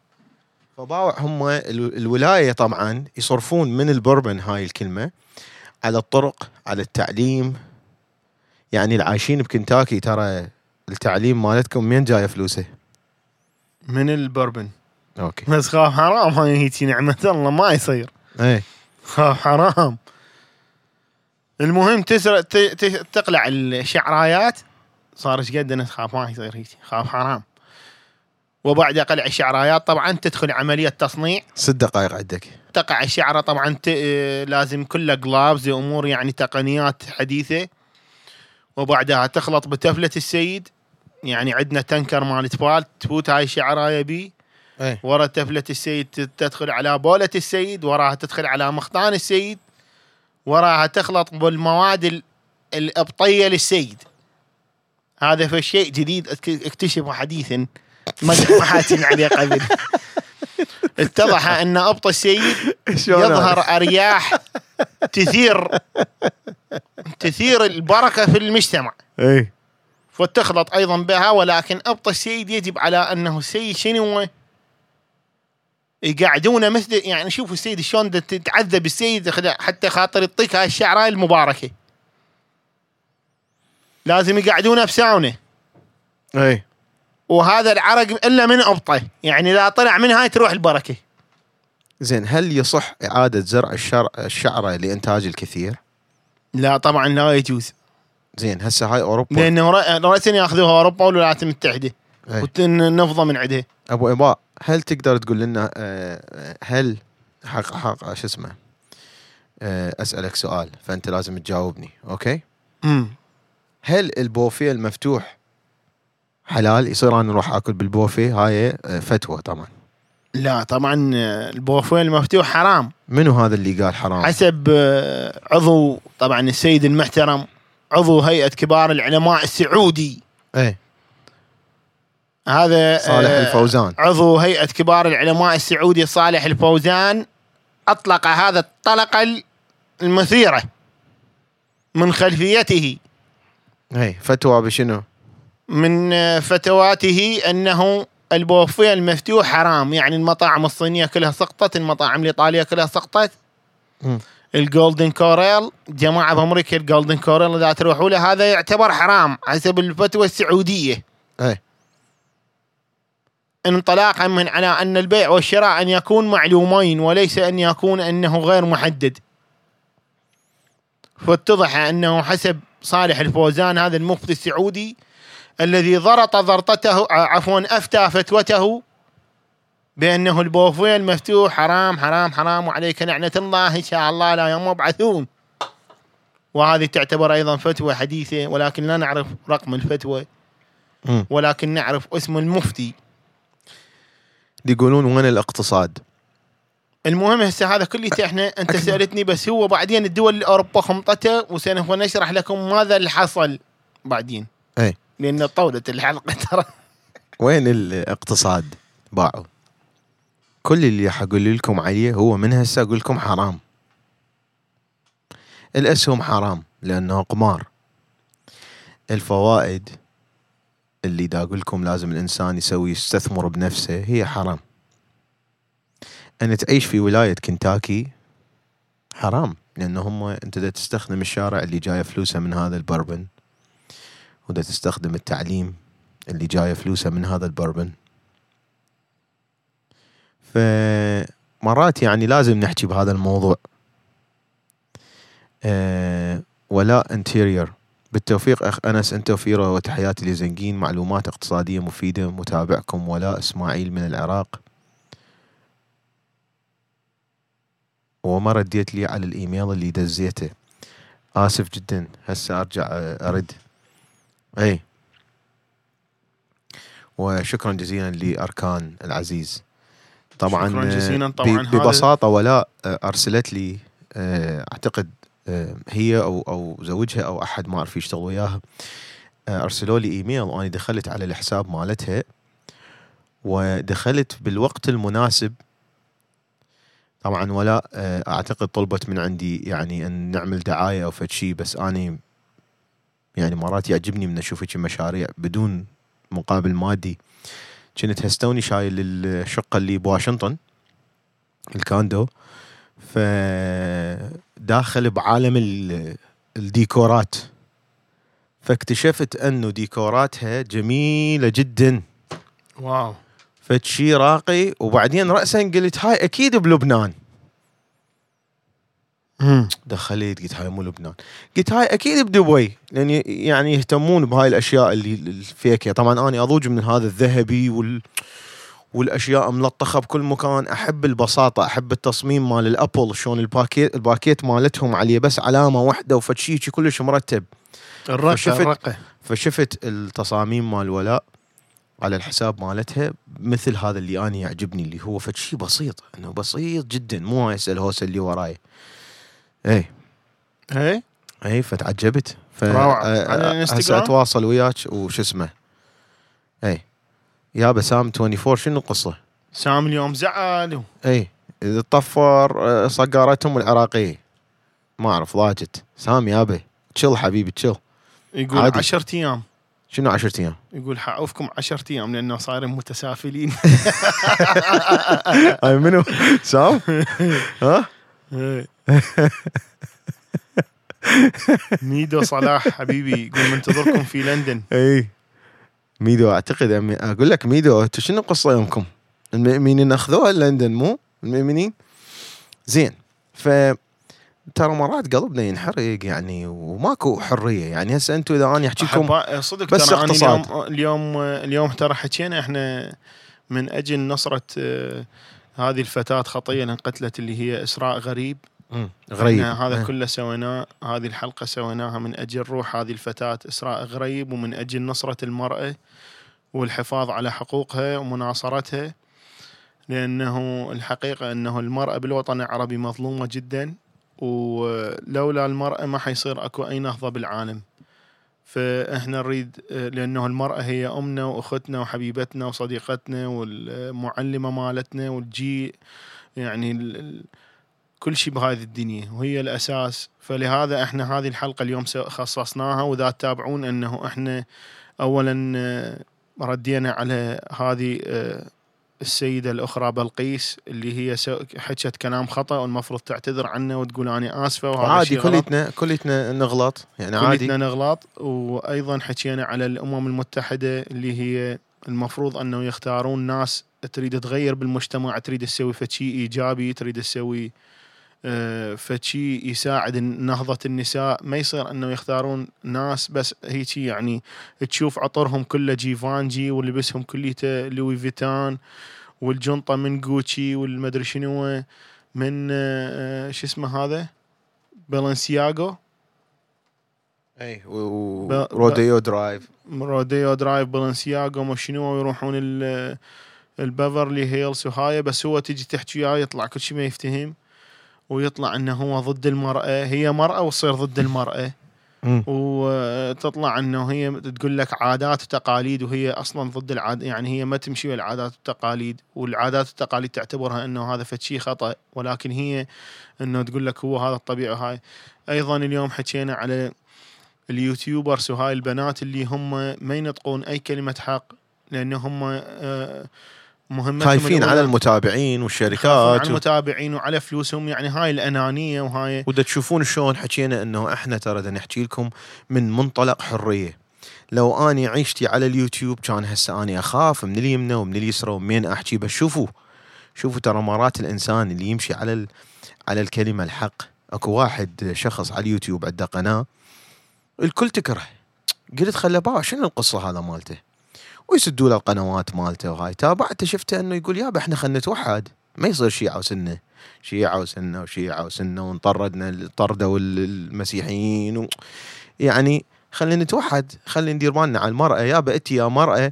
فباوع هم ال- الولاية طبعا يصرفون من ال bourbon هاي الكلمة. على الطرق على التعليم. يعني العايشين بكنتاكي ترى التعليم مالتكم من جاية فلوسه؟ من البربن. أوكي. بس خاف حرام هاي هيك نعمة الله ما يصير. إيه. خاف حرام. المهم تسرق ت- ت- تقلع الشعرايات. صار إيش قد أنا خاف ما يصير هيك خاف حرام. وبعد قلع الشعرايات طبعا تدخل عملية تصنيع. ست دقائق عندك. تقع الشعرة طبعا ت... آه، لازم كلها جلافز أمور يعني تقنيات حديثة. وبعدها تخلط بتفلة السيد. يعني عندنا تنكر مال تفال تفوت هاي الشعرايه بيه إيه. ورا تفلة السيد تدخل على بولة السيد وراها تدخل على مخطان السيد. وراها تخلط بالمواد ال- الأبطية للسيد. هذا في شيء جديد اك- اكتشفه حديثا. ما ما حاتين عليه قبل. [laughs] اتضح أن ابط السيد [laughs] يظهر؟ أرياح تثير تثير البركة في المجتمع. إيه فتخلط أيضا بها ولكن ابط السيد يجب على أنه السيد شنو؟ يقعدونه مثل يعني شوفوا السيد شلون دا تتعذب السيد حتى خاطر يعطيك هاي الشعرايه المباركة. لازم يقعدونه بساونة. إيه وهذا العرق إلا من أبطه. يعني إذا طلع من هاي تروح البركة. زين هل يصح إعادة زرع الشر... الشعرة لإنتاج الكثير؟ لا طبعا لا يجوز. زين هسه هاي أوروبا. لأنه ر- راسا يأخذوها أوروبا والولايات المتحده. وتنفضه من عندها. أبو اباء هل تقدر تقول لنا آه، هل حق حق شو اسمه آه، أسألك سؤال فأنت لازم تجاوبني أوكي؟ امم هل البوفيه المفتوح حلال يصير أنا أروح آكل بالبوفيه هاي آه، فتوى طبعا. لا طبعا آه، البوفيه المفتوح حرام. منو هذا اللي قال حرام؟ حسب آه، عضو طبعا السيد المحترم عضو هيئة كبار العلماء السعودي. إيه. هذا صالح الفوزان. عضو هيئة كبار العلماء السعودي صالح الفوزان أطلق هذا الطلقه المثيرة من خلفيته. إيه فتوى بشنو؟ من فتواته أنه البوفيه المفتوح حرام. يعني المطاعم الصينية كلها سقطت المطاعم الإيطالية كلها سقطت. ال Golden Corral جماعة بأمريكا ال Golden Corral إذا تروحوا له هذا يعتبر حرام حسب الفتوى السعودية. إيه. انطلاقا من على أن البيع والشراء أن يكون معلومين وليس أن يكون أنه غير محدد. فاتضح أنه حسب صالح الفوزان هذا المفتي السعودي الذي ضرط ضرطته ع- عفوا أفتى فتوته بأنه البوفيه المفتوح حرام حرام حرام وعليك لعنة الله إن شاء الله لا يوم يبعثون. وهذه تعتبر أيضا فتوى حديثة ولكن لا نعرف رقم الفتوى. ولكن نعرف اسم المفتي. يقولون وين الاقتصاد؟ المهم هسه هذا كله إحنا أنت سألتني بس هو بعدين الدول الاوروبا خمطته وسوف نشرح لكم ماذا اللي حصل بعدين. لأن طولت الحلقة ترى. وين الاقتصاد؟ باعوا. كل اللي حقول لكم عليه هو من هسه أقول لكم حرام. الأسهم حرام لأنه قمار. الفوائد اللي دا أقول لكم لازم الإنسان يسوي يستثمر بنفسه هي حرام. ان تعيش في ولاية كنتاكي حرام لأنه هم أنت دا تستخدم الشارع اللي جاية فلوسه من هذا البربن. ودا تستخدم التعليم اللي جاية فلوسها من هذا البربن. فمرات يعني لازم نحكي بهذا الموضوع. أه ولاء انتيريور بالتوفيق أخ أنس أنت وفيرا وتحياتي لزنقين معلومات اقتصادية مفيدة متابعكم. ولاء إسماعيل من العراق. وما رديت لي على الإيميل اللي دزيته. آسف جدا. هسه أرجع أرد. أي. وشكرا جزيلا لأركان العزيز. طبعا شكراً جزيلاً. آه، طبعاً ب- هذا- ببساطة ولاء آه، أرسلت لي آه، أعتقد هي أو أو زوجها أو أحد ما أعرف يشتغل وياها أرسلوا لي إيميل وأنا دخلت على الحساب مالتها ودخلت بالوقت المناسب. طبعا ولا أعتقد طلبت من عندي يعني أن نعمل دعاية أو فد شيء بس أني مرات يعجبني من أشوف مشاريع بدون مقابل مادي. كنت هستوني شايل الشقة اللي بواشنطن ال condo. فداخل بعالم ال- الديكورات. فاكتشفت أنه ديكوراتها جميلة جدا. wow. فد شي راقي وبعدين راسا قلت هاي أكيد بلبنان. دخلت قلت هاي مو لبنان. قلت هاي أكيد بدبي لأن يعني يهتمون بهاي الأشياء اللي ال fake ه طبعا أنا أضوج من هذا الذهبي وال والأشياء ملطخة بكل مكان. أحب البساطة أحب التصميم مال ال Apple شلون الباكيت الباكيت مالتهم عليه بس علامة واحدة وفتشي كلش مرتب. الرقة فشفت- الرقة. فشفت التصاميم مال ولاء على الحساب مالتها مثل هذا اللي أنا يعجبني اللي هو فد شيء بسيط. إنه بسيط جدا مو هاي الهوسه اللي وراي. اي اي اي فتعجبت ف. آه، آه،؟ هسه أتواصل وياك وش اسمه اي يا بسام 24 شنو القصة؟ سام اليوم زعل اي طفر آه، صقارتهم العراقية ما أعرف ضاجت سام يابا تشل حبيبي تشل يقول عادي. 10 أيام شنو 10 أيام؟ يقول حعوفكم 10 أيام لأنه صايرين متسافلين [laughs] هاي منو؟ سام؟ [laughs] ها؟ إيه. [laughs] ميدو صلاح حبيبي يقول منتظركم في لندن اي ميدو أعتقد أمي- أقول لك ميدو انتو شنو القصة يومكم؟ المؤمنين أخذوها لندن مو؟ المؤمنين؟ زين ف ترى مرات قلبنا ينحرق يعني وماكو حرية يعني هسه أنتم إذا أنا احكي لكم أحباء- صدق بس ترى اقتصاد. اليوم اليوم اليوم ترى حكينا إحنا من أجل نصرة آه، هذه الفتاة خطية انقتلت اللي هي إسراء غريب. غريب. هذا. كله سويناه هذه الحلقة سويناها من أجل روح هذه الفتاة إسراء غريب ومن أجل نصرة المرأة والحفاظ على حقوقها ومناصرتها لأنه الحقيقة أنه المرأة بالوطن العربي مظلومة جدا ولولا المرأة ما حيصير أكو أي نهضة بالعالم. فاحنا نريد لأنه المرأة هي أمنا وأختنا وحبيبتنا وصديقتنا والمعلمة مالتنا والجي يعني ال- كل شيء بهذه الدنيا وهي الأساس. فلهذا إحنا هذه الحلقة اليوم خصصناها وإذا تتابعون إنه إحنا اولا ردينا على هذه آه، السيدة الأخرى بلقيس اللي هي حكت كلام خطأ والمفروض تعتذر عنه وتقول أنا آسفة وهذا عادي. كليتنا كليتنا نغلط يعني كليتنا عادي نغلط وأيضا حكينا على الأمم المتحدة اللي هي المفروض أنه يختارون ناس تريد تغير بالمجتمع تريد تسوي فشي إيجابي تريد تسوي فشي يساعد نهضة النساء. ما يصير أنه يختارون ناس بس هيك يعني تشوف عطرهم كله Givenchy ولبسهم كليته Louis Vuitton والجنطة من جوتشي والمدري شنو من آه، آه، شو اسمه هذا؟ Balenciaga. اي ب- و Rodeo Drive. Rodeo Drive Balenciaga ما شنو ويروحون ال- ال Beverly Hills وهاي. بس هو تجي تحكي وياه يطلع كل شيء ما يفتهم. ويطلع إنه هو ضد المرأة هي مرأة وتصير ضد المرأة. مم. وتطلع إنه هي تقول لك عادات وتقاليد وهي أصلا ضد العاد يعني هي ما تمشي ويا العادات والتقاليد والعادات والتقاليد تعتبرها إنه هذا فد شيء خطأ ولكن هي إنه تقول لك هو هذا الطبيعي هاي أيضا اليوم حكينا على اليوتيوبرز وهاي البنات اللي هم ما ينطقون أي كلمة حق لأن هم آه، مهمتهم خايفين على المتابعين على والشركات و... المتابعين وعلى فلوسهم. يعني هاي الأنانية وهاي ودا تشوفون شلون حكينا إنه إحنا ترى نحكي لكم من منطلق حرية. لو أني عيشتي على اليوتيوب كان هسه أني أخاف من اليمنى ومن اليسرى ومين أحكي. بس شوفوا شوفوا ترى مرات الإنسان اللي يمشي على ال... على الكلمة الحق. أكو واحد شخص على اليوتيوب عنده قناة الكل تكره. قلت خله باع شنو القصة هذا مالته؟ ويسدوا له القنوات مالته وهاي. تابعته شفته إنه يقول يابا إحنا خلينا نتوحد. ما يصير شيعة وسنة. شيعة وسنة وشيعة وسنة ونطردنا طردوا المسيحيين و... يعني خلينا نتوحد. خلينا ندير بالنا على المرأة. يابا أنت يا مرأة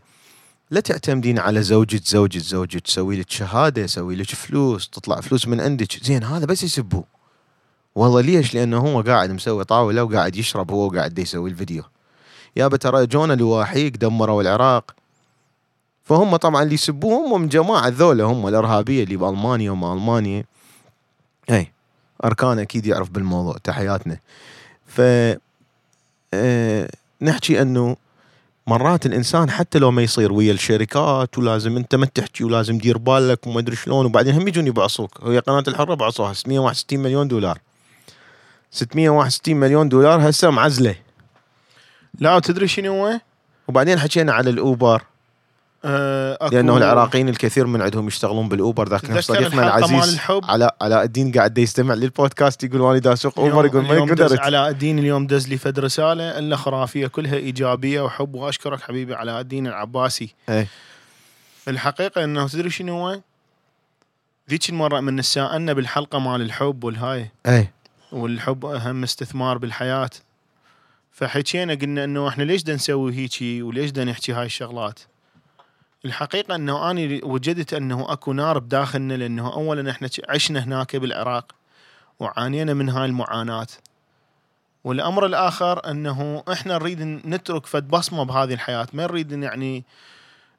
لا تعتمدين على زوجة زوجة زوجة. تسوي لك شهادة سوي لك فلوس تطلع فلوس من عندك. زين هذا بس يسبوه والله ليش؟ لأنه هو قاعد مسوي طاولة وقاعد يشرب هو وقاعد يسوي الفيديو. يابا ترى جونا لواحيق دمروا العراق. فهم طبعا اللي يسبوه هم من جماعة ذولا هم الإرهابية اللي بألمانيا وما ألمانيا. أي أركان أكيد يعرف بالموضوع تحياتنا. ف أه نحكي أنه مرات الإنسان حتى لو ما يصير ويا الشركات ولازم أنت ما تحكي ولازم دير بالك وما أدري شلون وبعدين هم يجون يبعصوك هي قناة الحرة بعصوها 661 مليون دولار. 661 مليون دولار هسه معزلة. لا تدري شنو هو؟ وبعدين حكينا على الأوبر. آه، لأنه العراقيين الكثير من عندهم يشتغلون بالأوبر ذاك تذكر صديقنا العزيز؟ علاء علاء الدين قاعد يستمع للبودكاست يقول وأنا دا اسوق أوبر يقول ما قدرت. علاء الدين اليوم دز لي فد رساله الا خرافيه كلها إيجابية وحب وأشكرك حبيبي علاء الدين العباسي. إيه. الحقيقة إنه تدري شنو هو؟ ذيك المرة من نسالنا بالحلقة مال الحب والهاي. اي والحب أهم استثمار بالحياة. فحكينا قلنا إنه إحنا ليش دا نسوي هيجي وليش دا نحكي هاي الشغلات؟ الحقيقة أنه أني وجدت أنه أكو نار بداخلنا لأنه اولا إحنا عشنا هناك بالعراق وعانينا من هاي المعاناة. والأمر الآخر أنه إحنا نريد نترك فد بصمة بهذه الحياة. ما نريد يعني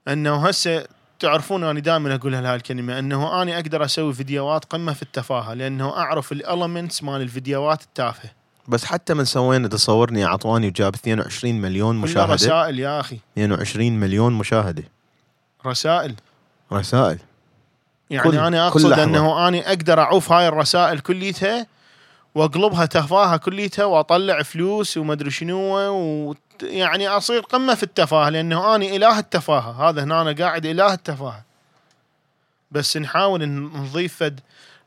أنه هسه تعرفون أنا دائما أقول هاي الكلمة أنه أنا أقدر أسوي فيديوهات قمة في التفاهة لأنه أعرف الالمنتس مال الفيديوهات التافهة. بس حتى من سوينا تصورني اعطواني وجاب 22 مليون مشاهدة. رسائل يا أخي. 22 مليون مشاهدة. رسائل. رسائل. يعني كل- أنا كل أقصد لحظة. أنه أنا أقدر أعوف هاي الرسائل كليتها وأقلبها تفاهة كليتها وأطلع فلوس وما أدري شنو و يعني أصير قمة في التفاهة لأنه أنا إله التفاهة. هذا هنا أنا قاعد إله التفاهة. بس نحاول نضيف فد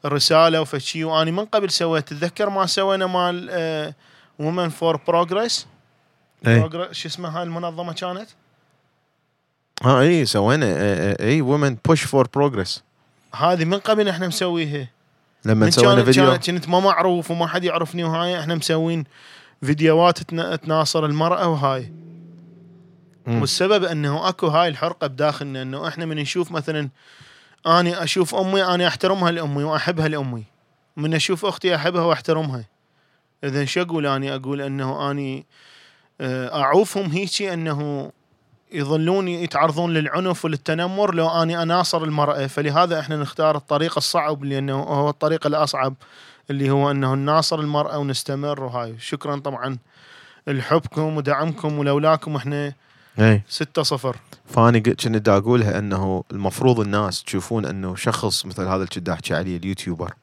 رسالة وفد شيء وأنا من قبل سويت تتذكر ما سوينا مال Women for Progress اي شو اسمها هاي المنظمة كانت؟ ها اي سوينا اي Women بوش for Progress هذه من قبل إحنا مسويها لما سوينا فيديو. كنت ما معروف وما حد يعرفني وهاي إحنا مسوين فيديوهات تنا- تناصر المرأة وهاي. مم. والسبب إنه أكو هاي الحرقة بداخلنا إنه إحنا من نشوف مثلا أني أشوف أمي أنا أحترمها لأمي وأحبها لأمي. من أشوف أختي أحبها وأحترمها. اذا شو أقول أني؟ أقول إنه أني آه، أعوفهم هيجي إنه يظلون يتعرضون للعنف وللتنمر لو أني أناصر المرأة. فلهذا إحنا نختار الطريق الصعب لأنه هو الطريق الأصعب اللي هو أنه نناصر المرأة ونستمر وهاي. شكرا طبعا لحبكم ودعمكم ولولاكم. إحنا اي ستة صفر. فاني قلت كنت أقولها أنه المفروض الناس تشوفون أنه شخص مثل هذا اللي كنت احكي عليه اليوتيوبر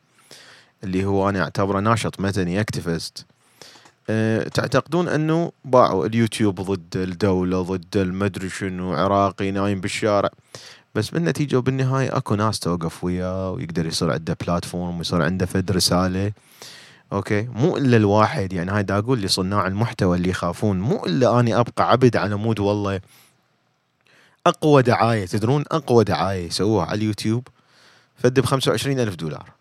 اللي هو أنا أعتبره ناشط مدني activist أه تعتقدون أنه باعوا اليوتيوب ضد الدولة ضد المدري شنو عراقي نايم بالشارع. بس بالنتيجة وبالنهاية أكو ناس توقف وياه ويقدر يصير عنده platform ويصير عنده فد رسالة. أوكي؟ مو إلا الواحد يعني هاي دا أقول لصناع المحتوى اللي يخافون. مو إلا أني أبقى عبد على مود والله. أقوى دعاية تدرون أقوى دعاية يسووها على اليوتيوب. فد ب 25 ألف دولار.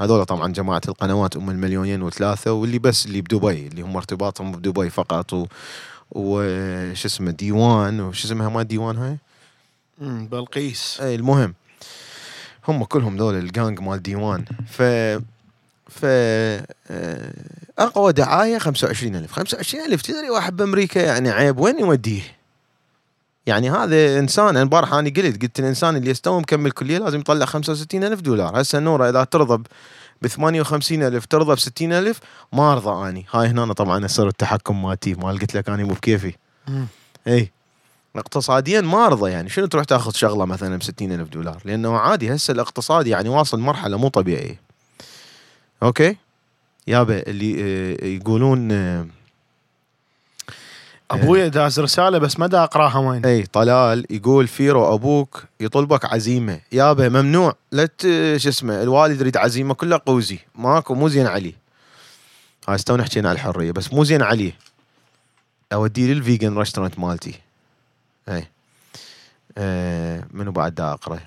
هذول طبعا جماعة القنوات أم المليونين وثلاثة واللي بس اللي بدبي اللي هم ارتباطهم بدبي فقط و وش اسمه ديوان وش اسمها ما ديوان هاي؟ بلقيس. اي المهم. هم كلهم دول الجانج مال ديوان. ف ف آه، أقوى دعاية 25000 25000 تدري واحد بأمريكا يعني عيب؟ وين يوديه؟ يعني هذا إنسان البارحه أنا قلت قلت الإنسان اللي يستوي مكمل كلية لازم يطلع 65000 دولار. هسه نورة إذا ترضى ب 58000 ترضى ب 60000 ما أرضى أني. هاي هنا طبعا يصير التحكم مالتي مال قلت لك أنا مو بكيفي. اي اقتصاديا ما أرضى يعني. شنو تروح تاخذ شغلة مثلا ب ألف دولار؟ لأنه عادي هسه الاقتصاد يعني واصل مرحلة مو طبيعية. أوكي؟ يابا اللي آه، يقولون آه، أبوي داز رسالة بس ما دا أقراها وين. إي طلال يقول فيرو أبوك يطلبك عزيمة. يابا ممنوع. لا شو اسمه الوالد يريد عزيمة كلها قوزي. ماكو مو زين عليه هاي استونا حكينا على الحرية بس مو زين عليه اوديه لل vegan restaurant مالتي. إي. آه منو بعد دا أقرأ؟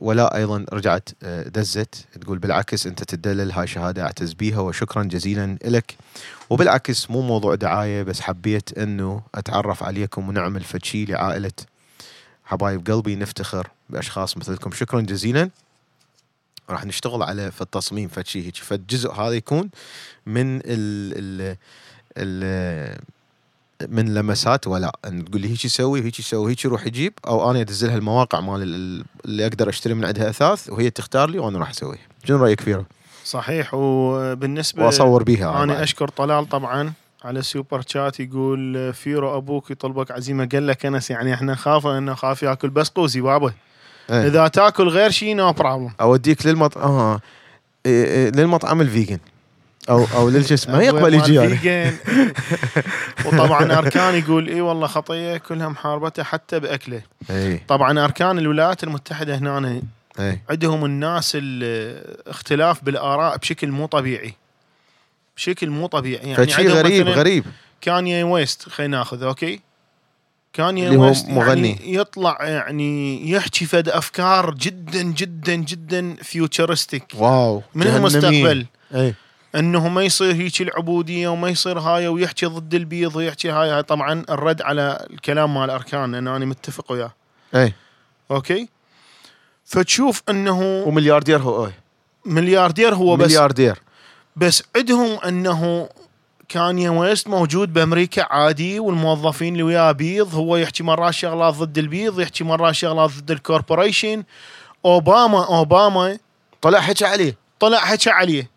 ولا أيضا رجعت آه دزت تقول بالعكس أنت تدلل هاي شهادة أعتز بيها وشكرا جزيلا لك. وبالعكس مو موضوع دعاية بس حبيت أنه أتعرف عليكم ونعمل فشي لعائلة حبايب قلبي نفتخر بأشخاص مثلكم. شكرا جزيلا. راح نشتغل على في التصميم فشي هيك. فالجزء هذا يكون من ال ال ال من لمسات ولا. ان تقول لي هيك سوي هيك سوي هيك روح يجيب أو أنا ادزلها المواقع مال ال- اللي أقدر أشتري من عندها أثاث وهي تختار لي وأنا راح أسويها. شنو رأيك فيها؟ صحيح. وبالنسبة وأصور بيها أنا. أشكر طلال طبعا على ال super chat يقول فيرو أبوك يطلبك عزيمة. قال لك أنس يعني إحنا نخاف انه خاف يأكل بس قوزي بابا إيه. إذا تأكل غير شيء no problem أوديك للمطعم آه. إيه إيه للمطعم ال vegan. أو أو لل شسمه ما يقبل يجي يعني. [laughs] وطبعا أركان يقول اي والله خطية كلها محاربته حتى بأكله. إي. طبعا أركان الولايات المتحدة هنا إي. عندهم الناس الاختلاف بالآراء بشكل مو طبيعي. بشكل مو طبيعي. يعني فشي غريب غريب. كانيا ويست خلينا ناخذ أوكي؟ كانيا اللي هو ويست مغني. يعني يطلع يعني يحكي فد أفكار جدا جدا جدا futuristic واو من. المستقبل. إي. انه ما يصير هيك العبودية وما يصير هاي ويحكي ضد البيض ويحكي هاي, هاي طبعا الرد على الكلام مال أركان لأن أنا متفق وياه. أي. أوكي؟ فتشوف أنه وملياردير هو أي. ملياردير هو بس ملياردير. بس عندهم أنه كانيا ويست موجود بأمريكا عادي والموظفين اللي وياه بيض هو يحكي مرات شغلات ضد البيض يحكي مرات شغلات ضد ال corporation. أوباما أوباما طلع حكى عليه. طلع حكى عليه.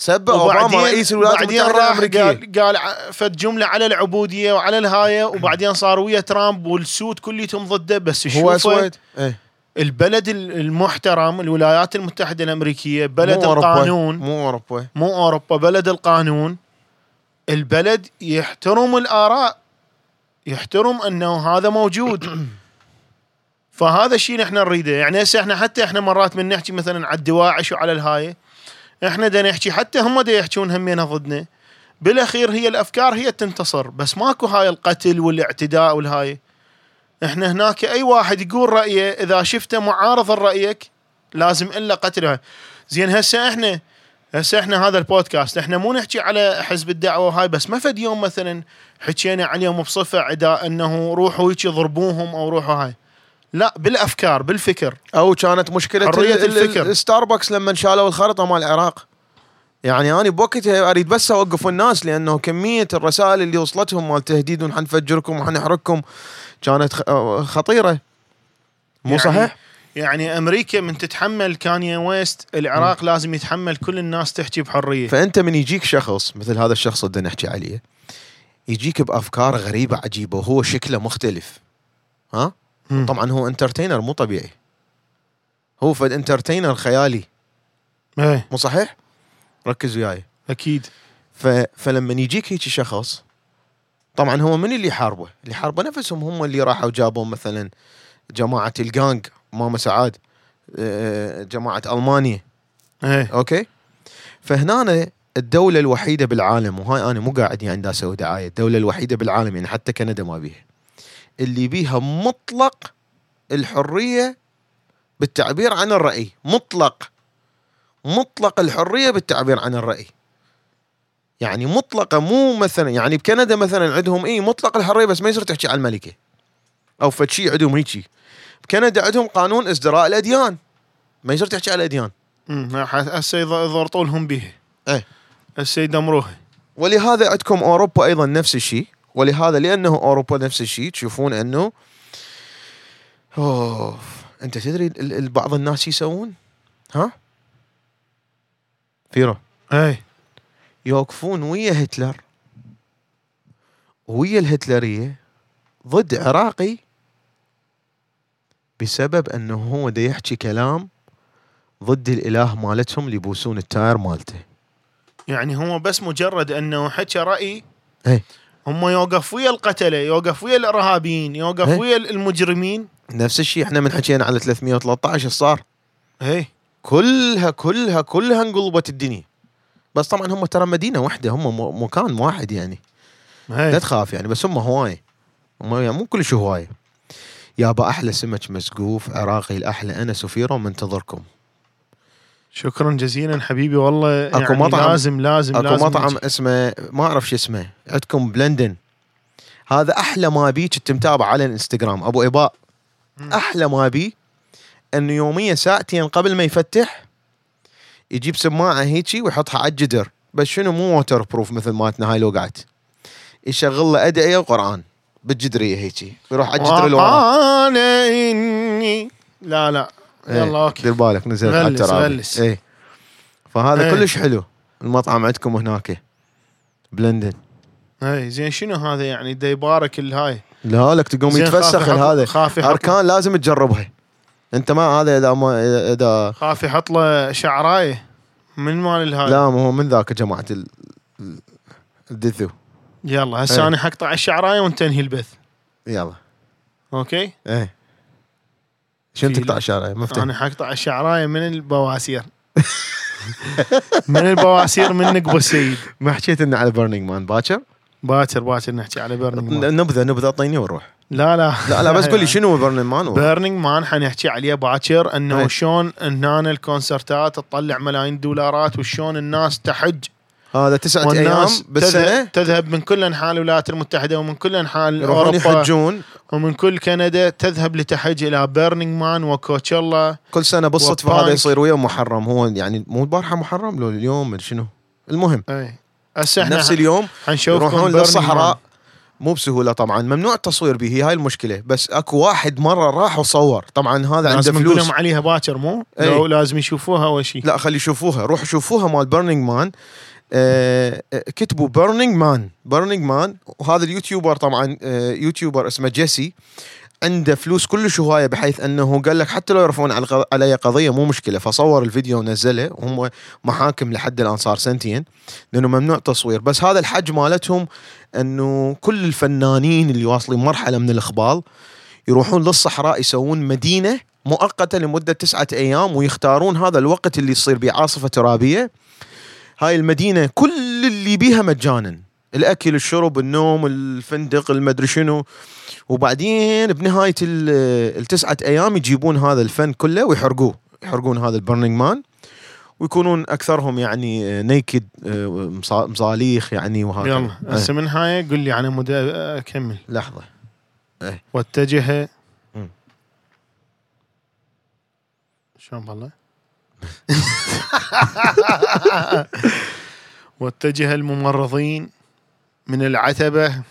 سب أوباما رئيس الولايات المتحدة الأمريكية. قال, قال فد جملة على العبودية وعلى الهاية وبعدين صار ويا ترامب والسود كليتهم ضده. بس هو شوفه اسود اي البلد ال- المحترم الولايات المتحدة الأمريكية بلد مو. القانون. مو أوروبا. مو أوروبا بلد القانون. البلد يحترم الآراء يحترم أنه هذا موجود. [clears throat] فهذا الشيء نحن نريده. يعني هسه إحنا حتى إحنا مرات من نحكي مثلا على الدواعش وعلى الهاي إحنا دا نحكي حتى هم دا يحكون همينها ضدنا. بالاخير هي الأفكار هي تنتصر بس ماكو هاي القتل والاعتداء والهاي. إحنا هناك أي واحد يقول رأيه إذا شفته معارض لرأيك لازم إلا قتله. زين هسه إحنا هسه إحنا هذا البودكاست إحنا مو نحكي على حزب الدعوة هاي بس ما فد يوم مثلا حكينا عليهم بصفة عداء إنه روحوا هيك ضربوهم أو روحوا هاي. لا بالأفكار بالفكر أو كانت مشكلة ال- الفكر. الستاربكس لما شالوا الخريطه مال العراق يعني أنا بوقتها أريد بس أوقف الناس لأنه كمية الرسائل اللي وصلتهم مال تهديد وحنفجركم وحنحرقكم كانت خطيرة مو يعني- صحيح؟ يعني أمريكا من تتحمل كانيا ويست العراق لازم يتحمل كل الناس تحكي بحرية فأنت من يجيك شخص مثل هذا الشخص اللي نحكي عليه يجيك بأفكار غريبة عجيبة وهو شكله مختلف ها؟ طبعا هو انترتينر مو طبيعي. هو فد انترتينر خيالي. إيه. مو صحيح؟ ركز وياي. أكيد. ف... فلما يجيك هيك شخص طبعا هو من اللي يحاربه؟ اللي حاربه نفسهم هم اللي راحوا جابوا مثلا جماعة الجانج ماما سعاد آه، جماعة ألمانيا. إيه. أوكي؟ فهنا الدولة الوحيدة بالعالم وهاي أنا مو قاعد يعني دا أسوي دعاية، الدولة الوحيدة بالعالم يعني حتى كندا ما بيها. اللي بيها مطلق الحرية بالتعبير عن الرأي، مطلق مطلق الحرية بالتعبير عن الرأي. يعني مطلقة مو مثلا يعني بكندا مثلا عندهم اي مطلق الحرية بس ما يصير تحكي على الملكة. أو فد شيء عندهم هيجي. بكندا عندهم قانون ازدراء الأديان. ما يصير تحكي على الأديان. هسه يض- يضرطوا لهم به إيه. هسه يدمروها ولهذا عندكم أوروبا أيضا نفس الشيء ولهذا لأنه أوروبا نفس الشيء تشوفون أنه أوف أنت تدري بعض الناس يسوون؟ ها؟ فيرو إيه يوقفون ويا هتلر ويا الهتلرية ضد عراقي بسبب أنه هو دا يحكي كلام ضد الإله مالتهم اللي يبوسون التاير مالته يعني هو بس مجرد أنه حكى رأي إيه. هم يوقف ويا القتلة يوقف ويا الإرهابيين يوقف إيه. ويا المجرمين. نفس الشيء إحنا من حكينا على 313 إيش صار؟ اي كلها كلها كلها انقلبت الدنيا. بس طبعا هم ترى مدينة واحدة هم مكان واحد يعني. لا إي. تخاف يعني بس هم هوايه هم يعني مو كل شيء هوايه يابا أحلى سمك مسقوف عراقي الأحلى أنا سفيرة منتظركم. شكرا جزيلا حبيبي والله أكو يعني مطعم- لازم لازم أكو لازم مطعم نجي. اسمه ما أعرف شو اسمه عندكم بلندن. هذا أحلى ما بي كنت متابع على الإنستغرام أبو إباء. أحلى ما بي إنه يوميا ساعتين قبل ما يفتح يجيب سماعة هيجي ويحطها على الجدر. بس شنو مو waterproof مثل مالتنا هاي لو قعدت يشغل له أدعية وقرآن بالجدرية هيجي. ويروح على الجدر اللي وراه لا لا. يلا okay. دير بالك نزلت على الترابي. إيه. فهذا إيه. كلش حلو المطعم عندكم هناك. بلندن. اي زين شنو هذا يعني؟ دا يبارك الهاي لا لك تقوم يتفسخ هذا. أركان لازم تجربها. أنت ما هذا إذا ما اذا خاف يحط له شعرايه من مال الهاي لا ما هو من ذاك جماعة ال... ال- الدثو يلا هسه إيه. أنا حقطع الشعرايه وانتنهي البث. يلا. okay؟ إيه. شنو تقطع الشارع مفتح أنا حقطع الشعرايه [laughs] من البواسير. من البواسير من نقب السيد ما حكيت إنه على Burning Man باكر؟ باكر باكر نحكي على Burning Man نبذة نبذة أعطيني ونروح لا لا. لا لا بس قول لي شنو Burning Man Burning Man حنحكي عليه باكر إنه إيه. شلون هنا الكونسرتات تطلع ملايين دولارات وشلون الناس تحج هذا تسعة أيام بالسنه تذهب, تذهب من كل أنحاء الولايات المتحدة ومن كل أنحاء أوروبا يحجون. ومن كل كندا تذهب لتحج إلى Burning Man و Coachella. كل سنة بالصدفه. هذا يصير ويا محرم. هو يعني مو البارحه محرم لو اليوم شنو. المهم أي. هسه نفس اليوم يروحون للصحراء. مو بسهولة طبعا. ممنوع التصوير به هي هاي المشكلة. بس أكو واحد مرة راح وصور. طبعا هذا عنده لازم فلوس. لهم عليها باكر مو؟ لو لازم يشوفوها أول شيء لا خلي يشوفوها. روحوا شوفوها مال Burning Man. كتبوا Burning Man Burning Man وهذا ال YouTuber طبعا آه YouTuber اسمه جيسي عنده فلوس كلش هواية بحيث أنه قال لك حتى لو يرفعون علي قضية مو مشكلة فصور الفيديو ونزله. وهم محاكم لحد الآن صار سنتين لأنه ممنوع تصوير بس هذا الحج مالتهم أنه كل الفنانين اللي واصلين مرحلة من الخبال يروحون للصحراء يسوون مدينة مؤقتة لمدة تسعة أيام ويختارون هذا الوقت اللي يصير به عاصفة ترابية. هاي المدينة كل اللي بيها مجانا. الأكل الشرب النوم الفندق المدري شنو. وبعدين بنهاية ال- التسعة أيام يجيبون هذا الفن كله ويحرقوه. يحرقون هذا ال Burning Man. ويكونون أكثرهم يعني naked مصاليخ يعني وهكذا. يلا إيه. هسه من هاي قل لي على مدى أكمل. لحظة. واتجه مم. شلون بالله؟ [laughs] واتجه الممرضين من العتبة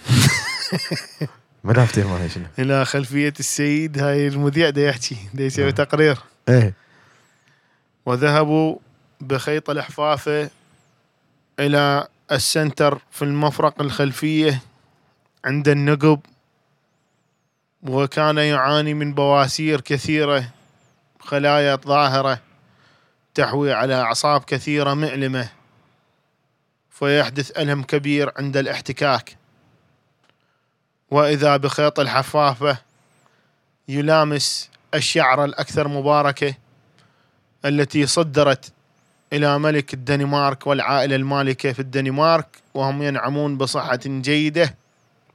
ما شنو. إلى خلفية السيد هاي المذيع دا يحكي دا يسوي مم. تقرير. إيه. وذهبوا بخيط الحفافة إلى السنتر في المفرق الخلفية عند النقب وكان يعاني من بواسير كثيرة خلايا ظاهرة. تحوي على أعصاب كثيرة مؤلمة فيحدث ألم كبير عند الاحتكاك. وإذا بخيط الحفافة يلامس الشعرة الأكثر مباركة التي صدرت إلى ملك الدنمارك والعائلة المالكة في الدنمارك وهم ينعمون بصحة جيدة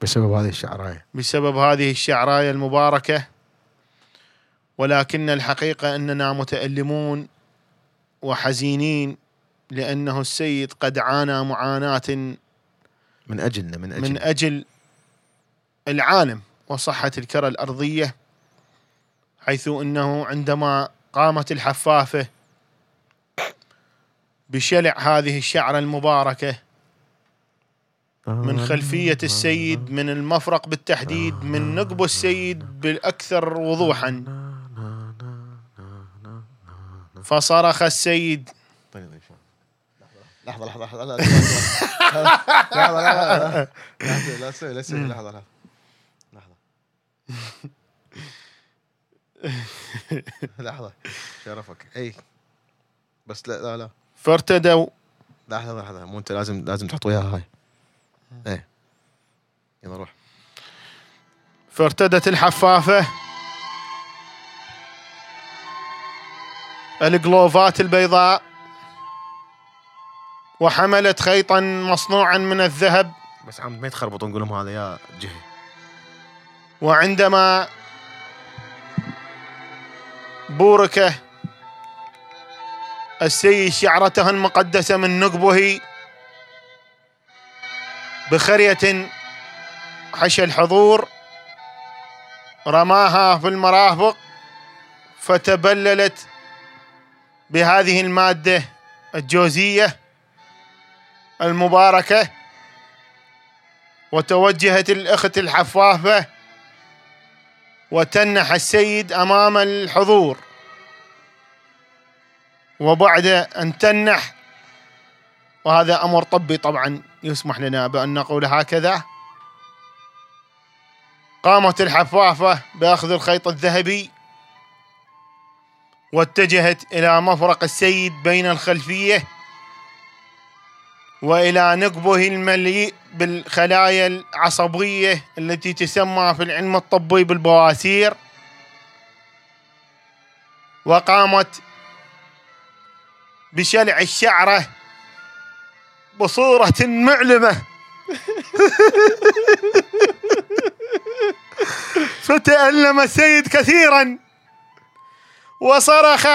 بسبب هذه الشعراية. بسبب هذه الشعراية المباركة. ولكن الحقيقة أننا متألمون وحزينين لأنه السيد قد عانى معاناة من أجلنا من أجل من أجل. العالم وصحة الكرة الأرضية حيث أنه عندما قامت الحفافة بشلع هذه الشعرة المباركة من خلفية السيد من المفرق بالتحديد من نقب السيد بالأكثر وضوحا. فصرخ السيد لحظه لحظه لحظه لا لحظه لا لا تسوي لحظه لحظه لحظه لحظه شرفك اي بس لا لا لا فارتدوا لحظه لحظه مو انت لازم لازم تحط وياها هاي إيه يلا روح فارتدت الحفافة الجلوفات البيضاء. وحملت خيطا مصنوعا من الذهب. بس عم ما يتخربطون نقول لهم هذا يا جهي وعندما بورك السيد شعرته المقدسة من نقبه بخرية حشى الحضور رماها في المرافق فتبللت بهذه المادة الجوزية المباركة وتوجهت الأخت الحفافة وتنح السيد أمام الحضور. وبعد أن تنح وهذا أمر طبي طبعا يسمح لنا بأن نقول هكذا قامت الحفافة بأخذ الخيط الذهبي واتجهت إلى مفرق السيد بين الخلفية وإلى نقبه المليء بالخلايا العصبية التي تسمى في العلم الطبي بالبواسير. وقامت بشلع الشعرة بصورة معلمة. [laughs] فتألم السيد كثيرا. وصرخ! [laughs]